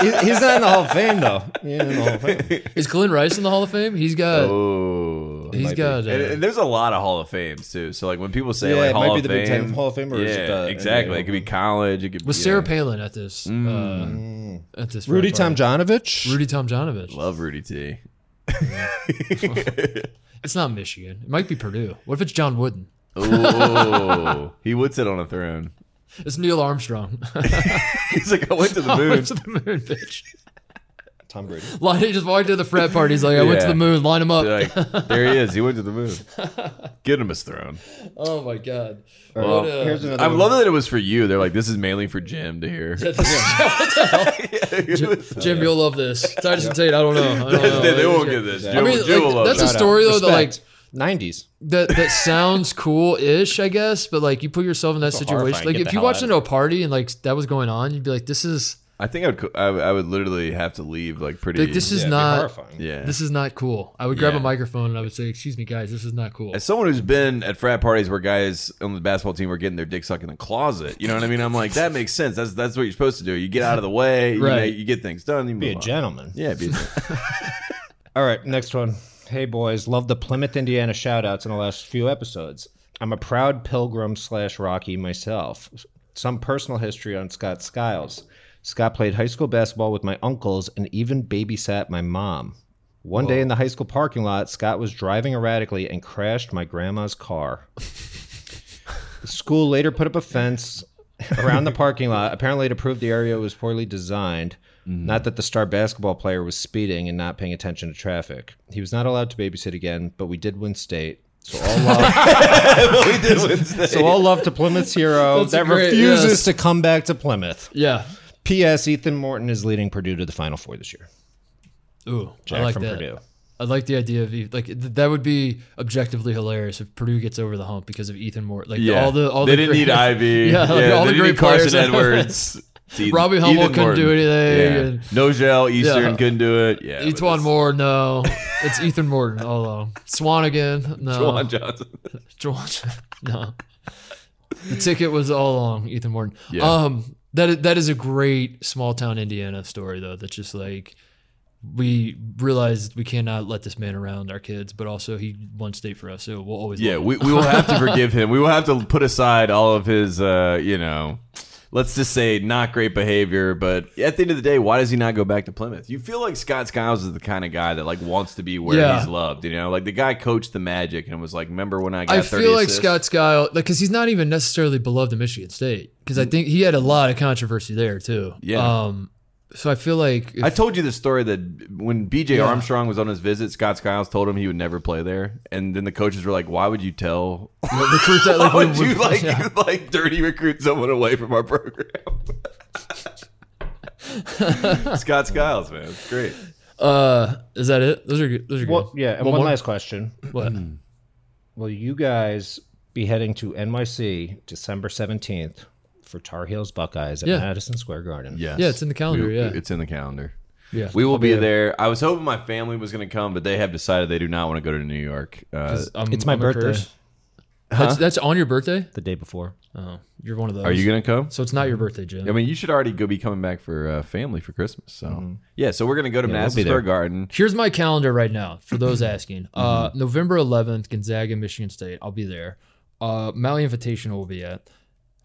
He- he's not in the Hall of Fame though. He ain't in the Hall of Fame. is Glen Rice in the Hall of Fame? He's got. Oh. he's might be. got. Uh, And, and there's a lot of Hall of Fames too. So like when people say Yeah, like it might Hall be of the Fame, Big Ten Hall of Fame, or yeah, is it the exactly. NBA? It could be college. It could was yeah. Sarah Palin at this? Uh, at this Rudy frat party? Tomjanovich. Rudy Tomjanovich. Love Rudy T. It's not Michigan. It might be Purdue. What if it's John Wooden? Oh, he would sit on a throne. It's Neil Armstrong. He's like, I went to the I moon. went to the moon, bitch. Tom Brady. Line, he just walked to the frat party. He's like, I went to Yeah. the moon. Line him up. Like, there he is. He went to the moon. Get him his throne. oh my god. Well, What, uh, Here's another. I one. love that it was for you. They're like, this is mainly for Jim to hear. what the hell? Jim, you'll love this. Tyson Tate, I don't know. I don't know. they, they won't get this. I Jim, mean, Jim will like, love that's a it. Shout story though that like Respect. 90s. that that sounds cool-ish, I guess. But like you put yourself in that situation. horrifying. Like Get if you hell walked out into a party and like that was going on, you'd be like, "This is I think I would, co- I, would- I would literally have to leave like pretty. like this is Yeah, it'd be not horrifying. yeah. this is not cool." I would grab Yeah. a microphone and I would say, "Excuse me, guys, this is not cool." As someone who's been at frat parties where guys on the basketball team were getting their dick sucked in the closet, you know what I mean? I'm like, that makes sense. That's that's what you're supposed to do. You get out of the way, you, Right. make- you get things done. You Be a on. gentleman. Yeah, be a All right, next one. Hey boys, love the Plymouth, Indiana shout outs in the last few episodes. I'm a proud pilgrim slash Rocky myself. Some personal history on Scott Skiles. Scott played high school basketball with my uncles and even babysat my mom. One day in the high school parking lot, Scott was driving erratically and crashed my grandma's car. the school later put up a fence around the parking lot, apparently to prove the area was poorly designed. Mm-hmm. Not that the star basketball player was speeding and not paying attention to traffic. He was not allowed to babysit again, but we did win state. So all love, we did Wednesday. so all love to Plymouth's hero That's that great- refuses yes. to come back to Plymouth. yeah. P.S. Ethan Morton is leading Purdue to the Final Four this year. Ooh, Jack I like from that. Purdue. I like the idea of like th- that would be objectively hilarious if Purdue gets over the hump because of Ethan Moore. Like yeah, all the all they the didn't great- need Ivey. Yeah, like, all they the didn't great need Carsen players. Edwards. Ethan- Robbie Hummel couldn't Morton. do anything, Yeah. and- Nogel Eastern Yeah. couldn't do it. Yeah, E'Twaun Moore, no. It's Ethan Morton. Although Swanigan, no. Juwan Johnson. Juwan- no. The ticket was all along Ethan Morton. Yeah. Um, that is, that is a great small town Indiana story though. That's just like we realized we cannot let this man around our kids, but also he won state for us, so we'll always Yeah, we, we will have to forgive him. We will have to put aside all of his, uh, you know, let's just say not great behavior. But at the end of the day, why does he not go back to Plymouth? You feel like Scott Skiles is the kind of guy that like wants to be where Yeah. he's loved. You know, like the guy coached the Magic and was like, remember when I got I 30 feel like assists? Scott Skiles, like, because he's not even necessarily beloved at Michigan State, because I think he had a lot of controversy there too. Yeah. Um, so I feel like if- I told you the story that when BJ Yeah. Armstrong was on his visit, Scott Skiles told him he would never play there, and then the coaches were like, "Why would you tell? recruit that, Why like, would you we- like yeah. like dirty recruit someone away from our program?" Scott Skiles, man, it's great. Uh, is that it? Those are good. Those are good. Well, yeah, and One one more? last question. What? Will you guys be heading to NYC December 17th for Tar Heels Buckeyes at Yeah. Madison Square Garden? Yes. Yeah, it's in the calendar, We- yeah. it's in the calendar. Yeah. We will be there. I was hoping my family was going to come, but they have decided they do not want to go to New York. Uh, I'm- It's my I'm a birthday. curse. That's, that's on your birthday. The day before. Oh, you're one of those. are you going to come? So it's not your birthday, Jim. I mean, you should already go be coming back for uh, family for Christmas. So yeah, so we're gonna go to Mm-hmm. we'll Madison be Square. Garden. Here's my calendar right now for those asking. Uh, Mm-hmm. November 11th, Gonzaga, Michigan State. I'll be there. Uh, Maui Invitational will be at.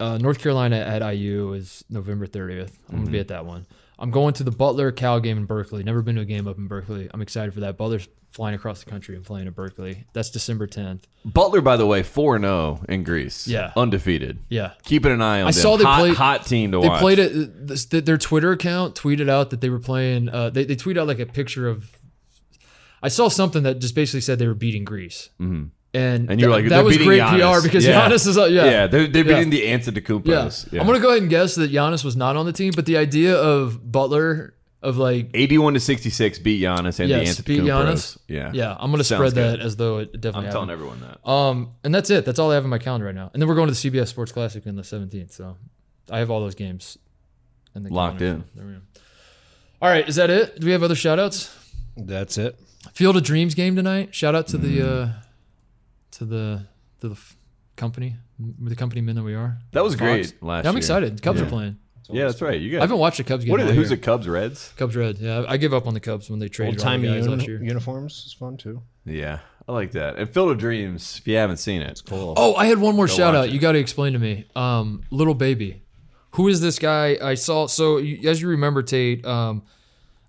Uh, North Carolina at IU is November 30th. I'm gonna be Mm-hmm. at that one. I'm going to the Butler Cal game in Berkeley. Never been to a game up in Berkeley. I'm excited for that. Butler's flying across the country and playing at Berkeley. That's December 10th. Butler, by the way, four and zero in Greece. Yeah. undefeated. Yeah. Keeping an eye on I them. saw they hot, played- hot team to They watch. played it. Their Twitter account tweeted out that they were playing. Uh, they they tweeted out like a picture of. I saw something that just basically said they were beating Greece, mm-hmm. And And you're that- like, that they're was great Giannis. PR because Yeah. Giannis is uh, yeah Yeah, they're, they're Yeah. beating the Antetokounmpos. yeah. I'm gonna go ahead and guess that Giannis was not on the team, but the idea of Butler of like 81 to 66 beat Giannis and yes the beat Antetokounmpos. Giannis, Yeah, yeah, I'm gonna Sounds spread that good. as though it definitely. I'm definitely. telling everyone that. Um, and that's it. That's all I have in my calendar right now. And then we're going to the CBS Sports Classic on the 17th. So I have all those games. In the Locked calendar. in. There we go. All right, is that it? Do we have other shout outs? That's it. Field of Dreams game tonight. Shout out to the Mm. uh, to the to the f- company, the company men that we are. That was Fox. great last Yeah, I'm year. excited. Cubs Yeah. are playing. Yeah, that's right. You guys. I haven't watched the Cubs game. What are all they, who's the? Cubs, Reds. Cubs Reds. Yeah, I give up on the Cubs when they Old traded all the timey guys last year. uniforms is fun too. Yeah, I like that. And Field of Dreams. If you haven't seen it, it's Cool. Oh, I had one more shout out. it. You got to explain to me. Um, little baby, who is this guy? I saw. So you, as you remember, Tate. Um,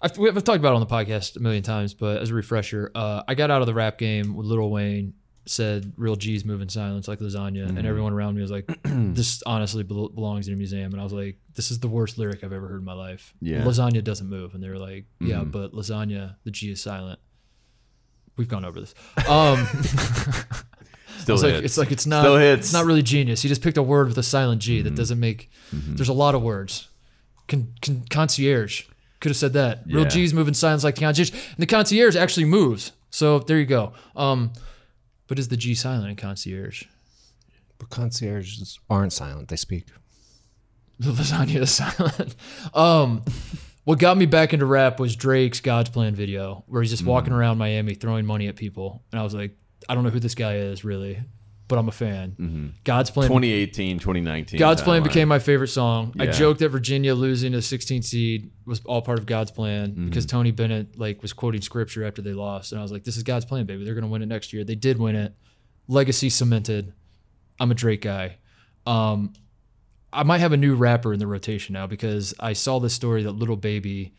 I've, we- I've talked about it on the podcast a million times, but as a refresher, uh, I got out of the rap game with Little Wayne. Said real G's move in silence like lasagna, Mm-hmm. and everyone around me was like, "This honestly bel- belongs in a museum." And I was like, "This is the worst lyric I've ever heard in my life." Yeah. Mm-hmm. lasagna doesn't move, and they were like, "Yeah, but lasagna, the G is silent." We've gone over this. Um, still it's hits. like it's like it's not Still hits. Mm-hmm. it's not really genius. He just picked a word with a silent G that doesn't make. There's a lot of words. Con, con, concierge could have said that. Real Yeah. G's move in silence like the concierge, and the concierge actually moves. So there you go. Um, but is the G silent in concierge? But concierges aren't silent; they speak. The lasagna is silent. Um, what got me back into rap was Drake's God's Plan video, where he's just walking around Miami throwing money at people, and I was like, I don't know who this guy is really, but I'm a fan. God's Plan 2018, 2019. God's Plan timeline. became my favorite song. I joked that Virginia losing a 16 seed was all part of God's plan Mm-hmm. because Tony Bennett like was quoting scripture after they lost, and I was like, "This is God's plan, baby. They're gonna win it next year." They did win it. Legacy cemented. I'm a Drake guy. Um, I might have a new rapper in the rotation now because I saw this story that Little Baby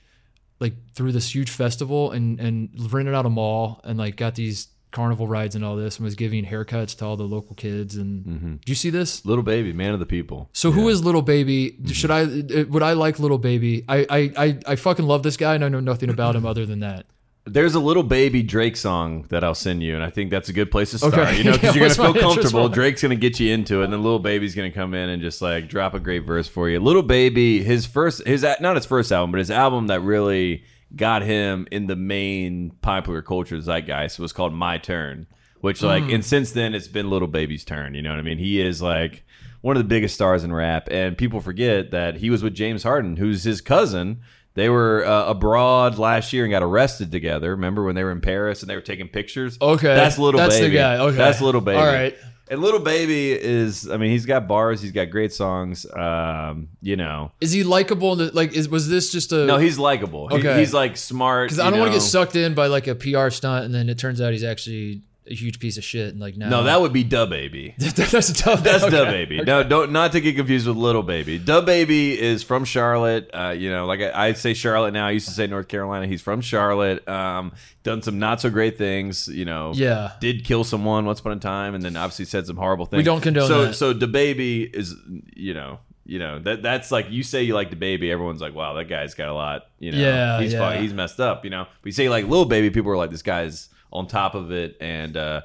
like threw this huge festival and and rented out a mall and like got these carnival rides and all this and was giving haircuts to all the local kids and Mm-hmm. do you see this? Little baby, man of the people. So who is Little Baby? Should I uh, would I like Little Baby? I, I I I fucking love this guy and I know nothing about him other than that. There's a little baby Drake song that I'll send you, and I think that's a good place to start. Okay. You know, because Yeah, you're gonna feel comfortable. Drake's gonna get you into it, and then little baby's gonna come in and just like drop a great verse for you. Little baby, his first, his not his first album, but his album that really got him in the main popular culture zeitgeist It was called My Turn. Which like, Hmm. and since then it's been little baby's turn. You know what I mean? He is like one of the biggest stars in rap, and people forget that he was with James Harden, who's his cousin. They were uh, abroad last year and got arrested together. Remember when they were in Paris and they were taking pictures? Okay, that's little Baby. that's the guy. Okay. that's little baby. All right. And little baby is, I mean, he's got bars, he's got great songs. Um, you know, Is he likable? Like, is was this just a? no, he's likable. He- Okay. he's like smart. because I don't want to get sucked in by like a PR stunt and then it turns out he's actually a huge piece of shit and like now. No, that would be Da Baby. that's a tough. That's okay. Da Baby. No, don't not to get confused with Little Baby. Da Baby is from Charlotte. Uh, you know, like I, I say Charlotte now. I used to say North Carolina. He's from Charlotte. Um, done some not so great things. You know, Yeah. did kill someone once upon a time, and then obviously said some horrible things. We don't condone so, that. So Da Baby is, you know. You know that that's like you say you like the baby. Everyone's like, "Wow, that guy's got a lot." You know, Yeah, he's yeah. he's messed up. You know, but you say like little baby, people are like, "This guy's on top of it," and uh,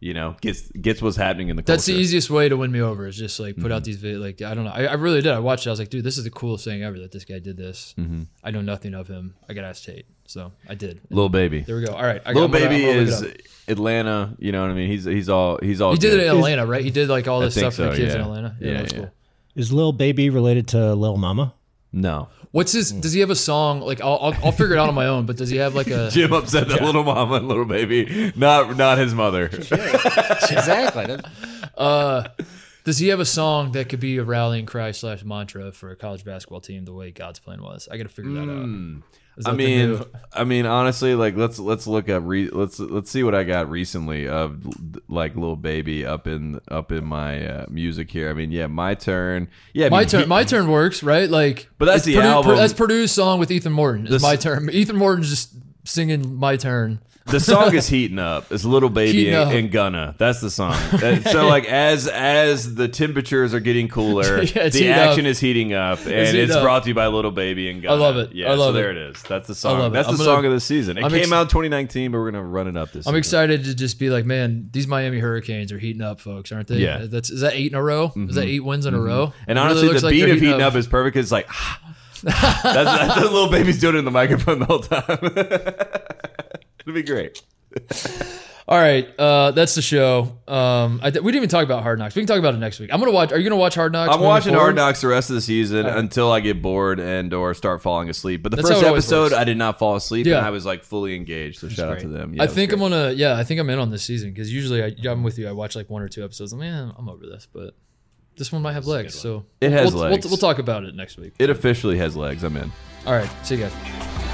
you know, gets gets what's happening in the That's the easiest way to win me over. Is just like put Mm-hmm. out these videos. Like I don't know. I, I really did. I watched. it. I was like, dude, this is the coolest thing ever that this guy did this. Mm-hmm. I know nothing of him. I got to ask Tate. So I did. Little baby. There we go. All right. I Little I'm baby gonna is. Atlanta. You know what I mean? He's he's all he's all. He did it in Atlanta, right? He did like all this think stuff for the kids yeah. in Atlanta. Yeah, Yeah, that's yeah. cool. Is Lil Baby related to Lil Mama? No, What's his? Does he have a song? Like I'll, I'll I'll figure it out on my own. But does he have like a? Jim upset that little mama and little baby, not not his mother. exactly. Uh, does he have a song that could be a rallying cry slash mantra for a college basketball team the way God's plan was? I got to figure that out. I mean, I mean, honestly, like let's let's look at re- let's let's see what I got recently of like little baby up in up in my uh, music here. I mean, yeah, my turn. Yeah, I my mean, turn. he- my turn works, right? Like, But that's the Purdue- album. That's Purdue's song with Ethan Morton. It's This- my turn. Ethan Morton's just singing my turn. The song is heating up. It's little baby and, and Gunna. That's the song. And so like as as the temperatures are getting cooler, Yeah, the action up. is heating up, and heating it's up. brought to you by little baby and Gunna. I love it. Yeah, I love so there it. it is. That's the song. it. That's I'm the gonna- song of the season. It I'm came ex- out 2019, but we're gonna run it up this. Season. I'm season. excited to just be like, man, these Miami Hurricanes are heating up, folks, aren't they? Yeah. That's is that eight in a row? Is that mm-hmm. eight wins in a mm-hmm. row? And It really honestly, looks the like beat of heating up is perfect. It's like that's, that's the little baby's doing it in the microphone the whole time. It'll be great. All right, uh, that's the show. Um, I th- we didn't even talk about Hard Knocks. We can talk about it next week. I'm gonna watch. Are you gonna watch Hard Knocks? I'm watching forward? Hard Knocks the rest of the season until I get bored and or start falling asleep. But the That's first how it always episode. I did not fall asleep, Yeah. and I was like fully engaged. So shout out to them. Yeah, I it was think I'm great. gonna. Yeah, I think I'm in on this season because usually I, I'm with you. I watch like one or two episodes. I'm man, I'm over this, but this one might have legs. So It has we'll, legs. We'll, we'll talk about it next week. It officially has legs. I'm in. All right, see you guys.